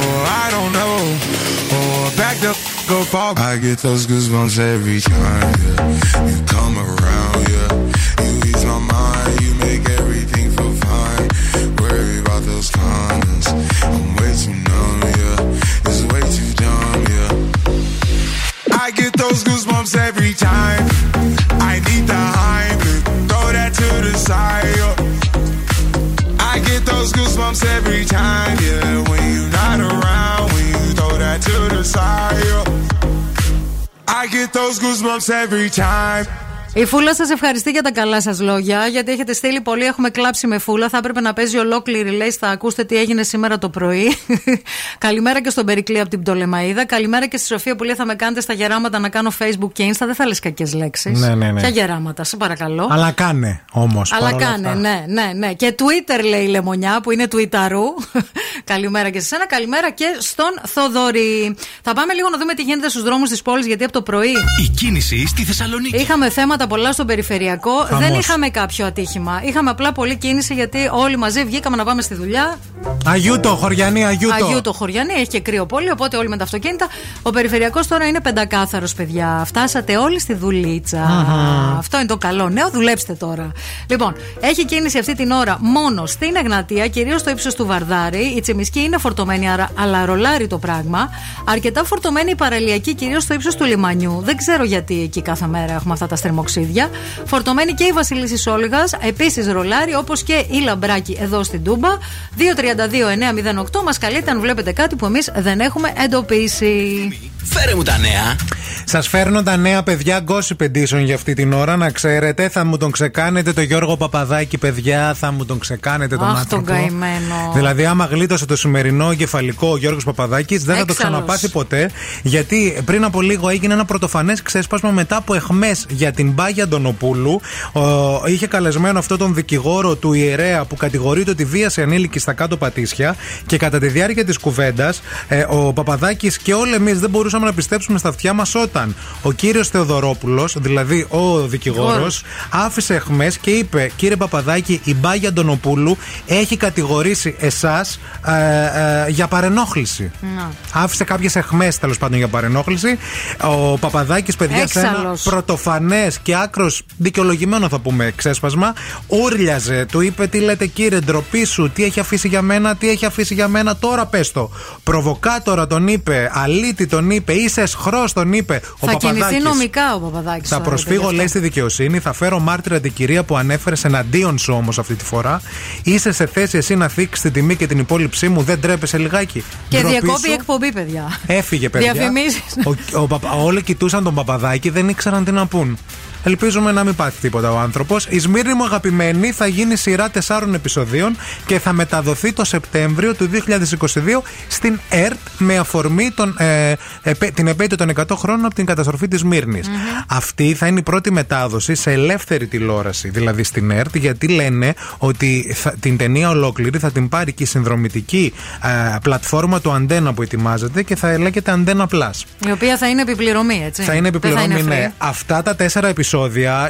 I don't know. Or back the f- up. I get those goosebumps every time, yeah. You come around, yeah. You every time. Η Φούλα σας ευχαριστεί για τα καλά σας λόγια, γιατί έχετε στείλει πολύ. Έχουμε κλάψει με Φούλα. Θα έπρεπε να παίζει ολόκληρη, λέει. Θα ακούστε τι έγινε σήμερα το πρωί. Καλημέρα και στον Περικλή από την Πτολεμαίδα. Καλημέρα και στη Σοφία που λέει θα με κάνετε στα γεράματα να κάνω Facebook και Insta. Δεν θα λες κακές λέξεις. Ναι, ναι, ναι. Ποια γεράματα, σε παρακαλώ. Αλλά κάνε όμως. Αλλά κάνε, ναι, ναι, ναι. Και Twitter λέει η Λεμονιά που είναι Twitteraru. καλημέρα και σε σένα. Καλημέρα και στον Θοδωρή. Θα πάμε λίγο να δούμε τι γίνεται στους δρόμους της πόλης, γιατί από το πρωί Η κίνηση στη Θεσσαλονίκη. Είχαμε θέματα πολλά στον περιφερειακό. Χαμός. Δεν είχαμε κάποιο ατύχημα. Είχαμε απλά πολλή κίνηση γιατί όλοι μαζί βγήκαμε να πάμε στη δουλειά. Αγιούτο, χωριανή, Αγιούτο. Αγίου το χωριανή, έχει και κρύο πόλη, οπότε όλοι με τα αυτοκίνητα. Ο περιφερειακός τώρα είναι πεντακάθαρος, παιδιά. Φτάσατε όλοι στη δουλίτσα. Αχα. Αυτό είναι το καλό νέο, δουλέψτε τώρα. Λοιπόν, έχει κίνηση αυτή την ώρα μόνο στην Εγνατία, κυρίως στο ύψος του Βαρδάρη. Η Τσιμισκή είναι φορτωμένη, άρα- αλλά ρολάρει το πράγμα. Αρκετά φορτωμένη η παραλιακή, κυρίως στο ύψος του λιμανιού. Δεν ξέρω γιατί εκεί κάθε μέρα έχουμε αυτά τα στριμοξίδια. Φορτωμένη και η Βασιλίση Σόλγα, επίσης ρολάρι, όπως και η Λαμπράκη εδώ στην Τούμπα. 232-908 μας καλείτε αν βλέπετε κάτι που εμείς δεν έχουμε εντοπίσει. Φέρε μου τα νέα. Σας φέρνω τα νέα παιδιά Gossip Edition για αυτή την ώρα. Να ξέρετε, θα μου τον ξεκάνετε το Γιώργο Παπαδάκη, παιδιά. Θα μου τον ξεκάνετε τον Αχ, άνθρωπο. τον καημένο. Δηλαδή, άμα γλίτωσε το σημερινό κεφαλικό ο Γιώργος Παπαδάκης, δεν θα το Έξαλλος. ξαναπάθει ποτέ. Γιατί πριν από λίγο έγινε ένα πρωτοφανές ξέσπασμα μετά από εχμές για την Πάγια Αντωνοπούλου. Ο, είχε καλεσμένο αυτό τον δικηγόρο του ιερέα που κατηγορείται ότι βίασε ανήλικη στα κάτω πατήσια. Και κατά τη διάρκεια της κουβέντας, ο Παπαδάκης και όλοι εμείς δεν μπορούσαμε να πιστέψουμε στα αυτιά μας όταν ο κύριος Θεοδωρόπουλος, δηλαδή ο δικηγόρος, Δικηγόρος. άφησε εχμές και είπε: Κύριε Παπαδάκη, η Μπάγια Αντωνοπούλου έχει κατηγορήσει εσάς για παρενόχληση. Να. Άφησε κάποιες εχμές τέλος πάντων για παρενόχληση. Ο Παπαδάκης, παιδιά, σε ένα Έξαλλος. πρωτοφανές και άκρος δικαιολογημένο θα πούμε ξέσπασμα, ούρλιαζε. Του είπε: Τι λέτε, κύριε, ντροπή σου, τι έχει αφήσει για μένα, τι έχει αφήσει για μένα, τώρα πες το. Προβοκάτορα τον είπε, αλήτη τον είπε, είσαι εσχρός τον είπε. Ο θα κινηθεί Παπαδάκης. νομικά ο Παπαδάκης. Θα προσφύγω, λέει, στη δικαιοσύνη. Θα φέρω μάρτυρα την κυρία που ανέφερες εναντίον σου όμως αυτή τη φορά. Είσαι σε θέση εσύ να θίξεις την τιμή και την υπόλοιψή μου. Δεν τρέπεσαι λιγάκι. Και Ντροπή διακόπη σου. η εκπομπή, παιδιά. Έφυγε, παιδιά. Διαφημίσεις. Ο, ο, παπα- όλοι κοιτούσαν τον παπαδάκι, δεν ήξεραν τι να πούν. Ελπίζουμε να μην πάθει τίποτα ο άνθρωπος. Η Σμύρνη μου αγαπημένη θα γίνει σειρά τεσσάρων επεισοδίων και θα μεταδοθεί το Σεπτέμβριο του 2022 στην ΕΡΤ με αφορμή τον, ε, επέ- την επέτειο των 100 χρόνων από την καταστροφή της Σμύρνης. Αυτή θα είναι η πρώτη μετάδοση σε ελεύθερη τηλεόραση, δηλαδή στην ΕΡΤ, γιατί λένε ότι θα- την ταινία ολόκληρη θα την πάρει και η συνδρομητική ε, πλατφόρμα του Αντένα που ετοιμάζεται και θα λέγεται Αντένα Plus. Η οποία θα είναι επιπληρωμή, έτσι. Θα είναι Δεν επιπληρωμή, free. ναι. Αυτά τα τέσσερα επεισόδια,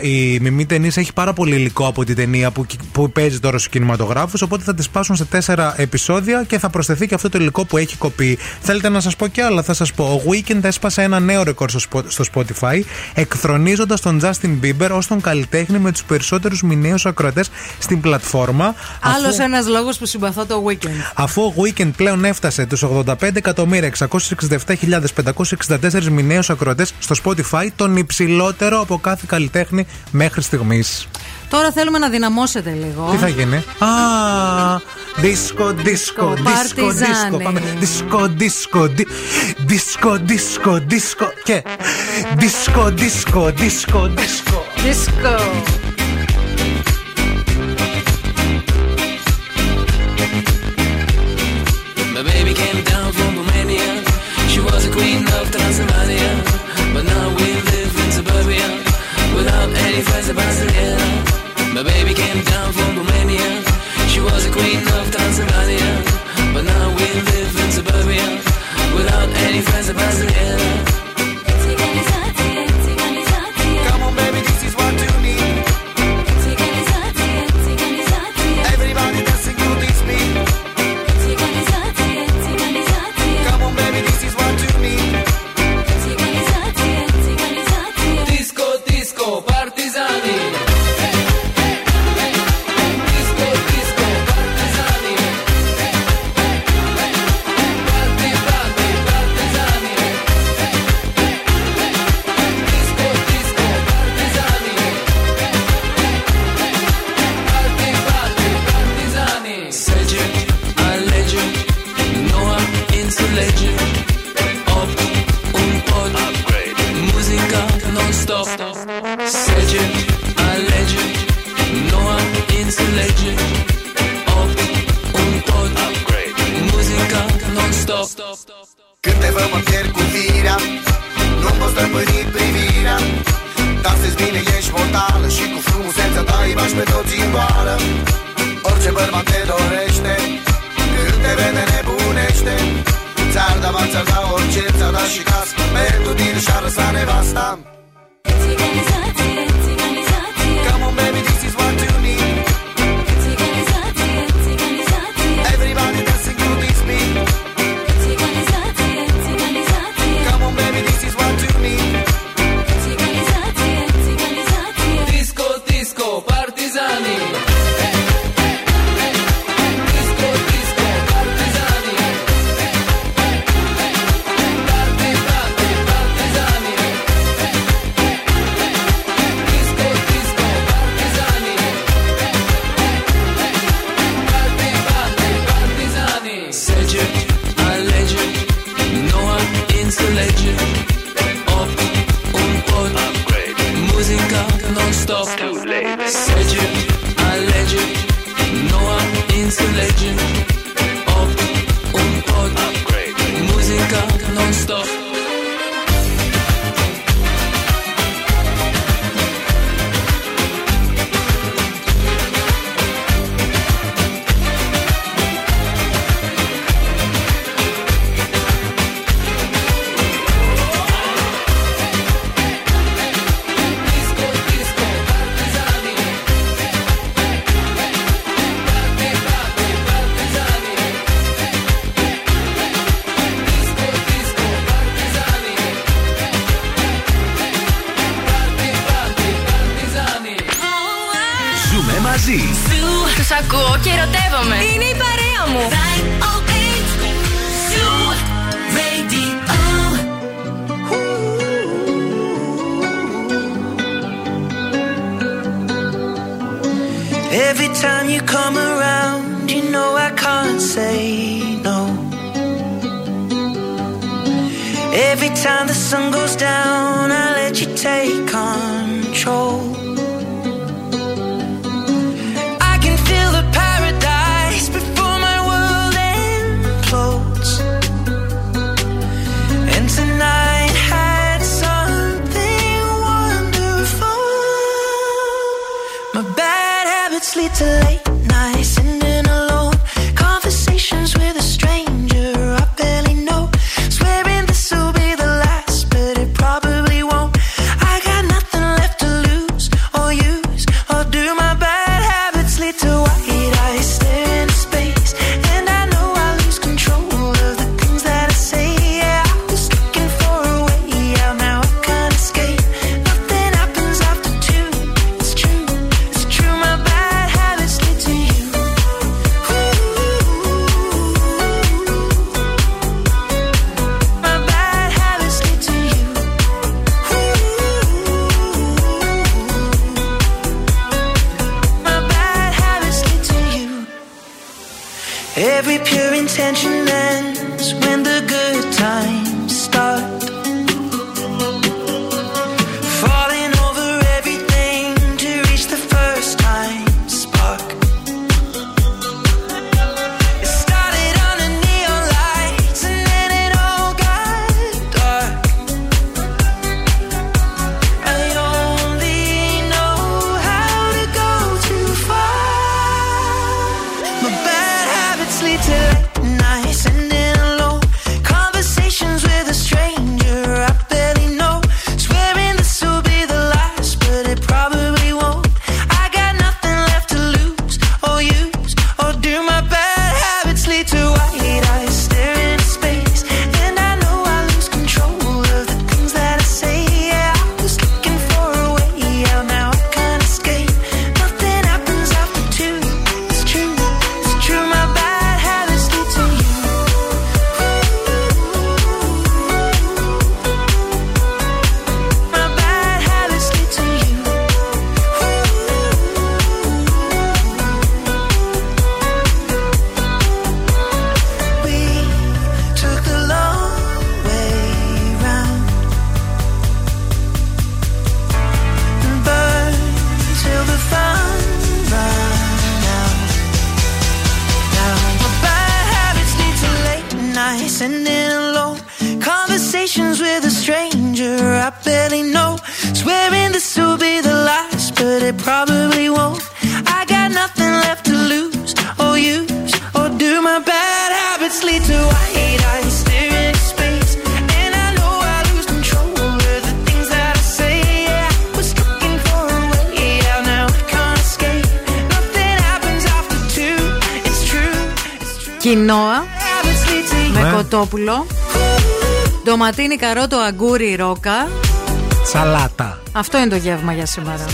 η Μιμή Ταινής έχει πάρα πολύ υλικό από την ταινία που, που παίζει τώρα στους κινηματογράφους. Οπότε θα τις πάσουν σε τέσσερα επεισόδια και θα προσθεθεί και αυτό το υλικό που έχει κοπεί. Θέλετε να σας πω κι άλλα, θα σας πω. Ο Weekend έσπασε ένα νέο ρεκόρ στο, Spo- στο Spotify, εκθρονίζοντας τον Justin Bieber ως τον καλλιτέχνη με τους περισσότερους μηνύου ακροατές στην πλατφόρμα. Άλλος αφού- ένας λόγος που συμπαθώ το weekend. Αφού ο Weekend πλέον έφτασε τους 85.667.564 μηνιαίους ακροατές στο Spotify, τον υψηλότερο από κάθε καλλιτέχνη μέχρι στιγμής. Τώρα θέλουμε να δυναμώσετε λίγο. Τι θα γίνει; Α, δίσκο, δίσκο, δίσκο, Παρτιζάνι. δίσκο. Πάμε. Δίσκο, δίσκο, δι- δίσκο, δίσκο, δίσκο. Και δίσκο, δίσκο, δίσκο, δίσκο. Disco. My baby came down from Romania. She was a queen of Transylvania. Friends of Barcelona. My baby came down from Romania. She was a queen of Transylvania. But now we live in suburbia without any friends of Barcelona. Κοτόπουλο. Ντοματίνι, καρότο, αγκούρι, ρόκα. Σαλάτα. Αυτό είναι το γεύμα για σήμερα.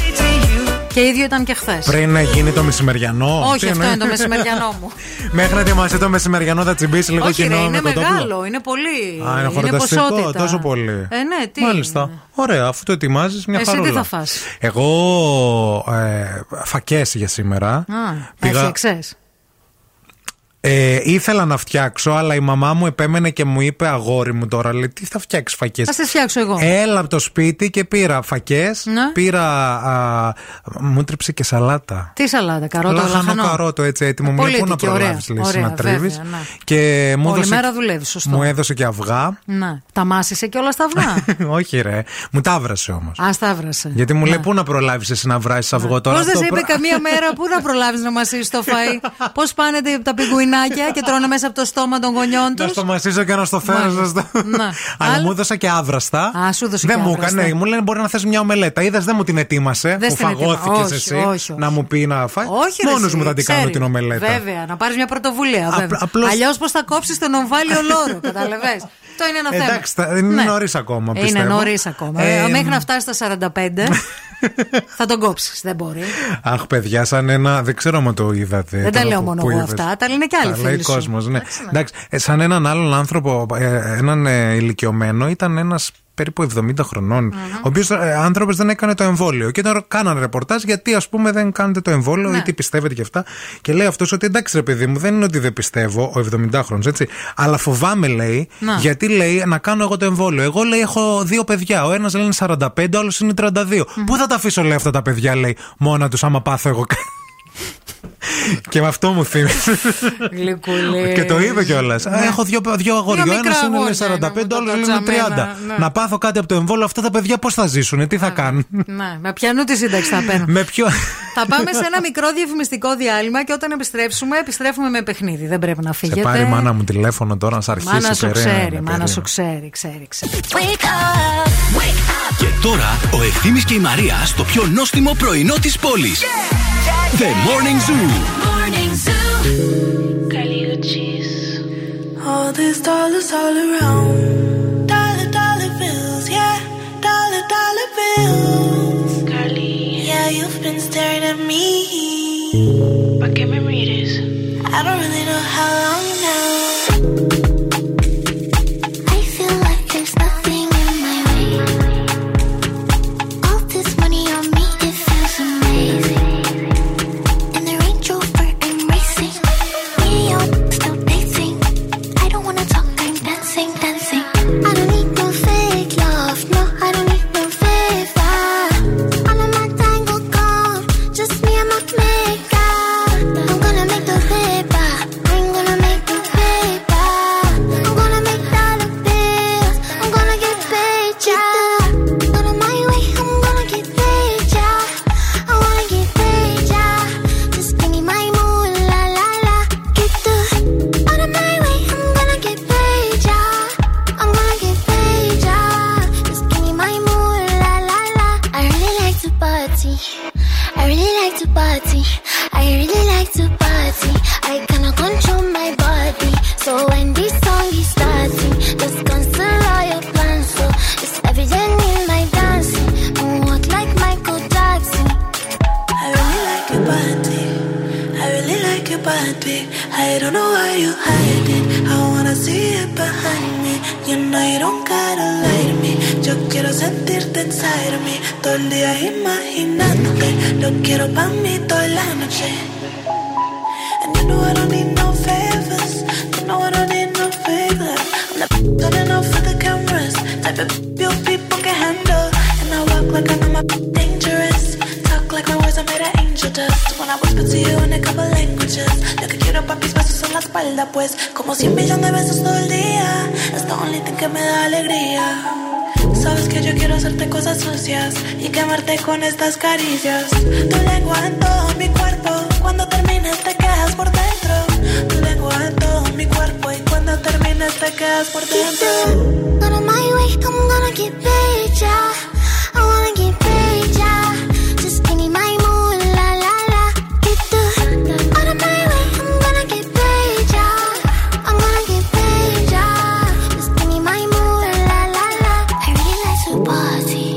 Και ίδιο ήταν και χθες. Πριν γίνει το μεσημεριανό. Όχι, Τι αυτό εννοεί; είναι το μεσημεριανό μου. Μέχρι να ετοιμαστεί το μεσημεριανό θα τσιμπήσει λίγο Όχι, ρε, κοινό είναι με κοτόπουλο. μεγάλο, είναι πολύ. Α, είναι χορταστικό, ποσότητα. τόσο πολύ. Ε, ναι, τι. Μάλιστα. Ωραία, αφού το ετοιμάζεις, μια Εσύ χαρούλα. τι θα φας; Εγώ ε, φακές για σήμερα. Α, Πήγα- έφτιαξες. Ε, ήθελα να φτιάξω, αλλά η μαμά μου επέμενε και μου είπε αγόρι μου τώρα, λέει, τι θα φτιάξεις φακές; Θα σε φτιάξω εγώ. Έλα από το σπίτι και πήρα φακές. Ναι. Πήρα. Α, μου τρέψε και σαλάτα. Τι σαλάτα, καρότο, Λάχανο λαχανό. καρότο έτσι έτοιμο. Μου λέει πού να Πολύτικη, ωραία, προλάβεις, λέει, εσύ ωραία, να τρίβει. βέβαια, ναι. Και μου Όλη έδωσε, μέρα δουλεύεις, σωστό. μου έδωσε και αυγά. Ναι. Τα μάσησε και όλα στα αυγά. Όχι, ρε. Μου τα άβρασε όμως. Α, τα έβρασε. Γιατί μου λέει πού να προλάβεις εσύ να βράσει αυγό τώρα. Πώς δεν αυτό σε είπε προ- καμία μέρα πού να προλάβεις να μασίσεις το φαΐ; Πώς πάνε τα πιγκουινάκια και τρώνε μέσα από το στόμα των γονιών Να τους. στο μασίσω και να στο φέρω. Μάλιστα. να στο- Ναι. Αλλά Άλλο; μου έδωσα και άβραστα. Α, σου έδωσε δεν και μου άβραστα. έκανε. Μου λένε μπορεί να θες μια ομελέτα. Είδες δεν μου την ετοίμασε. Δεν που στην ετοίμα- φαγώθηκες όχι, εσύ. όχι, όχι. Να μου πει να φάει. Όχι, ρε, Μόνος εσύ, μου θα την κάνω ξέρει. την ομελέτα. Βέβαια, να πάρεις μια πρωτοβουλία. Απ- απλώς- Αλλιώς πώς θα κόψεις τον ομβάλιο λόρο, καταλαβέ. Αυτό είναι ένα θέμα. Εντάξει, θα- είναι Ναι. νωρίς ακόμα, Είναι πιστεύω. νωρίς ακόμα. Ε, Ε, Μέχρι να φτάσει στα 45, θα τον κόψεις. Δεν μπορεί. Αχ, παιδιά, σαν ένα. Δεν ξέρω αν το είδατε. Δεν τα τώρα λέω που- μόνο που εγώ είδες. αυτά, τα λένε και άλλοι Τα φίλοι λέει σου. κόσμος, ναι. Εντάξει, ε, σαν έναν άλλον άνθρωπο, ε, έναν ε, ηλικιωμένο, ήταν ένας περίπου 70 χρονων ο οποίος άνθρωπος δεν έκανε το εμβόλιο. Και τον κάνανε ρεπορτάζ γιατί, ας πούμε, δεν κάνετε το εμβόλιο Ναι. ή τι πιστεύετε και αυτά. Και λέει αυτός ότι εντάξει, ρε παιδί μου, δεν είναι ότι δεν πιστεύω, ο 70χρονο, έτσι. Αλλά φοβάμαι, λέει, Να. γιατί λέει να κάνω εγώ το εμβόλιο. Εγώ λέει έχω δύο παιδιά. Ο ένας λέει είναι 45, ο άλλος είναι 32. Πού θα τα αφήσω, λέει, αυτά τα παιδιά, λέει, μόνα τους, άμα πάθω εγώ. Και με αυτό μου θύμισε. Γλυκούλη. Και το είπε κιόλας. Έχω δύο, δύο αγόρια. Ο Δύο ένας μικρά είναι λέει, αγόρια 45, είναι ο μου άλλο τα είναι 30. τσαμένα, ναι. Να πάθω κάτι από το εμβόλιο, αυτά τα παιδιά πώς θα ζήσουν, τι θα κάνουν; Ναι, με πιανού τη σύνταξη θα παίρνω; Με ποιο. Θα πάμε σε ένα μικρό διαφημιστικό διάλειμμα και όταν επιστρέψουμε, επιστρέφουμε με παιχνίδι. Δεν πρέπει να Σε φύγετε. πάρει η μάνα μου τηλέφωνο τώρα να σ' αρχίσει. Μάνα σου περίμενε, ξέρει, μάνα περίμενε. σου ξέρει, ξέρει, ξέρει. Και τώρα ο Ευθύμης και η Μαρία στο πιο νόστιμο πρωινό της πόλης. The Morning Zoo. Morning Zoo. Girl, cheese. All these dollars all around. Dollar, dollar bills, yeah. Dollar, dollar bills. Carly. Yeah, you've been staring at me. Quiero pa' mí toda la noche. And you know I don't need no favors. Know I don't need no favors. I'm not turning off for the cameras. Type of your people can handle. And I walk like I know my dangerous. Talk like my words are made of angel dust. When I whisper to you in a couple languages. Lo que quiero para mis besos en la espalda, pues como 100 millones de besos todo el día. Es the only thing que me da alegría. Sabes que yo quiero hacerte cosas sucias y quemarte con estas caricias. Tu lengua en todo mi cuerpo, cuando termines te mi cuerpo y cuando termines te quedas por dentro. Out of my way, I'm gonna get paid, yeah. I wanna get paid, yeah. Just give me my mood, la la la. Get the out of my way, I'm gonna get paid, yeah. I'm gonna get paid, yeah. Just give me my mood, la la la. I really like your body.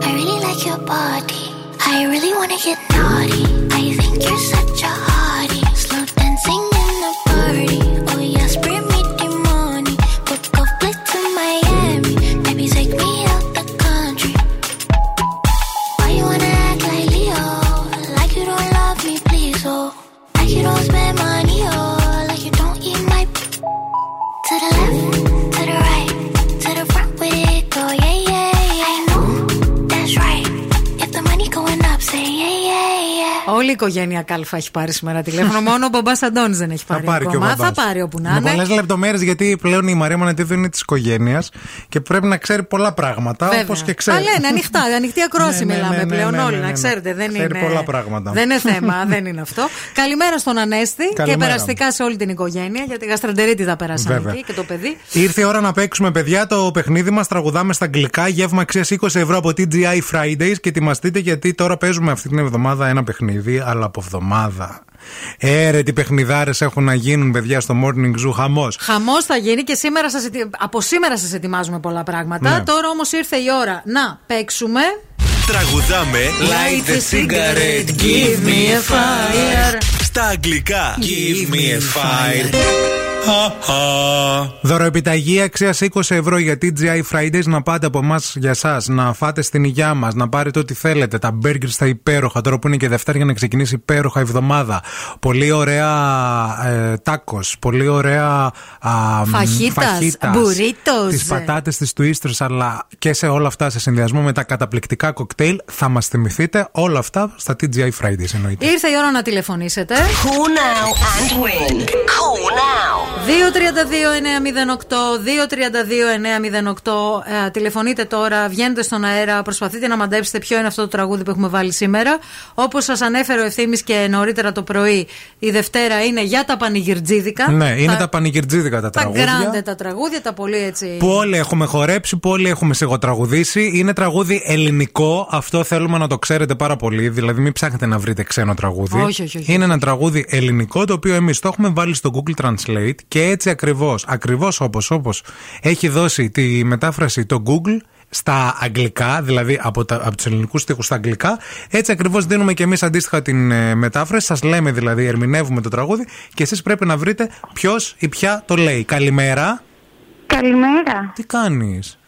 I really like your body. I really wanna get naughty. I think you're such οικογένεια Κάλφα έχει πάρει σήμερα τηλέφωνο. Μόνο ο μπαμπάς Αντώνης δεν έχει πάρει. πάρει και ο ακόμα. μπαμπάς. Θα πάρει όπου να Με είναι. πολλές λεπτομέρειες γιατί πλέον η Μαρία Μανατίδου είναι της οικογένειας και πρέπει να ξέρει πολλά πράγματα Βέβαια. όπως και ξέρει. Αλλά είναι ανοιχτά, ανοιχτή ακρόαση Ναι, ναι, μιλάμε ναι, ναι, πλέον ναι, ναι, όλοι, ναι, να ναι. ξέρετε. Δεν Ξέρει είναι... πολλά πράγματα. Δεν είναι θέμα, δεν είναι αυτό. Καλημέρα στον Ανέστη και Καλημέρα. περαστικά σε όλη την οικογένεια, γιατί γαστρεντερίτη θα περάσαν Βέβαια. εκεί και το παιδί. Ήρθε η ώρα να παίξουμε, παιδιά, το παιχνίδι μας. Τραγουδάμε στα αγγλικά. Γεύμα αξίας 20 ευρώ από TGI Fridays. Και ετοιμαστείτε γιατί τώρα παίζουμε αυτή την εβδομάδα ένα παιχνίδι, αλλά από εβδομάδα. Έρε, τι παιχνιδάρες έχουν να γίνουν, παιδιά, στο Morning Zoo. Χαμός. Χαμός θα γίνει και σήμερα σας ετι... από σήμερα σας ετοιμάζουμε πολλά πράγματα. Ναι. Τώρα όμως ήρθε η ώρα να παίξουμε. Τραγουδάμε Light a cigarette, give me a fire. Στα αγγλικά Give me a fire Δωροεπιταγή αξίας 20 ευρώ για TGI Fridays να πάτε από εμάς για εσά. Να φάτε στην υγειά μας, να πάρετε ό,τι θέλετε. Τα μπέργκερ στα υπέροχα. Τώρα που είναι και Δευτέρα για να ξεκινήσει υπέροχα εβδομάδα. Πολύ ωραία ε, τάκος. Πολύ ωραία α, Φαχίτας, burritos. Τις πατάτες της Twisters, αλλά και σε όλα αυτά σε συνδυασμό με τα καταπληκτικά κοκτέιλ θα μας θυμηθείτε όλα αυτά στα TGI Fridays εννοείται. Ήρθε η ώρα να τηλεφωνήσετε. Call now and win. Call now. 232-908, 232-908. Ε, τηλεφωνείτε τώρα, βγαίνετε στον αέρα, προσπαθείτε να μαντέψετε ποιο είναι αυτό το τραγούδι που έχουμε βάλει σήμερα. Όπως σας ανέφερε ο ευθύνη και νωρίτερα το πρωί, η Δευτέρα είναι για τα πανηγυρτζίδικα. Ναι, είναι τα, πανηγυρτζίδικα τα τα τραγούδια. γκράντε τα τραγούδια, τα πολύ έτσι. Που όλοι έχουμε χορέψει, που όλοι έχουμε σιγοτραγουδήσει. Είναι τραγούδι ελληνικό. Αυτό θέλουμε να το ξέρετε πάρα πολύ. Δηλαδή, μην ψάχνετε να βρείτε ξένο τραγούδι. Όχι, όχι, όχι. Είναι ένα τραγούδι ελληνικό το οποίο εμείς το έχουμε βάλει στο Google Translate και έτσι ακριβώς, ακριβώς όπως όπως έχει δώσει τη μετάφραση το Google στα αγγλικά, δηλαδή από, τα, από τους ελληνικούς στίχους στα αγγλικά. Έτσι ακριβώς δίνουμε και εμείς αντίστοιχα την ε, μετάφραση. Σας λέμε δηλαδή, ερμηνεύουμε το τραγούδι και εσείς πρέπει να βρείτε ποιος ή ποια το λέει. Καλημέρα. Καλημέρα. Τι κάνεις;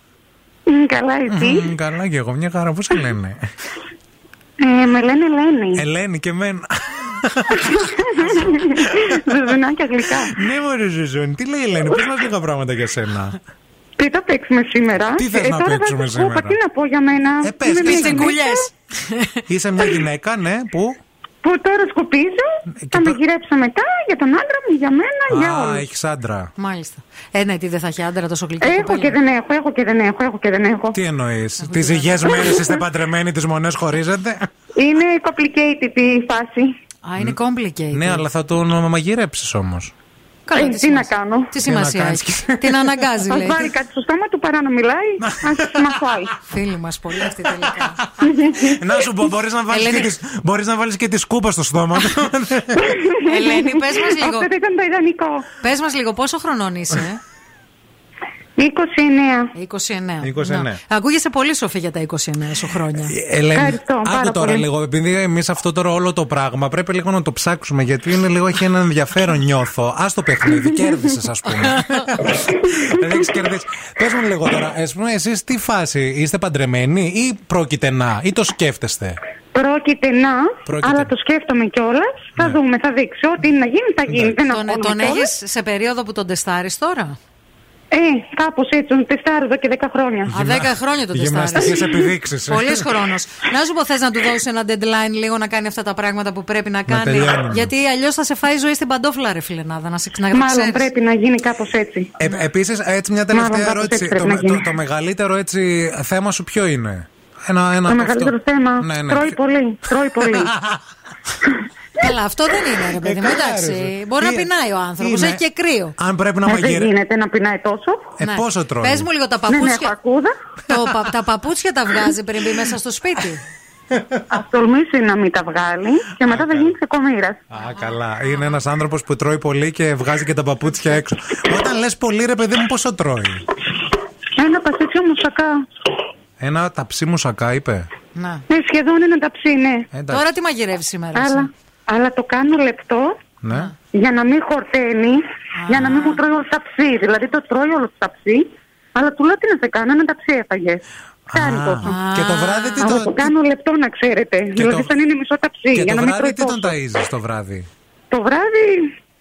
Μ, Καλά, εσύ; Καλά και εγώ, μια χαρά. Πώς σε λένε; Ε, με λένε Ελένη. Ελένη και εμένα. Ζουζουνάκια γλυκά. ναι, μωρέ Ζουζούνη. Τι λέει η Ελένη, πες μας λίγα πράγματα για σένα. Τι θα παίξουμε σήμερα. Τι θες ε, να τώρα θα παίξουμε σας πω, σήμερα; Τι να πω για μένα. Ε, πες, Είμαι πες μια τα γυναίκα Είσαι μια γυναίκα, ναι, που. Που τώρα σκοπίζω. Θα με γυρέψω μετά για τον άντρα μου, για μένα, για Α, όλους. έχεις άντρα. Μάλιστα. Ε, ναι, τι δεν θα έχει άντρα τόσο γλυκό. Έχω και δεν έχω, έχω και δεν έχω, έχω και δεν έχω. Τι εννοείς, Τις ζυγές μέρες είστε παντρεμένοι, τις μονές χωρίζετε; Είναι complicated η φάση. Α, είναι complicated. Ναι, αλλά θα τον μαγειρέψει όμως. Καλά, Ε, τι τι να σημασία- κάνω; Τι σημασία έχει; Την αναγκάζει, Ας λέει. βάλει κάτι στο στόμα του παρά να μιλάει, ας μαθάει. Φίλοι μας, πολύ αυτή τελικά. Να σου πω, μπορείς να βάλεις και, Ελένη. τις- μπορείς να βάλεις και τη σκούπα στο στόμα του. Ελένη, πες μας λίγο. Αυτό ήταν το ιδανικό. Πες μας λίγο, πόσο χρονών είσαι; Ε; 29. 29. 29. Να. Ακούγεσαι πολύ σοφή για τα 29 σου χρόνια. Ελένη, Ευχαριστώ πάρα άκου τώρα πολύ. λίγο, επειδή εμείς αυτό τώρα όλο το πράγμα πρέπει λίγο να το ψάξουμε, γιατί είναι λίγο, έχει ένα ενδιαφέρον νιώθω. Α το παιχνίδι, κέρδισες, ας πούμε. Δεν έχεις κερδίσει. Πες μου λίγο τώρα, ας πούμε, εσείς τι φάση, είστε παντρεμένοι ή πρόκειται να, ή το σκέφτεστε; Πρόκειται να, Πρόκειται. αλλά το σκέφτομαι κιόλας. Θα δούμε, θα δείξω. Ό,τι είναι να γίνει, θα γίνει. Δεν Τον, αγχώνομαι τον κιόλας. έχεις σε περίοδο που τον τεστάρεις τώρα; Ε, κάπως έτσι, τον τεστάρω εδώ και 10 χρόνια. Α, 10 χρόνια το τεστάρεις. Γυμναστικές επιδείξεις. Πολύ χρόνος. Να σου πω, θες να του δώσει ένα deadline λίγο να κάνει αυτά τα πράγματα που πρέπει να κάνει; τελειώνουμε. γιατί αλλιώς θα σε φάει η ζωή στην παντόφλα, ρε φιλενάδα. Να σε να Μάλλον ξέρεις. πρέπει να γίνει κάπως έτσι. Ε, Επίσης, έτσι μια Μάλλον τελευταία κάπως ερώτηση. έτσι πρέπει Το, να το, γίνει. το μεγαλύτερο έτσι θέμα σου ποιο είναι; Ένα, ένα Το από μεγαλύτερο αυτό. θέμα. Ναι, ναι. Τρώει πολύ. Τρώει πολύ. Καλά, αυτό δεν είναι, ρε παιδί μου. Ε, Εντάξει. καλά, Μπορεί να είναι- πεινάει ο άνθρωπος. είναι- Έχει και κρύο. Αν πρέπει να Ε, δεν μαγειρεύει. γίνεται να πεινάει τόσο. Ε, πόσο τρώει. Πες μου λίγο τα Ναι, ναι, παπούτσια. πακούδα. το, πα- τα παπούτσια τα βγάζει πριν μπει μέσα στο σπίτι; Α τολμήσει να μην τα βγάλει και μετά θα γίνει ξεκομήρα. Α, καλά. Είναι ένας άνθρωπος που τρώει πολύ και βγάζει και τα παπούτσια έξω. Όταν λες πολύ, ρε παιδί μου, πόσο τρώει; Ένα πασίτσιο μουσακά. Ένα ταψί μουσακά, είπε. Να. Ναι, σχεδόν είναι ταψί, ναι. Εντάξει. Τώρα τι μαγειρεύεις σήμερα. εσύ; Αλλά, αλλά το κάνω λεπτό Ναι. για να μην χορταίνει, για να μην μου τρώει όλο το ταψί. Δηλαδή το τρώει όλο το ταψί, αλλά του λέω τι να σε κάνω, ένα ταψί έφαγε. Κάνει Α, τόσο. Και το βράδυ τι Αλλά το. το κάνω λεπτό να ξέρετε. δηλαδή το- σαν είναι μισό ταψί, Και για το να μην βράδυ τρώει τι τον τόσο. ταΐζεις το βράδυ; Το βράδυ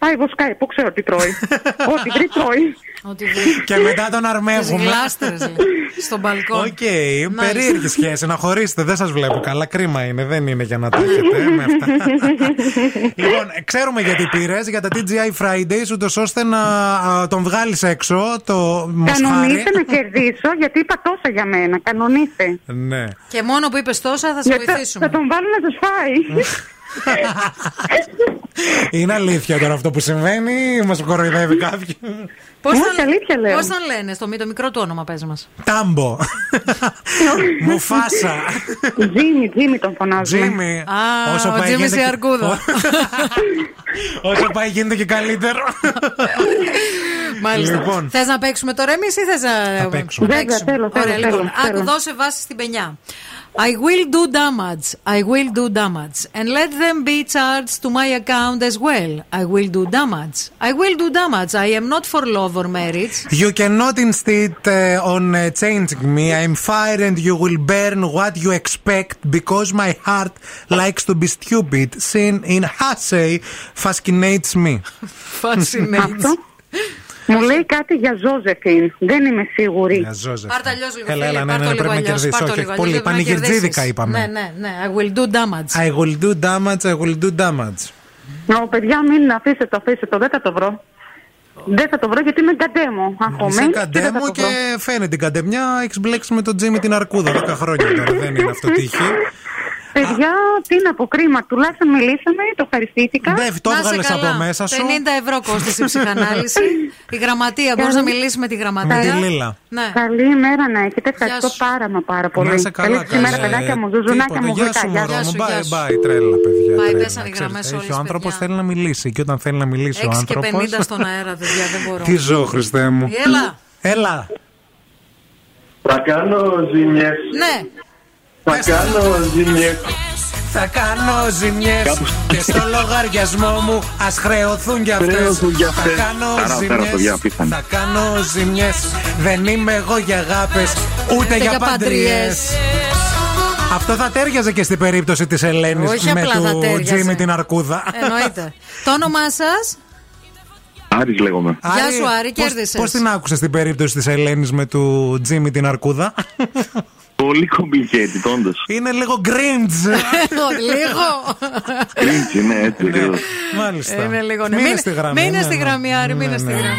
πάει βοσκάει, πού ξέρω τι τρώει. Ό,τι βρει τρώει. Ότι βρει. Και μετά τον Τις αρμεύουμε. γλάστρες, λέει, στο μπαλκόνι. Οκ, Μάλιστα. περίεργη σχέση. Να χωρίσετε, δεν σας βλέπω καλά. Κρίμα είναι, δεν είναι για να τα έχετε με αυτά. λοιπόν, ε, ξέρουμε γιατί πήρες για τα TGI Fridays, ούτως ώστε να α, τον βγάλεις έξω. Το μοσχάρι. Κανονίστε να κερδίσω, γιατί είπα τόσα για μένα. Κανονίστε. Ναι. Και μόνο που είπες τόσα θα σε Γιατί θα, βοηθήσουμε. θα τον βάλω να του φάει. Είναι αλήθεια τώρα αυτό που συμβαίνει ή μας κοροϊδεύει κάποιο. Πώς Όχι, τον, αλήθεια λέω. πώς τον λένε, στο μη- το μικρό του όνομα, πες μας. Τάμπο. Μουφάσα. Τζίμι, Τζίμι τον φωνάζουμε. Τζίμι. Α, ο Τζίμις γίνεται η και- Αρκούδα. Όσο πάει γίνεται και καλύτερο. Μάλιστα. Λοιπόν. Θες να παίξουμε τώρα εμείς ή θες να Θα παίξουμε. Βέβαια, θέλω, θέλω, Ωραία, θέλω, λοιπόν. θέλω. Άκου, δώσε βάση στην πενιά. I will do damage. I will do damage. And let them be charged to my account as well. I will do damage. I will do damage. I am not for love or marriage. You cannot instead uh, on uh, changing me. I'm fire and you will burn what you expect because my heart likes to be stupid. Sin in Hassey fascinates me. Fascinates. Αυτό. Μου λέει κάτι για Ζώζεφιν. Δεν είμαι σίγουρη. Για Ζώζεφ. Πάρ' τα αλλιώς λίγο, Έλα, φίλε, έλα, ναι, πάρ' ναι, το ναι, λίγο πρέπει να αλλιώς, κερδίσει. πάρ' το Όχι, λίγο όχι, πολύ. αλλιώς, πρέπει να Πανηγυρτζίδικα κερδίσεις. είπαμε. Ναι, ναι, ναι. I will do damage. I will do damage, I will do damage. Ω, παιδιά, μην αφήσετε το, αφήσετε το. Δεν θα το βρω. Δεν θα το βρω γιατί είμαι καντέμο. Είσαι Αγχωμένη και δεν θα καντέμο το και βρω. φαίνεται την καντεμιά. Έχεις μπλέξει με τον Τζίμι την Αρκούδα 10 χρόνια τώρα. Δεν είναι αυτό τύχη. Παιδιά, τι να πω, κρίμα. Τουλάχιστον μιλήσαμε, το ευχαριστήθηκα. Δεν το Να σε έβγαλες καλά. από μέσα σου. 50 ευρώ κόστησε η ψυχανάλυση. η γραμματεία, μπορείς να μιλήσεις με τη γραμματεία; Με τη Λίλα. Ναι. Καλή ημέρα να έχετε. Ευχαριστώ σου. πάρα μα πάρα πολύ. Να είσαι καλά, Καλή ημέρα, καλέ. παιδάκια μου, ζουζουνάκια Τίποτα. μου, Γεια γλυκά. σου, Γεια μωρό σας. μου. σου, γεια Bye, σου. bye, τρέλα, παιδιά. Πάει, τρέλα. πέσανε οι Ξέρεις, γραμμές έχει όλες, Ο άνθρωπος παιδιά. θέλει να μιλήσει και όταν θέλει να μιλήσει ο 6 και άνθρωπο. 50 στον αέρα, παιδιά, δεν μπορώ. Τι ζω, Χριστέ μου. Έλα. Έλα. Θα κάνω ζημιές. Ναι. Θα κάνω ζημιές. Θα κάνω ζημιές Κάπου- και στο λογαριασμό μου ας χρεωθούν κι αυτές. Χρεωθούν κι Θα αυτές. κάνω Άρα, πέρα, παιδιά, ζημιέ. απίθανο. Θα κάνω ζημιές. Δεν είμαι εγώ για αγάπες, ούτε για για παντριές. παντριές. Αυτό θα τέριαζε και στην περίπτωση της Ελένης Όχι με απλά θα του τέριαζε. Τζίμι την Αρκούδα. Εννοείται. το όνομά σας; Άρης λέγομαι. Γεια σου, Άρη, κέρδισες. Πώς την άκουσες στην περίπτωση της Ελένης με του Τζίμι την Αρκούδα; Πολύ complicated, όντως. Είναι λίγο γκριντζ. Λίγο. Cringe είναι έτσι. λίγο. Μάλιστα. Είναι λίγο. ναι. Μείνε Μείνε στη γραμμή. Μείνε ναι, στη ναι. γραμμή, Άρη, μείνε Ναι, στη ναι. γραμμή.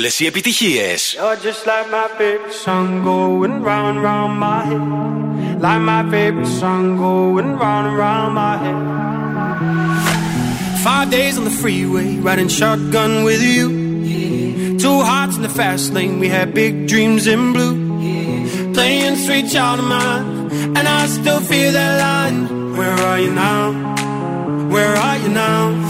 σταθμό. Όλε οι επιτυχίε. You're just like my favorite song going round and round my head. Like my favorite song going round and round my head. Five days on the freeway, riding shotgun with you. Two hearts in the fast lane, we had big dreams in blue. Playing sweet child of mine, and I still feel that line. Where are you now? Where are you now?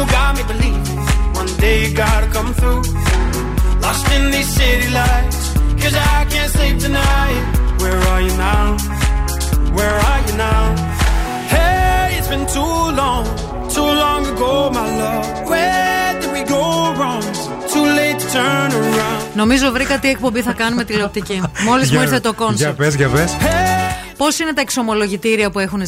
got me believing one day you gotta come through. Lost in these city lights, cause I can't sleep tonight. Where are you now? Where are you now? Hey, it's been too long, too long ago, my love. Where did we go wrong? Too late to turn around. Νομίζω βρήκα τι εκπομπή θα κάνουμε τηλεοπτική. Μόλι μου Για- ήρθε το Για κόνσεπτ. πε, για πε. Πώς είναι τα εξομολογητήρια που έχουν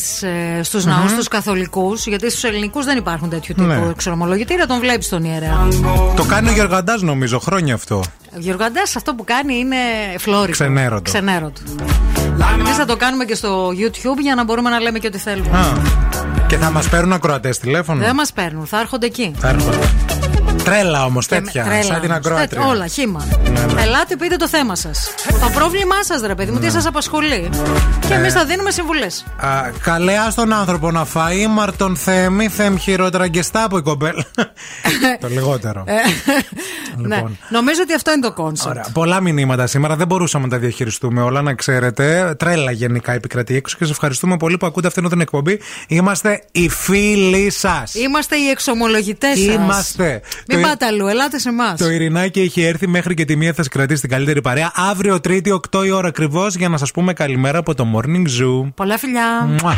στους Μμμ. ναού, στους καθολικούς, γιατί στους ελληνικούς δεν υπάρχουν τέτοιου τύπου Ναι. εξομολογητήρια, τον βλέπεις τον ιερέα. Το κάνει ο Γεωργαντά νομίζω χρόνια αυτό. Ο Γεωργαντά αυτό που κάνει είναι φλόρικο. Ξενέρωτο. Ξενέρωτο. Εμείς θα το κάνουμε και στο YouTube για να μπορούμε να λέμε και ό,τι θέλουμε. Α, και θα μας παίρνουν ακροατές τηλέφωνο. Δεν μας παίρνουν, θα έρχονται εκεί. Θα έρχονται. Τρέλα όμως Και με- τέτοια. τρέλα Σαν την όμως. ακροάτρια. Τέτοια, Όλα, χήμα. Ναι, ναι. Ελάτε, πείτε το θέμα σας. Το πρόβλημά σας, ρε παιδί μου, τι σας απασχολεί. Και εμείς Ε. θα δίνουμε συμβουλές. Α, καλέ στον άνθρωπο να φάει ήμαρτον Θέμη, θέμ χειρότερα και στάπο η κομπέλα. το λιγότερο. Ε, ναι. Νομίζω ότι αυτό είναι το concept. Ωραία. Πολλά μηνύματα σήμερα. Δεν μπορούσαμε να τα διαχειριστούμε όλα, να ξέρετε. Τρέλα γενικά επικρατεί έξω και σας ευχαριστούμε πολύ που ακούτε αυτήν την εκπομπή. Είμαστε οι φίλοι σας. Είμαστε οι εξομολογητές σας. Είμαστε. Μην Το- πάτε αλλού, ελάτε σε εμάς. Το Ειρηνάκι έχει έρθει μέχρι και τη μία θα κρατήσει την καλύτερη παρέα. Αύριο Τρίτη, 8 η ώρα ακριβώς, για να σας πούμε καλημέρα από το Morning Zoo. Πολλά φιλιά. Μουα.